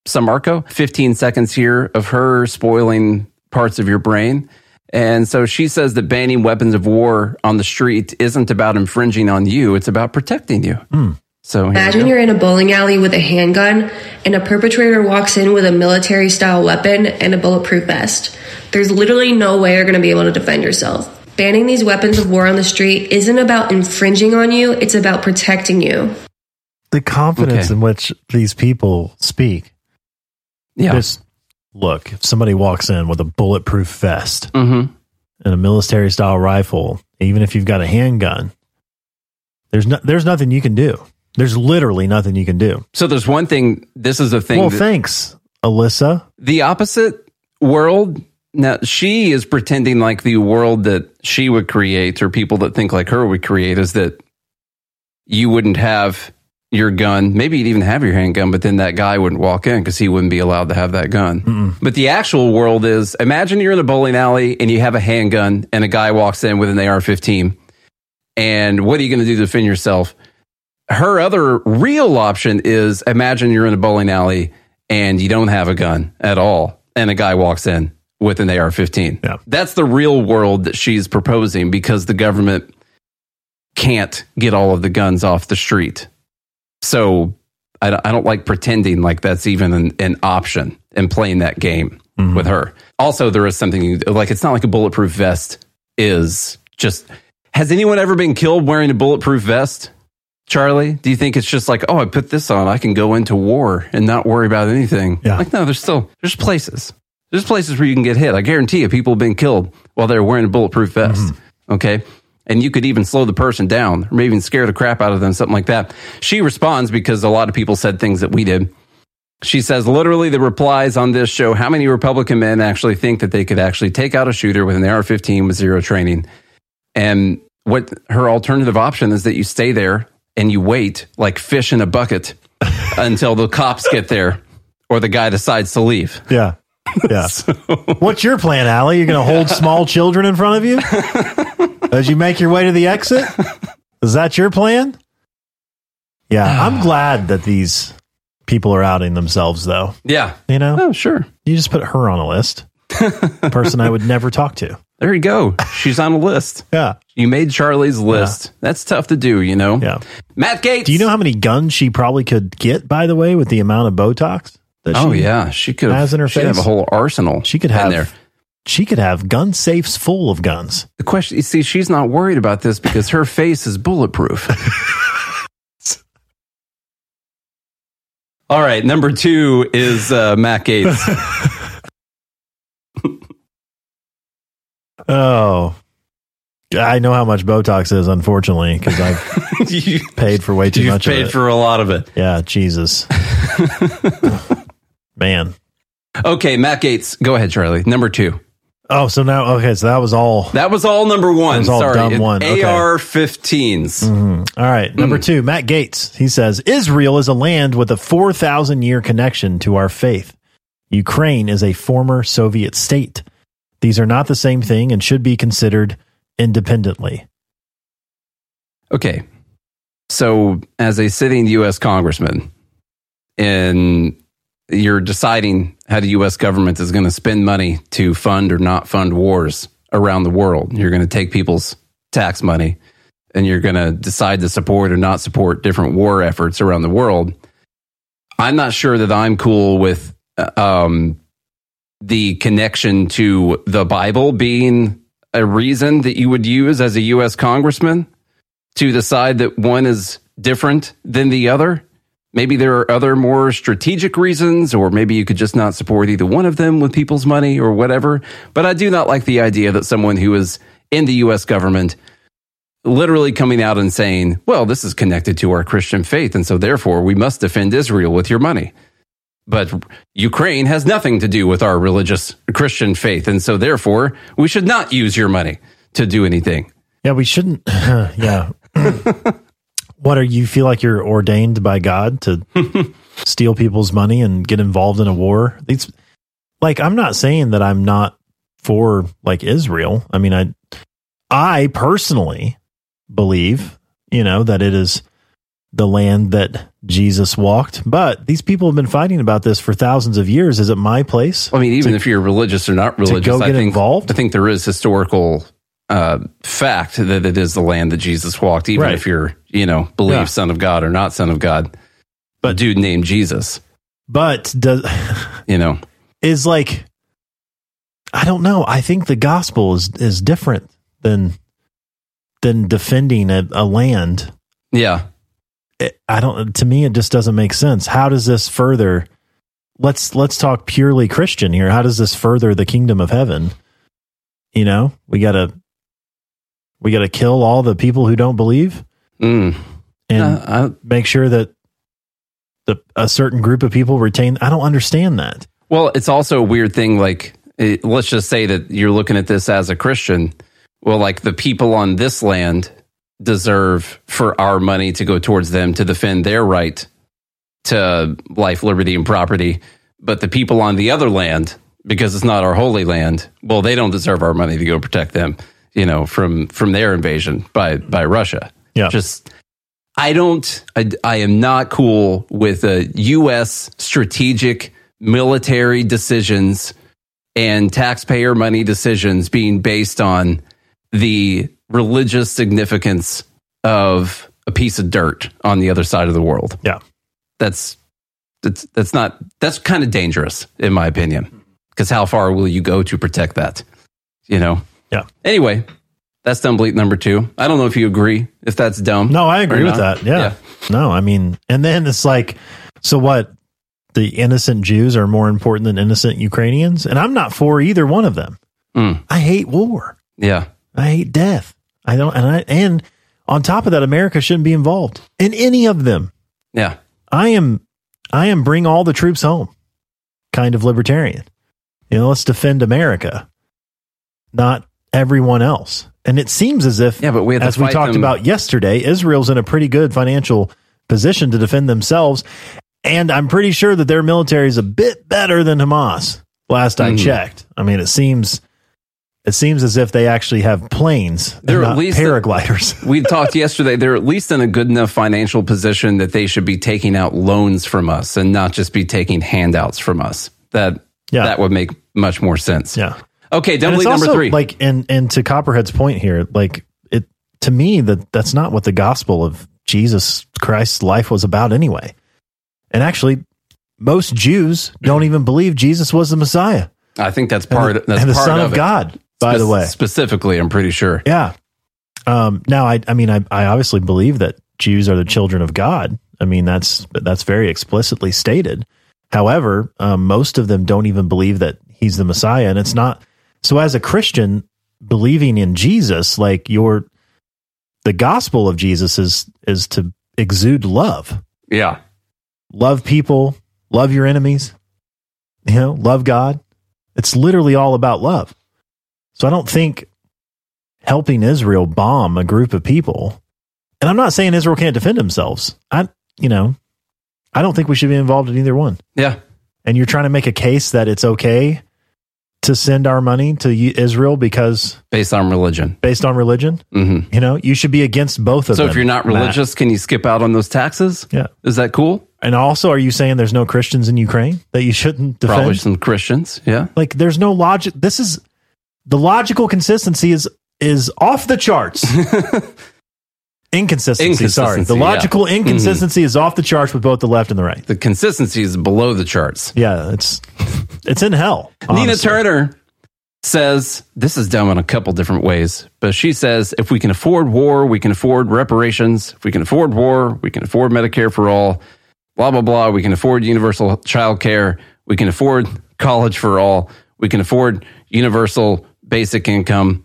Samarco, 15 seconds here of her spoiling parts of your brain. And so she says that banning weapons of war on the street isn't about infringing on you, it's about protecting you. Hmm. So Imagine go. you're in a bowling alley with a handgun and a perpetrator walks in with a military style weapon and a bulletproof vest. There's literally no way you're going to be able to defend yourself. Banning these weapons of war on the street isn't about infringing on you, it's about protecting you. the confidence Okay. in which these people speak. Yeah. Just look, if somebody walks in with a bulletproof vest Mhm. and a military style rifle, even if you've got a handgun, there's no, there's nothing you can do. There's literally nothing you can do. So there's one thing, this is a thing. well, that- thanks, Alyssa. the opposite world now she is pretending like the world that she would create or people that think like her would create is that you wouldn't have your gun. Maybe you'd even have your handgun but then that guy wouldn't walk in because he wouldn't be allowed to have that gun. But the actual world is imagine you're in a bowling alley and you have a handgun and a guy walks in with an ar-15 and what are you going to do to defend yourself? Her other real option is imagine you're in a bowling alley and you don't have a gun at all and a guy walks in with an AR-15. Yeah. That's the real world that she's proposing because the government can't get all of the guns off the street. So I don't, I don't like pretending like that's even an, an option and playing that game mm-hmm. with her. Also, there is something like it's not like a bulletproof vest is just. Has anyone ever been killed wearing a bulletproof vest? Charlie, do you think it's just like, oh, I put this on, I can go into war and not worry about anything? Yeah. Like, no, there's still there's places. There's places where you can get hit. I guarantee you, people have been killed while they're wearing a bulletproof vest. Mm-hmm. Okay. And you could even slow the person down or maybe even scare the crap out of them, something like that. She responds because a lot of people said things that we did. She says, literally, the replies on this show how many Republican men actually think that they could actually take out a shooter with an AR 15 with zero training? And what her alternative option is that you stay there and you wait like fish in a bucket until the cops get there or the guy decides to leave. Yeah. Yeah. What's your plan, Allie? You're going to hold small children in front of you as you make your way to the exit? Is that your plan? Yeah. I'm glad that these people are outing themselves, though. Yeah. You know? Oh, sure. You just put her on a list. a person I would never talk to. There you go. She's on a list. Yeah. You made Charlie's list. That's tough to do, you know? Yeah. Matt Gaetz. Do you know how many guns she probably could get, by the way, with the amount of Botox that Oh, she yeah. She could has in her she'd face? have a whole arsenal. She could in have there. She could have gun safes full of guns. The question, you see, she's not worried about this because her face is bulletproof. All right, number two is uh, Matt Gaetz. Oh, I know how much Botox is, unfortunately, because I've You- paid for way too much paid of it. for a lot of it. yeah, Jesus, man. Okay, Matt Gaetz. Go ahead, Charlie. Number two. Oh, so now okay, so that was all. That was all number one. That was all Sorry, dumb one. Okay. AR-15s. Mhm. All right, number Hmm. two, Matt Gaetz. He says Israel is a land with a four thousand year connection to our faith. Ukraine is a former Soviet state. These are not the same thing and should be considered independently. Okay. So, as a sitting U.S. congressman, and you're deciding how the U.S. government is going to spend money to fund or not fund wars around the world, you're going to take people's tax money and you're going to decide to support or not support different war efforts around the world. I'm not sure that I'm cool with uh, um, the connection to the Bible being a reason that you would use as a U.S. congressman to decide that one is different than the other. Maybe there are other more strategic reasons, or maybe you could just not support either one of them with people's money or whatever. But I do not like the idea that someone who is in the U.S. government literally coming out and saying, well, this is connected to our Christian faith, and so therefore we must defend Israel with your money. But Ukraine has nothing to do with our religious Christian faith, and so therefore we should not use your money to do anything. Yeah, we shouldn't. yeah. what are you feel like you're ordained by God to steal people's money and get involved in a war? It's like I'm not saying that I'm not for like Israel. I mean, I I personally believe, you know, that it is the land that Jesus walked, but these people have been fighting about this for thousands of years. Is it my place? I mean, even if you're religious or not religious, go I get think, involved? I think there is historical uh, fact that it is the land that Jesus walked, even Right. if you're, you know, believe Yeah. son of God or not son of God. But dude named Jesus, But does you know, is like I don't know. I think the gospel is is different than than defending a, a land. yeah. It, I don't. To me, it just doesn't make sense. How does this further? Let's let's talk purely Christian here. How does this further the kingdom of heaven? You know, we gotta we gotta kill all the people who don't believe Mm. and Uh, I- make sure that the a certain group of people retain. I don't understand that. Well, it's also a weird thing. Like, it, let's just say that you're looking at this as a Christian. Well, like the people on this land deserve for our money to go towards them to defend their right to life, liberty, and property. But the people on the other land, because it's not our holy land, well, they don't deserve our money to go protect them, you know, from from their invasion by by Russia. Yeah. Just I don't, I, I am not cool with a U.S. strategic military decisions and taxpayer money decisions being based on the religious significance of a piece of dirt on the other side of the world. Yeah. That's that's that's not that's kind of dangerous in my opinion. Cuz how far will you go to protect that? You know. Yeah. Anyway, that's dumb bleep number 2. I don't know if you agree if that's dumb. No, I agree with not. that. Yeah. No, I mean, and then it's like, so what? The innocent Jews are more important than innocent Ukrainians, and I'm not for either one of them. Mm. I hate war. Yeah. I hate death. I don't, and I, and on top of that, America shouldn't be involved in any of them. Yeah. I am, I am bring all the troops home, kind of libertarian. You know, let's defend America, not everyone else. And it seems as if, Yeah, but we as we talked them- about yesterday, Israel's in a pretty good financial position to defend themselves. And I'm pretty sure that their military is a bit better than Hamas. Last I Mhm. checked. I mean, it seems, it seems as if they actually have planes, They're at not least- paragliders. we talked yesterday. They're at least in a good enough financial position that they should be taking out loans from us and not just be taking handouts from us. That Yeah. that would make much more sense. Yeah. Okay, And it's number also, three. Like, and and to Copperhead's point here, like it to me that that's not what the gospel of Jesus Christ's life was about anyway. And actually, most Jews don't even believe Jesus was the Messiah I think that's and part. the, that's and the part Son of of. God. By the way, specifically, I'm pretty sure. yeah. Um, now, I I mean, I I obviously believe that Jews are the children of God. I mean, that's that's very explicitly stated. However, um, most of them don't even believe that he's the Messiah, and it's not. So, as a Christian, believing in Jesus, like your the gospel of Jesus is is to exude love, Yeah, love people, love your enemies, you know, love God. It's literally all about love. So, I don't think helping Israel bomb a group of people, and I'm not saying Israel can't defend themselves. I, you know, I don't think we should be involved in either one. yeah. And you're trying to make a case that it's okay to send our money to Israel because Based on religion. based on religion. hmm You know, you should be against both of So them. So if you're not Matt. religious, can you skip out on those taxes? Yeah. Is that cool? and also, are you saying there's no Christians in Ukraine that you shouldn't defend? Probably some Christians. Yeah. Like, there's no logic. This is the logical consistency is is off the charts. Inconsistency, sorry. The Inconsistency, yeah. logical Mhm. inconsistency is off the charts with both the left and the right. The consistency is below the charts. Yeah, it's it's in hell. Nina. Turner says this is dumb in a couple different ways, but she says if we can afford war, we can afford reparations. If we can afford war, we can afford Medicare for all. Blah blah blah. We can afford universal child care. We can afford college for all. We can afford universal basic income.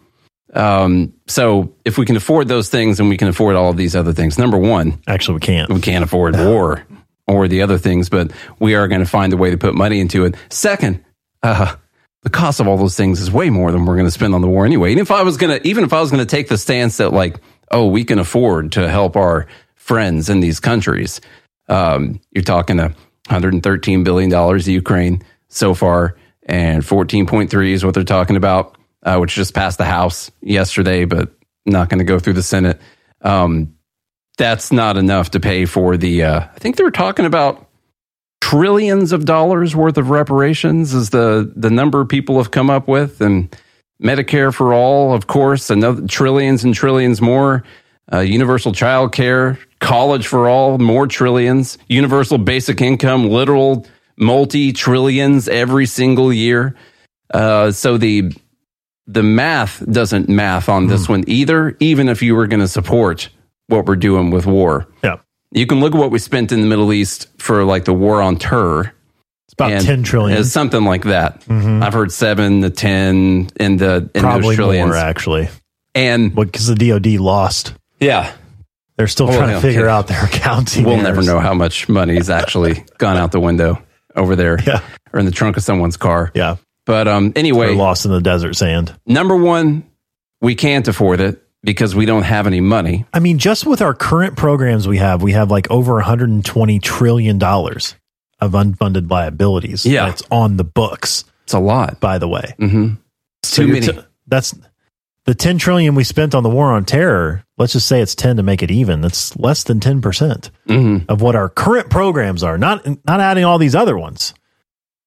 Um, so if we can afford those things, and we can afford all of these other things. Number one, Actually, we can't. we can't afford war or the other things, but we are going to find a way to put money into it. Second, uh, the cost of all those things is way more than we're going to spend on the war anyway. And if I was going to, even if I was going to take the stance that like, oh, we can afford to help our friends in these countries, um, you're talking a 113 billion dollars to Ukraine so far, and 14.3 is what they're talking about, uh, which just passed the House yesterday, but not going to go through the Senate. Um, that's not enough to pay for the. Uh, I think they were talking about trillions of dollars worth of reparations is the the number people have come up with, and Medicare for all, of course, another trillions and trillions more. Uh, universal child care, college for all, more trillions. Universal basic income, literal multi trillions every single year. Uh, so the the math doesn't math on this one either, even if you were going to support what we're doing with war. Yeah. You can look at what we spent in the Middle East for like the war on terror. It's about 10 trillion. It's something like that. Mhm. I've heard seven to 10 in the, in Probably more, actually. And because the DoD lost. Yeah. They're still Well, trying to figure out their accounting. we'll never know how much money money's actually gone out the window over there yeah. or in the trunk of someone's car. Yeah. But um, anyway, They're lost in the desert sand. number one, we can't afford it because we don't have any money. I mean, just with our current programs we have, we have like over 120 trillion dollars of unfunded liabilities. Yeah. that's on the books. It's a lot, by the way. Mm-hmm. So Too many. t- that's the 10 trillion we spent on the war on terror. Let's just say it's 10 to make it even. That's less than 10 percent Mm-hmm. of what our current programs are. Not not adding all these other ones.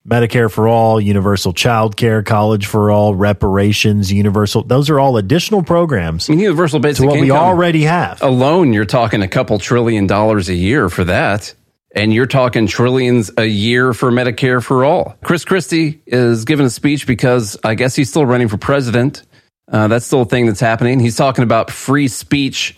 Medicare for all, universal child care, college for all, reparations, universal. Those are all additional programs. I mean, universal basic to what we already have. alone, you're talking a couple trillion dollars a year for that. And you're talking trillions a year for Medicare for all. Chris Christie is giving a speech because I guess he's still running for president. Uh, that's still a thing that's happening. He's talking about free speech.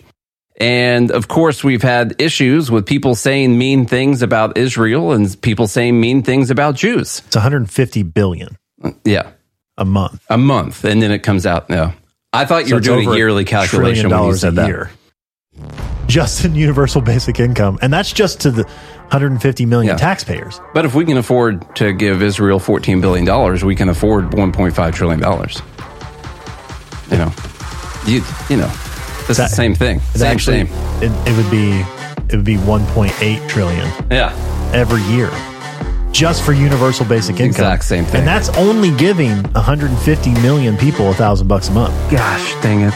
And of course, we've had issues with people saying mean things about Israel and people saying mean things about Jews. It's 150 billion uh, Yeah. a month. A month. And then it comes out. No. I thought you So were doing a yearly calculation when you said that. year. Just in universal basic income. And that's just to the 150 million Yeah. taxpayers. But if we can afford to give Israel $14 billion, we can afford $1.5 trillion. You know, you, you know, it's the same thing. It's Same, actually, same. It, it would be it would be 1.8 trillion Yeah. every year just for universal basic income. Exact same thing. And that's only giving 150 million people a thousand bucks a month. Gosh, dang it.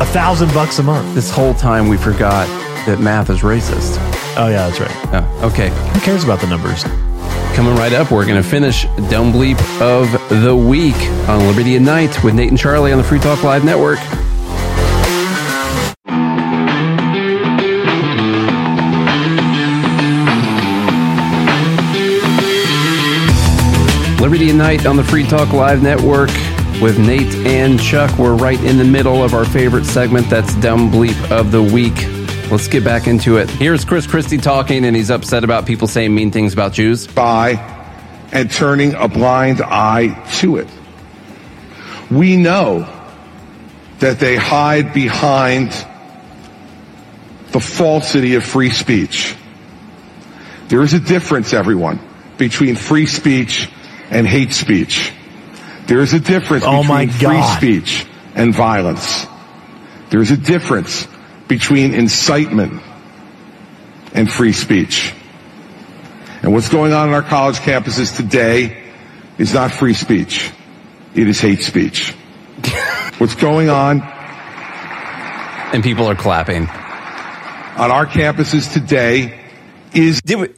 A thousand bucks a month. This whole time we forgot that math is racist. Oh yeah, that's right. Yeah. Okay. Who cares about the numbers? Coming right up, we're going to finish Dumb Bleep of the Week on Liberty at Night with Nate and Charlie on the Free Talk Live Network. Liberty Night on the Free Talk Live Network with Nate and Chuck. We're right in the middle of our favorite segment. That's Dumb Bleep of the Week. Let's get back into it. Here's Chris Christie talking, and he's upset about people saying mean things about Jews. by and turning a blind eye to it. We know that they hide behind the falsity of free speech. There is a difference, everyone, between free speech and hate speech. There is a difference Oh my between free speech and violence. There is a difference between incitement and free speech. And what's going on in our college campuses today is not free speech. It is hate speech. what's going on And people are clapping. on our campuses today is Did we,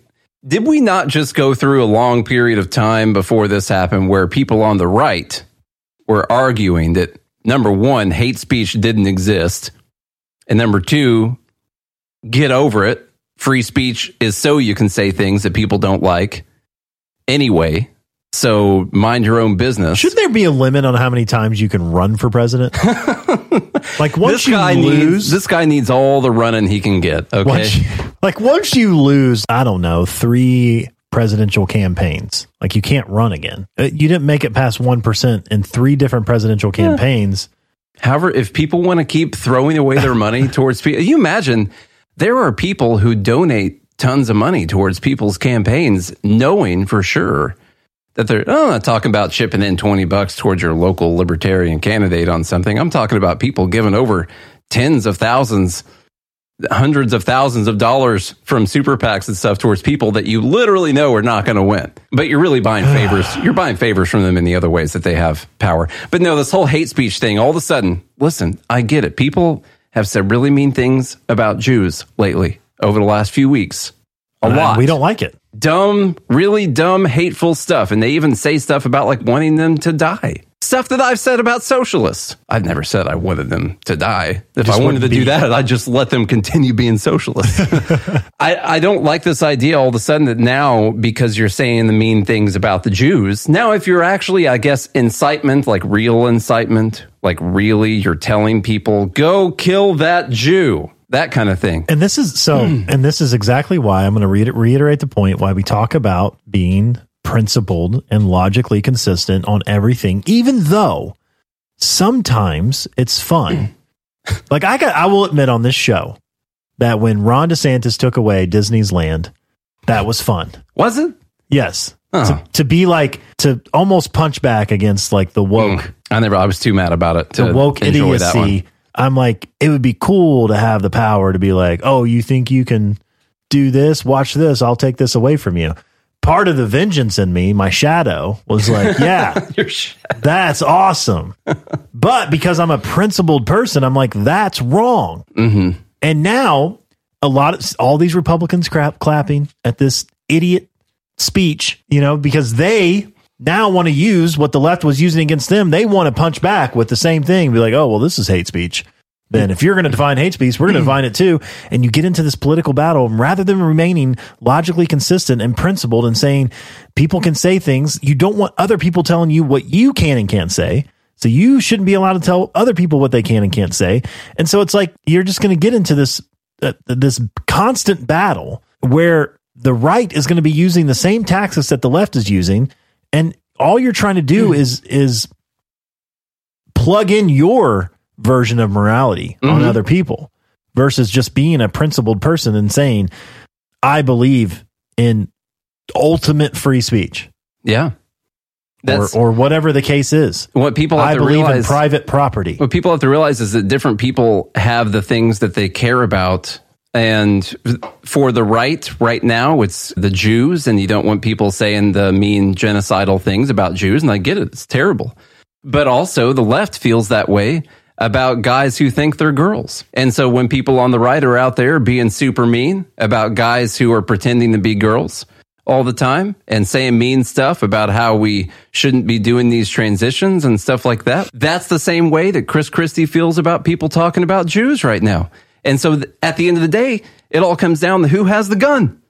did we not just go through a long period of time before this happened where people on the right were arguing that number one, hate speech didn't exist, and number two, get over it. Free speech is so you can say things that people don't like anyway. So mind your own business. Should there be a limit on how many times you can run for president? like once this you guy lose, needs this guy needs all the running he can get. Okay. once you- like once you lose, I don't know, three presidential campaigns, like you can't run again. Uh, You didn't make it past one percent in three different presidential campaigns. However, if people want to keep throwing away their money towards people, you imagine there are people who donate tons of money towards people's campaigns, knowing for sure that they're, oh, I'm not talking about chipping in 20 bucks towards your local libertarian candidate on something. I'm talking about people giving over tens of thousands, hundreds of thousands of dollars from super PACs and stuff towards people that you literally know are not going to win. But you're really buying favors. You're buying favors from them in the other ways that they have power. But no, this whole hate speech thing, all of a sudden, listen, I get it. People have said really mean things about Jews lately over the last few weeks. A And lot. We don't like it. dumb, really dumb, hateful stuff. And they even say stuff about like wanting them to die. Stuff that I've said about socialists. I've never said I wanted them to die. If Just I wanted to wouldn't do that, I'd just let them continue being socialists. I, I don't like this idea all of a sudden that now, because you're saying the mean things about the Jews, now if you're actually, I guess, incitement, like real incitement, like really you're telling people, go kill that Jew, that kind of thing. And this is so, hmm. and this is exactly why I'm going to reiter- reiterate the point why we talk about being principled and logically consistent on everything, even though sometimes it's fun. Hmm. like I got, I will admit on this show that when Ron DeSantis took away Disney's land, that was fun. Was it? Yes. Oh. To, to be like to almost punch back against like the woke hmm. I never, I was too mad about it to the woke enjoy that one. idiocy. I'm like, it would be cool to have the power to be like, oh, you think you can do this? Watch this. I'll take this away from you. Part of the vengeance in me, my shadow, was like, yeah, that's awesome. but because I'm a principled person, I'm like, that's wrong. Mhm. And now a lot of all these Republicans crap clapping at this idiot speech, you know, because they now want to use what the left was using against them. They want to punch back with the same thing. Be like, oh, well, this is hate speech. Then if you're going to define hate speech, we're going to define it too. And you get into this political battle and rather than remaining logically consistent and principled and saying people can say things. You don't want other people telling you what you can and can't say. So you shouldn't be allowed to tell other people what they can and can't say. And so it's like you're just going to get into this uh, this constant battle where the right is going to be using the same tactics that the left is using and all you're trying to do is is plug in your version of morality on Mhm. other people versus just being a principled person and saying I believe in ultimate free speech. Yeah. Or, That's- or whatever the case is. What people have I to believe in private property. What people have to realize is that different people have the things that they care about. And for the right, right now, it's the Jews, and you don't want people saying the mean genocidal things about Jews. And I get it, it's terrible. But also, the left feels that way about guys who think they're girls. And so, when people on the right are out there being super mean about guys who are pretending to be girls, all the time and saying mean stuff about how we shouldn't be doing these transitions and stuff like that. That's the same way that Chris Christie feels about people talking about Jews right now. And so th- at the end of the day, it all comes down to who has the gun.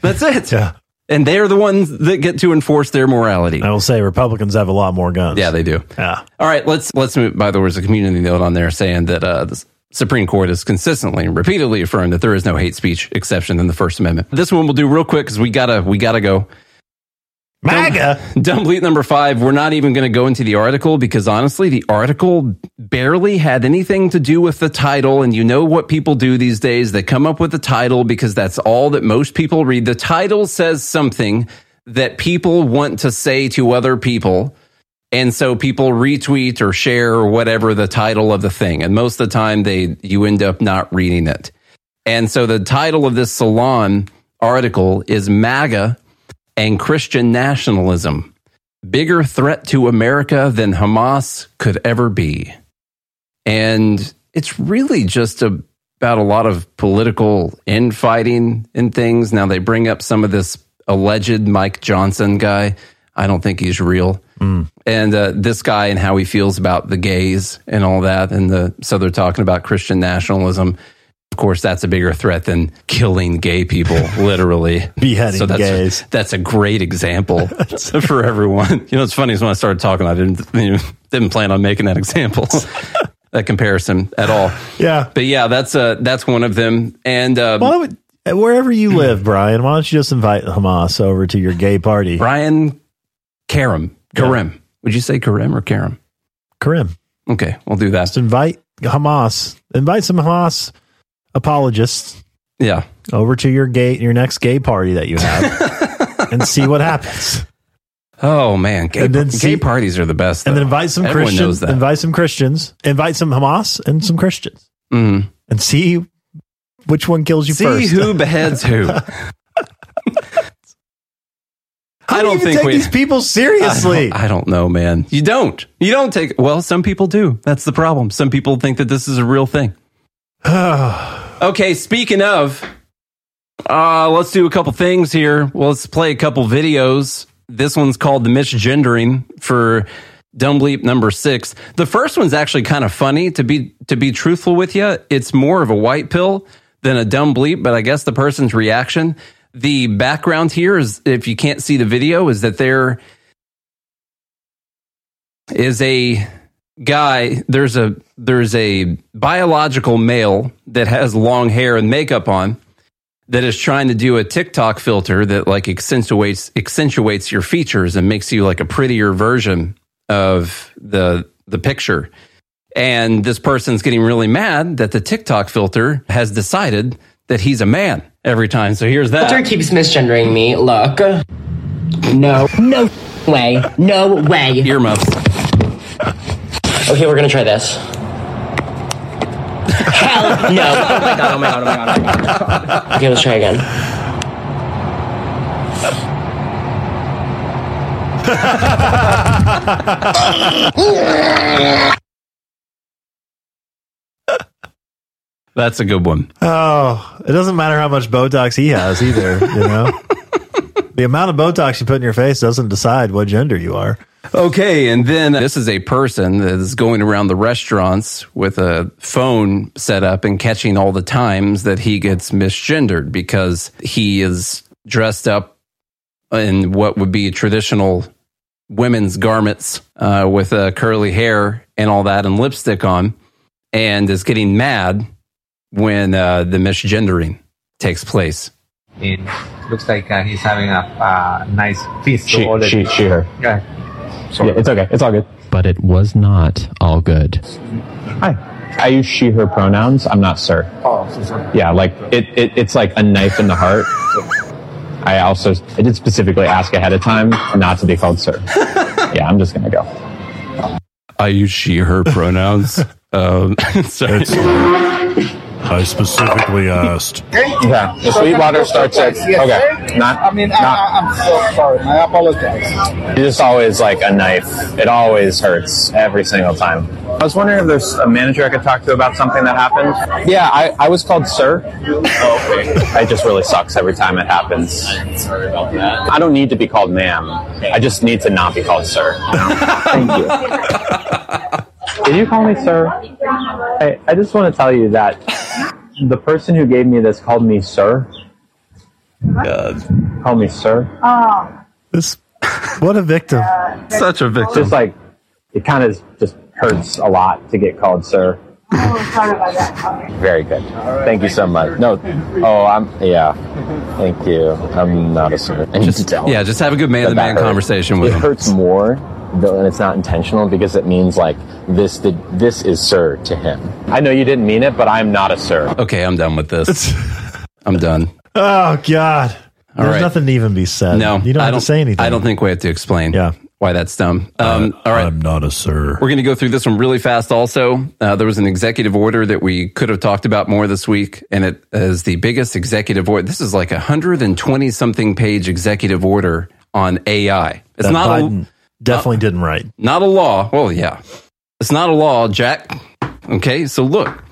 That's it. Yeah. And they're the ones that get to enforce their morality. I will say Republicans have a lot more guns. Yeah, they do. Yeah. All right, let's let's move. By the way, there's a community note on there saying that uh, the Supreme Court has consistently and repeatedly affirmed that there is no hate speech exception in the First Amendment. This one we'll do real quick because we gotta we gotta go. MAGA. Dumb bleep number five. We're not even going to go into the article because honestly, the article barely had anything to do with the title. And you know what people do these days? They come up with the title because that's all that most people read. The title says something that people want to say to other people. And so people retweet or share or whatever the title of the thing. And most of the time they you end up not reading it. And so the title of this salon article is MAGA and Christian nationalism. Bigger threat to America than Hamas could ever be. And it's really just a, about a lot of political infighting and things. Now they bring up some of this alleged Mike Johnson guy. I don't think he's real. And uh, this guy and how he feels about the gays and all that. And the, so they're talking about Christian nationalism. Of course, that's a bigger threat than killing gay people, literally. Beheading so that's gays. A, that's a great example for everyone. You know, it's funny is when I started talking, I didn't you know, didn't plan on making that example, that comparison at all. Yeah. But yeah, that's uh that's one of them. And uh, don't we- wherever you live, Brian, why don't you just invite Hamas over to your gay party? Brian Karam, Karim. Would you say Karim or Karam? Karim. Okay, we'll do that. Just invite Hamas. Invite some Hamas apologists Yeah. over to your gay your next gay party that you have and see what happens. Oh man, gay, And then gay parties are the best. And then invite some Everyone Christians. Invite some Christians. Invite some Hamas and some Christians. Mhm. And see which one kills you See first. who beheads who. I don't think take we- these people seriously. I don't, I don't know, man. You don't. You don't take. Well, some people do. That's the problem. Some people think that this is a real thing. okay, speaking of, uh, let's do a couple things here. Well, let's play a couple videos. This one's called the misgendering for Dumb Bleep number six. The first one's actually kind of funny. To be to be truthful with you, it's more of a white pill than a dumb bleep. But I guess the person's reaction. The background here is, if you can't see the video, is that there is a guy there's a there's a biological male that has long hair and makeup on that is trying to do a TikTok filter that like accentuates accentuates your features and makes you like a prettier version of the the picture. And this person's getting really mad that the TikTok filter has decided that he's a man every time. So here's that. Filter keeps misgendering me. Look. No. No way. No way. Earmuffs. Okay, we're gonna try this. Hell no. Oh my god, oh my god, oh my god, oh my god. Okay, let's try again. That's a good one. Oh, it doesn't matter how much Botox he has either, you know? The amount of Botox you put in your face doesn't decide what gender you are. Okay, and then this is a person that is going around the restaurants with a phone set up and catching all the times that he gets misgendered because he is dressed up in what would be traditional women's garments uh, with uh, curly hair and all that and lipstick on, and is getting mad when uh, the misgendering takes place. It looks like uh, he's having a uh, nice feast. She- to all the she- she, her. Yeah. Yeah, it's okay. It's all good. But it was not all good. Hi. I use she, her pronouns. I'm not sir. Oh, so sorry. Yeah, like it, it it's like a knife in the heart. I also I did specifically ask ahead of time not to be called sir. yeah, I'm just gonna go. I use she, her pronouns. um, sorry. I specifically asked. Yeah, the Sweetwater starts at okay. Not I mean, I, not. I, I'm so sorry. I apologize. It's just always like a knife. It always hurts every single time. I was wondering if there's a manager I could talk to about something that happened. Yeah, I, I was called sir. okay. It just really sucks every time it happens. Sorry about that. I don't need to be called ma'am. I just need to not be called sir. you? Thank you. Did you call me sir? I, I just want to tell you that the person who gave me this called me sir. God. Called me sir. Oh. This, what a victim. Such a victim. Just like it kind of just hurts a lot to get called sir. Oh, sorry about that. Very good. Thank you so much. No, oh, I'm yeah. Thank you. I'm not a sir. I need to tell. yeah, just have a good man to But that man conversation with it him. It hurts more though, and it's not intentional because it means like this. The, this is sir to him. I know you didn't mean it, but I'm not a sir. Okay, I'm done with this. I'm done. Oh God. All There's right. nothing to even be said. No, you don't I have don't to say anything. I don't think we have to explain. Yeah. why that's dumb. Um, all right, I'm not a sir. We're going to go through this one really fast. Also, uh, there was an executive order that we could have talked about more this week, and it is the biggest executive order. This is like a hundred and twenty something page executive order on AI. It's That not Biden definitely didn't write. not a law. Well, yeah, it's not a law, Jack. Okay, so look,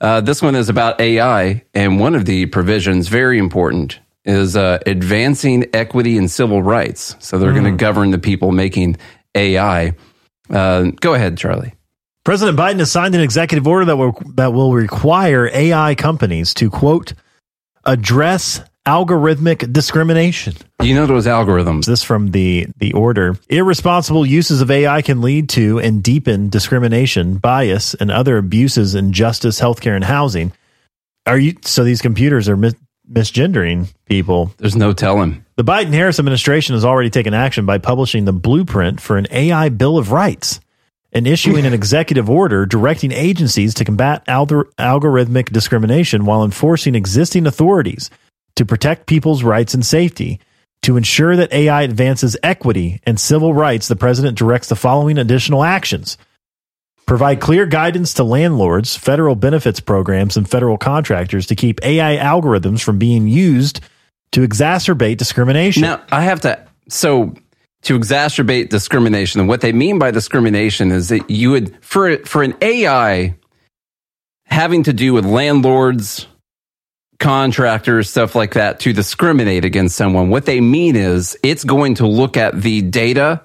uh, this one is about AI, and one of the provisions, very important, is uh, advancing equity and civil rights. So they're going to govern the people making AI. Uh, go ahead, Charlie. President Biden has signed an executive order that will that will require AI companies to quote address algorithmic discrimination. You know those algorithms. This from the the order. Irresponsible uses of AI can lead to and deepen discrimination, bias, and other abuses in justice, healthcare, and housing. Are you so these computers are mis- misgendering people? There's no telling. The Biden Harris administration has already taken action by publishing the blueprint for an AI Bill of Rights and issuing an executive order directing agencies to combat algor- algorithmic discrimination while enforcing existing authorities to protect people's rights and safety. To ensure that AI advances equity and civil rights, the president directs the following additional actions. Provide clear guidance to landlords, federal benefits programs, and federal contractors to keep AI algorithms from being used to exacerbate discrimination. Now, I have to. So, to exacerbate discrimination, and what they mean by discrimination is that you would for for an AI having to do with landlords, contractors, stuff like that, to discriminate against someone. What they mean is it's going to look at the data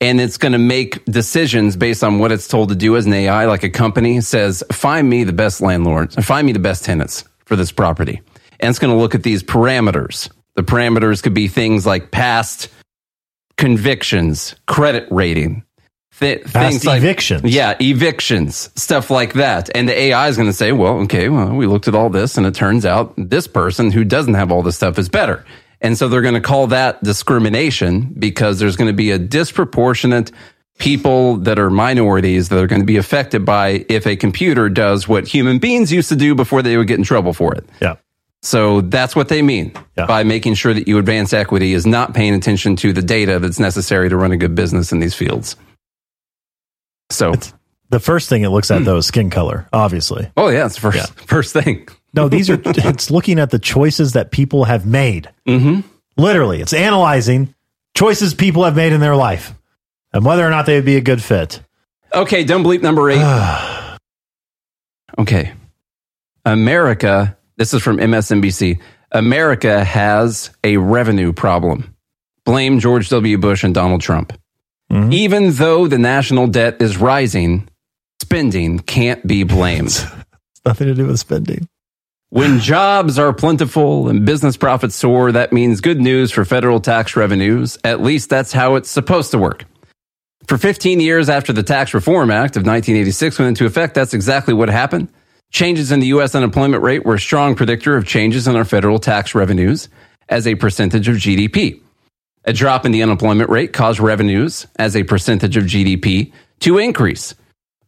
and it's going to make decisions based on what it's told to do as an AI, like a company says, find me the best landlords, find me the best tenants for this property. And it's going to look at these parameters. The parameters could be things like past convictions, credit rating, th- things like evictions. Yeah, evictions, stuff like that. And the AI is going to say, well, okay, well, we looked at all this and it turns out this person who doesn't have all this stuff is better. And so they're going to call that discrimination because there's going to be a disproportionate people that are minorities that are going to be affected by if a computer does what human beings used to do before they would get in trouble for it. Yeah. So that's what they mean by making sure that you advance equity is not paying attention to the data that's necessary to run a good business in these fields. So The first thing it looks at though is skin color, obviously. Oh yeah, it's the first first thing. No, these are it's looking at the choices that people have made. Mm-hmm. Literally, it's analyzing choices people have made in their life and whether or not they would be a good fit. Okay, dumb bleep number eight. okay. America, this is from MSNBC. America has a revenue problem. Blame George W. Bush and Donald Trump. Mm-hmm. Even though the national debt is rising, spending can't be blamed. it's Nothing to do with spending. When jobs are plentiful and business profits soar, that means good news for federal tax revenues. At least that's how it's supposed to work. For 15 years after the Tax Reform Act of 1986 went into effect, that's exactly what happened. Changes in the U.S. unemployment rate were a strong predictor of changes in our federal tax revenues as a percentage of GDP. A drop in the unemployment rate caused revenues as a percentage of GDP to increase.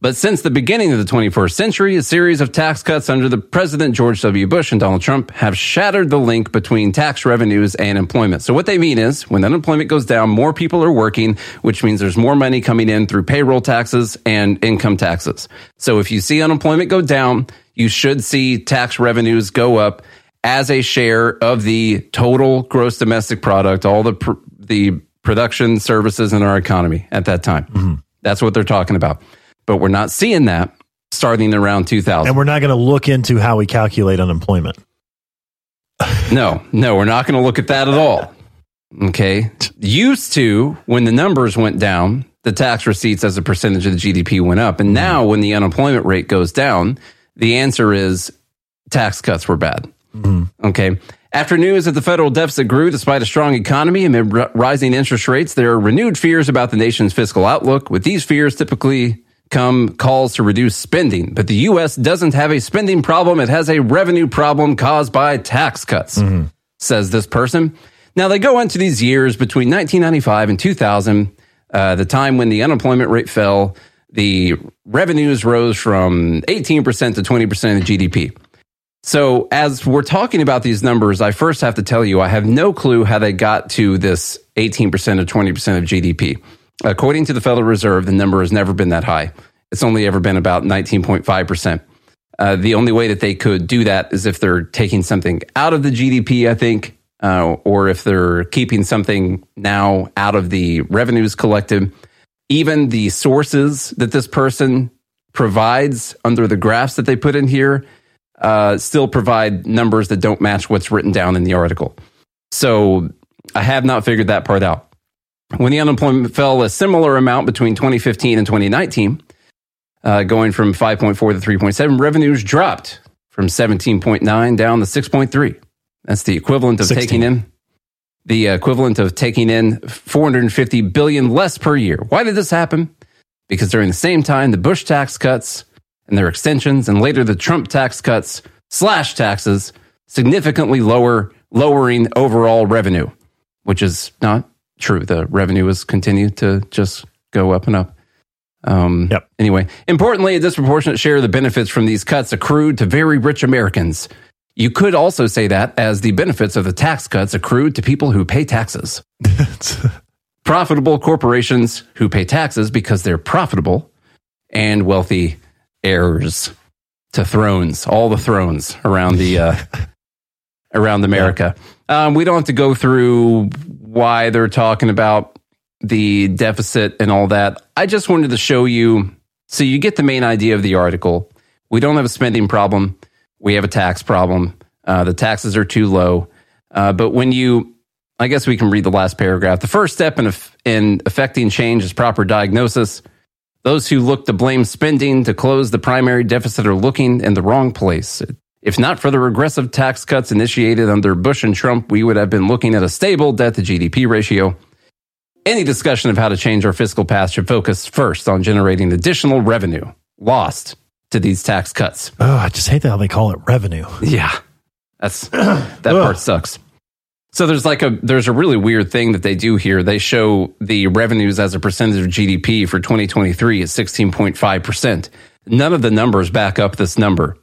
But since the beginning of the 21st century, a series of tax cuts under the President George W. Bush and Donald Trump have shattered the link between tax revenues and employment. So what they mean is when unemployment goes down, more people are working, which means there's more money coming in through payroll taxes and income taxes. So if you see unemployment go down, you should see tax revenues go up as a share of the total gross domestic product, all the pr- the production services in our economy at that time. Mm-hmm. That's what they're talking about. But we're not seeing that starting around 2000. And we're not going to look into how we calculate unemployment. No, no, we're not going to look at that at all. Okay. Used to, when the numbers went down, the tax receipts as a percentage of the GDP went up. And mm-hmm. now, when the unemployment rate goes down, the answer is tax cuts were bad. Okay. After news that the federal deficit grew despite a strong economy amid r- rising interest rates, there are renewed fears about the nation's fiscal outlook. With these fears typically come calls to reduce spending. But the U.S. doesn't have a spending problem, it has a revenue problem caused by tax cuts, says this person. Now, they go into these years between 1995 and 2000, uh, the time when the unemployment rate fell, the revenues rose from 18% to 20% of GDP. So, as we're talking about these numbers, I first have to tell you, I have no clue how they got to this 18% or 20% of GDP. According to the Federal Reserve, the number has never been that high. It's only ever been about 19.5%. Uh, the only way that they could do that is if they're taking something out of the GDP, I think, uh, or if they're keeping something now out of the revenues collected. Even the sources that this person provides under the graphs that they put in here uh, still provide numbers that don't match what's written down in the article. So I have not figured that part out. When the unemployment fell a similar amount between 2015 and 2019, uh, going from 5.4 to 3.7, revenues dropped from 17.9 down to 6.3. That's the equivalent of 16. taking in the equivalent of taking in 450 billion less per year. Why did this happen? Because during the same time, the Bush tax cuts and their extensions, and later the Trump tax cuts slash taxes, significantly lower, lowering overall revenue, which is not true. The revenue has continued to just go up and up. Um, yep. Anyway, importantly, a disproportionate share of the benefits from these cuts accrued to very rich Americans. You could also say that as the benefits of the tax cuts accrued to people who pay taxes. Profitable corporations who pay taxes because they're profitable, and wealthy heirs to thrones, all the thrones around the uh, around America. Um, we don't have to go through why they're talking about the deficit and all that. I just wanted to show you so you get the main idea of the article. We don't have a spending problem. We have a tax problem. Uh, the taxes are too low. Uh, but when you, I guess we can read the last paragraph. The first step in, in affecting change is proper diagnosis. Those who look to blame spending to close the primary deficit are looking in the wrong place. If not for the regressive tax cuts initiated under Bush and Trump, we would have been looking at a stable debt to GDP ratio. Any discussion of how to change our fiscal path should focus first on generating additional revenue lost to these tax cuts. Oh, I just hate how they call it revenue. Yeah. That's that part sucks. So there's like a there's a really weird thing that they do here. They show the revenues as a percentage of GDP for 2023 at 16.5%. None of the numbers back up this number.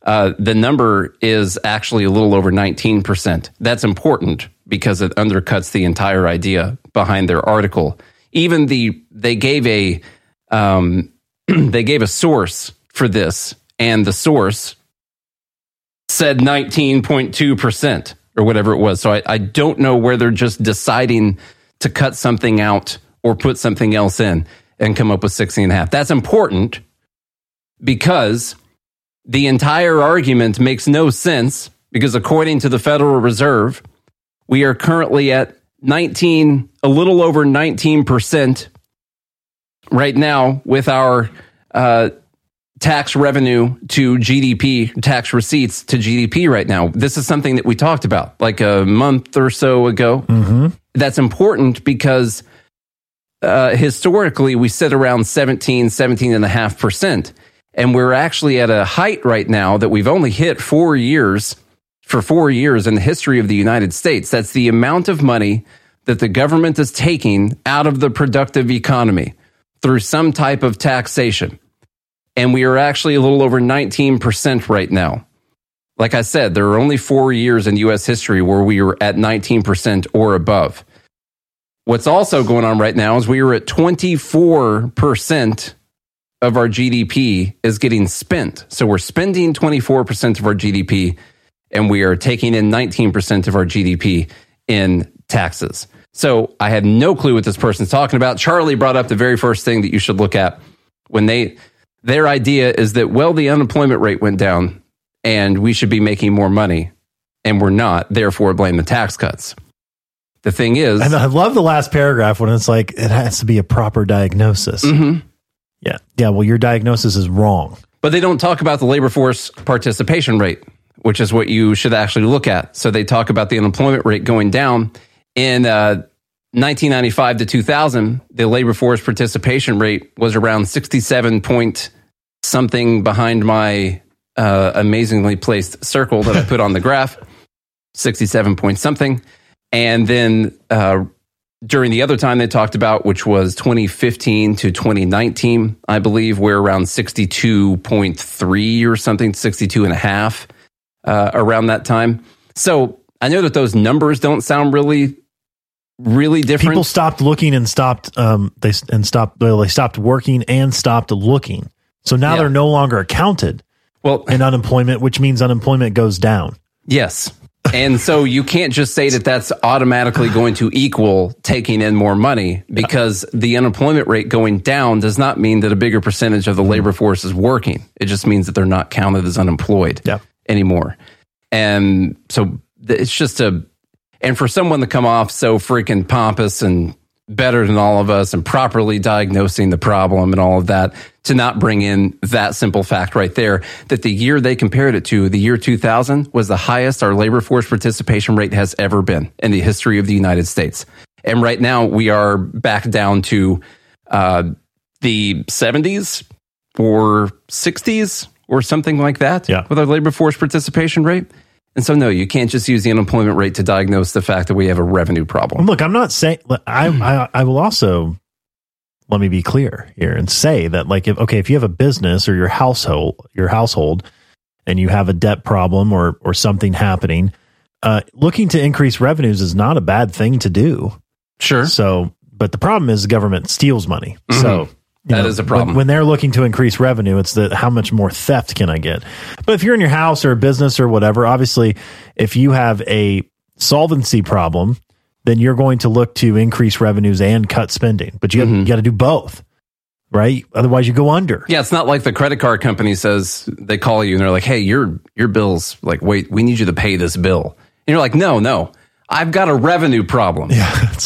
Uh, the number is actually a little over 19%. That's important because it undercuts the entire idea behind their article. Even the they gave a um, they gave a source for this, and the source said 19.2% or whatever it was. So I, I don't know where they're just deciding to cut something out or put something else in and come up with 16 and a half. That's important because the entire argument makes no sense because according to the Federal Reserve, we are currently at 19, a little over 19% right now with our uh, tax revenue to GDP, tax receipts to GDP right now. This is something that we talked about like a month or so ago. That's important because uh, historically we sit around 17, 17 and a half percent. And we're actually at a height right now that we've only hit four years for four years in the history of the United States. That's the amount of money that the government is taking out of the productive economy through some type of taxation. And we are actually a little over 19% right now. Like I said, there are only four years in US history where we were at 19% or above. What's also going on right now is we are at 24% of our GDP is getting spent. So we're spending 24% of our GDP and we are taking in 19% of our GDP in taxes. So I have no clue what this person's talking about. Charlie brought up the very first thing that you should look at when they their idea is that well the unemployment rate went down and we should be making more money and we're not, therefore blame the tax cuts. The thing is, And I love the last paragraph when it's like it has to be a proper diagnosis. Mm-hmm. Yeah. Yeah. Well, your diagnosis is wrong. But they don't talk about the labor force participation rate, which is what you should actually look at. So they talk about the unemployment rate going down. In uh, 1995 to 2000, the labor force participation rate was around 67 point something behind my uh, amazingly placed circle that I put on the graph, 67 point something. And then uh, during the other time they talked about, which was 2015 to 2019, I believe we're around 62.3 or something, 62 and a half uh, around that time. So I know that those numbers don't sound really, really different. People stopped looking and stopped. Um, they and stopped. Well, they stopped working and stopped looking. So now Yeah. they're no longer counted. Well, in unemployment, which means unemployment goes down. Yes. And so you can't just say that that's automatically going to equal taking in more money because the unemployment rate going down does not mean that a bigger percentage of the labor force is working. It just means that they're not counted as unemployed anymore. And so it's just a, and for someone to come off so freaking pompous and better than all of us and properly diagnosing the problem and all of that to not bring in that simple fact right there that the year they compared it to the year 2000 was the highest our labor force participation rate has ever been in the history of the united states and right now we are back down to uh, the 70s or 60s or something like that Yeah. with our labor force participation rate and so no you can't just use the unemployment rate to diagnose the fact that we have a revenue problem look, I'm not saying. I, I I will also let me be clear here and say that like if okay if you have a business or your household your household and you have a debt problem or or something happening, uh, looking to increase revenues is not a bad thing to do. Sure. So, but the problem is the government steals money. Mhm. So. That is a problem. When, when they're looking to increase revenue, it's the how much more theft can I get? But if you're in your house or a business or whatever, obviously, if you have a solvency problem, then you're going to look to increase revenues and cut spending. But you got, Mm-hmm. you got to do both, right? Otherwise, you go under. Yeah, it's not like the credit card company says they call you and they're like, "Hey, your your bill's like, wait, we need you to pay this bill." And you're like, "No, no, I've got a revenue problem." Yeah,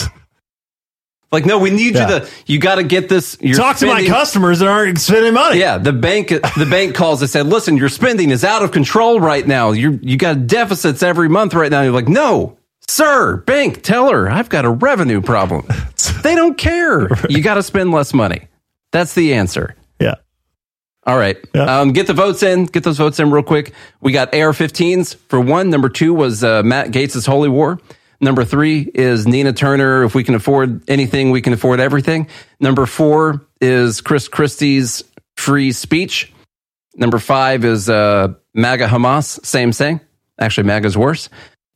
like, no, we need Yeah. you to. You got to get this. You're Talk to my customers that aren't spending money. Yeah, the bank the bank calls and said, "Listen, your spending is out of control right now. You you got deficits every month right now." You're like, "No, sir, bank, tell her I've got a revenue problem." they don't care. You got to spend less money. That's the answer. Yeah. All right. Um, get the votes in. Get those votes in real quick. We got AR-15s for one. Number two was uh, Matt Gaetz' Holy War. Number three is Nina Turner. If we can afford anything, we can afford everything. Number four is Chris Christie's free speech. Number five is uh, MAGA Hamas. Same thing. Actually, MAGA's worse.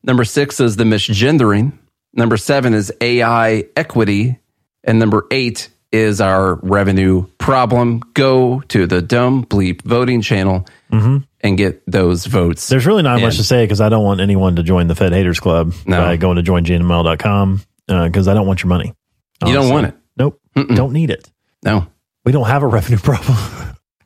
Number six is the misgendering. Number seven is AI equity. And number eight is our revenue problem. Go to the dumb bleep voting channel Mhm. and get those votes. There's really not much to say because I don't want anyone to join the Fed Haters Club No. by going to joingml.com because I don't want your money. You don't want it. Nope. Don't need it. No. We don't have a revenue problem.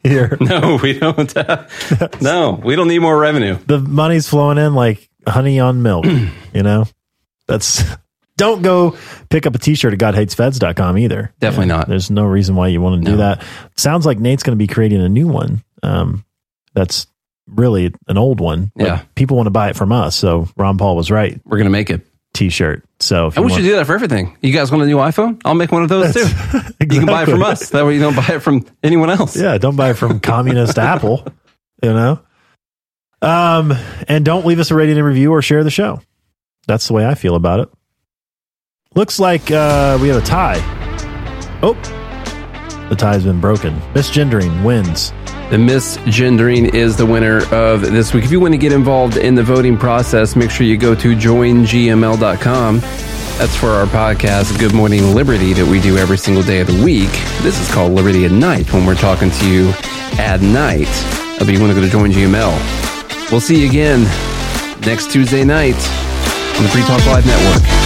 here. No, we don't. no, we don't need more revenue. The money's flowing in like honey on milk. you know, that's don't go pick up a t-shirt at godhatesfeds.com either. Definitely not. There's no reason why you want to do that. Sounds like Nate's going to be creating a new one. Um, that's really an old one. Yeah. People want to buy it from us. So Ron Paul was right. We're going to make it. T-shirt. So if And you we should do that for everything. You guys want a new iPhone? I'll make one of those too. You can buy it from us. That way you don't buy it from anyone else. Yeah, don't buy it from communist Apple. You know. Um, and don't leave us a rating and review or share the show. That's the way I feel about it. Looks like uh, we have a tie. Oh, the tie's been broken. Misgendering wins. The misgendering is the winner of this week. If you want to get involved in the voting process, make sure you go to joingml.com. That's for our podcast, Good Morning Liberty, that we do every single day of the week. This is called Liberty at Night when we're talking to you at night. But you want to go to Join GML. We'll see you again next Tuesday night on the Free Talk Live Network.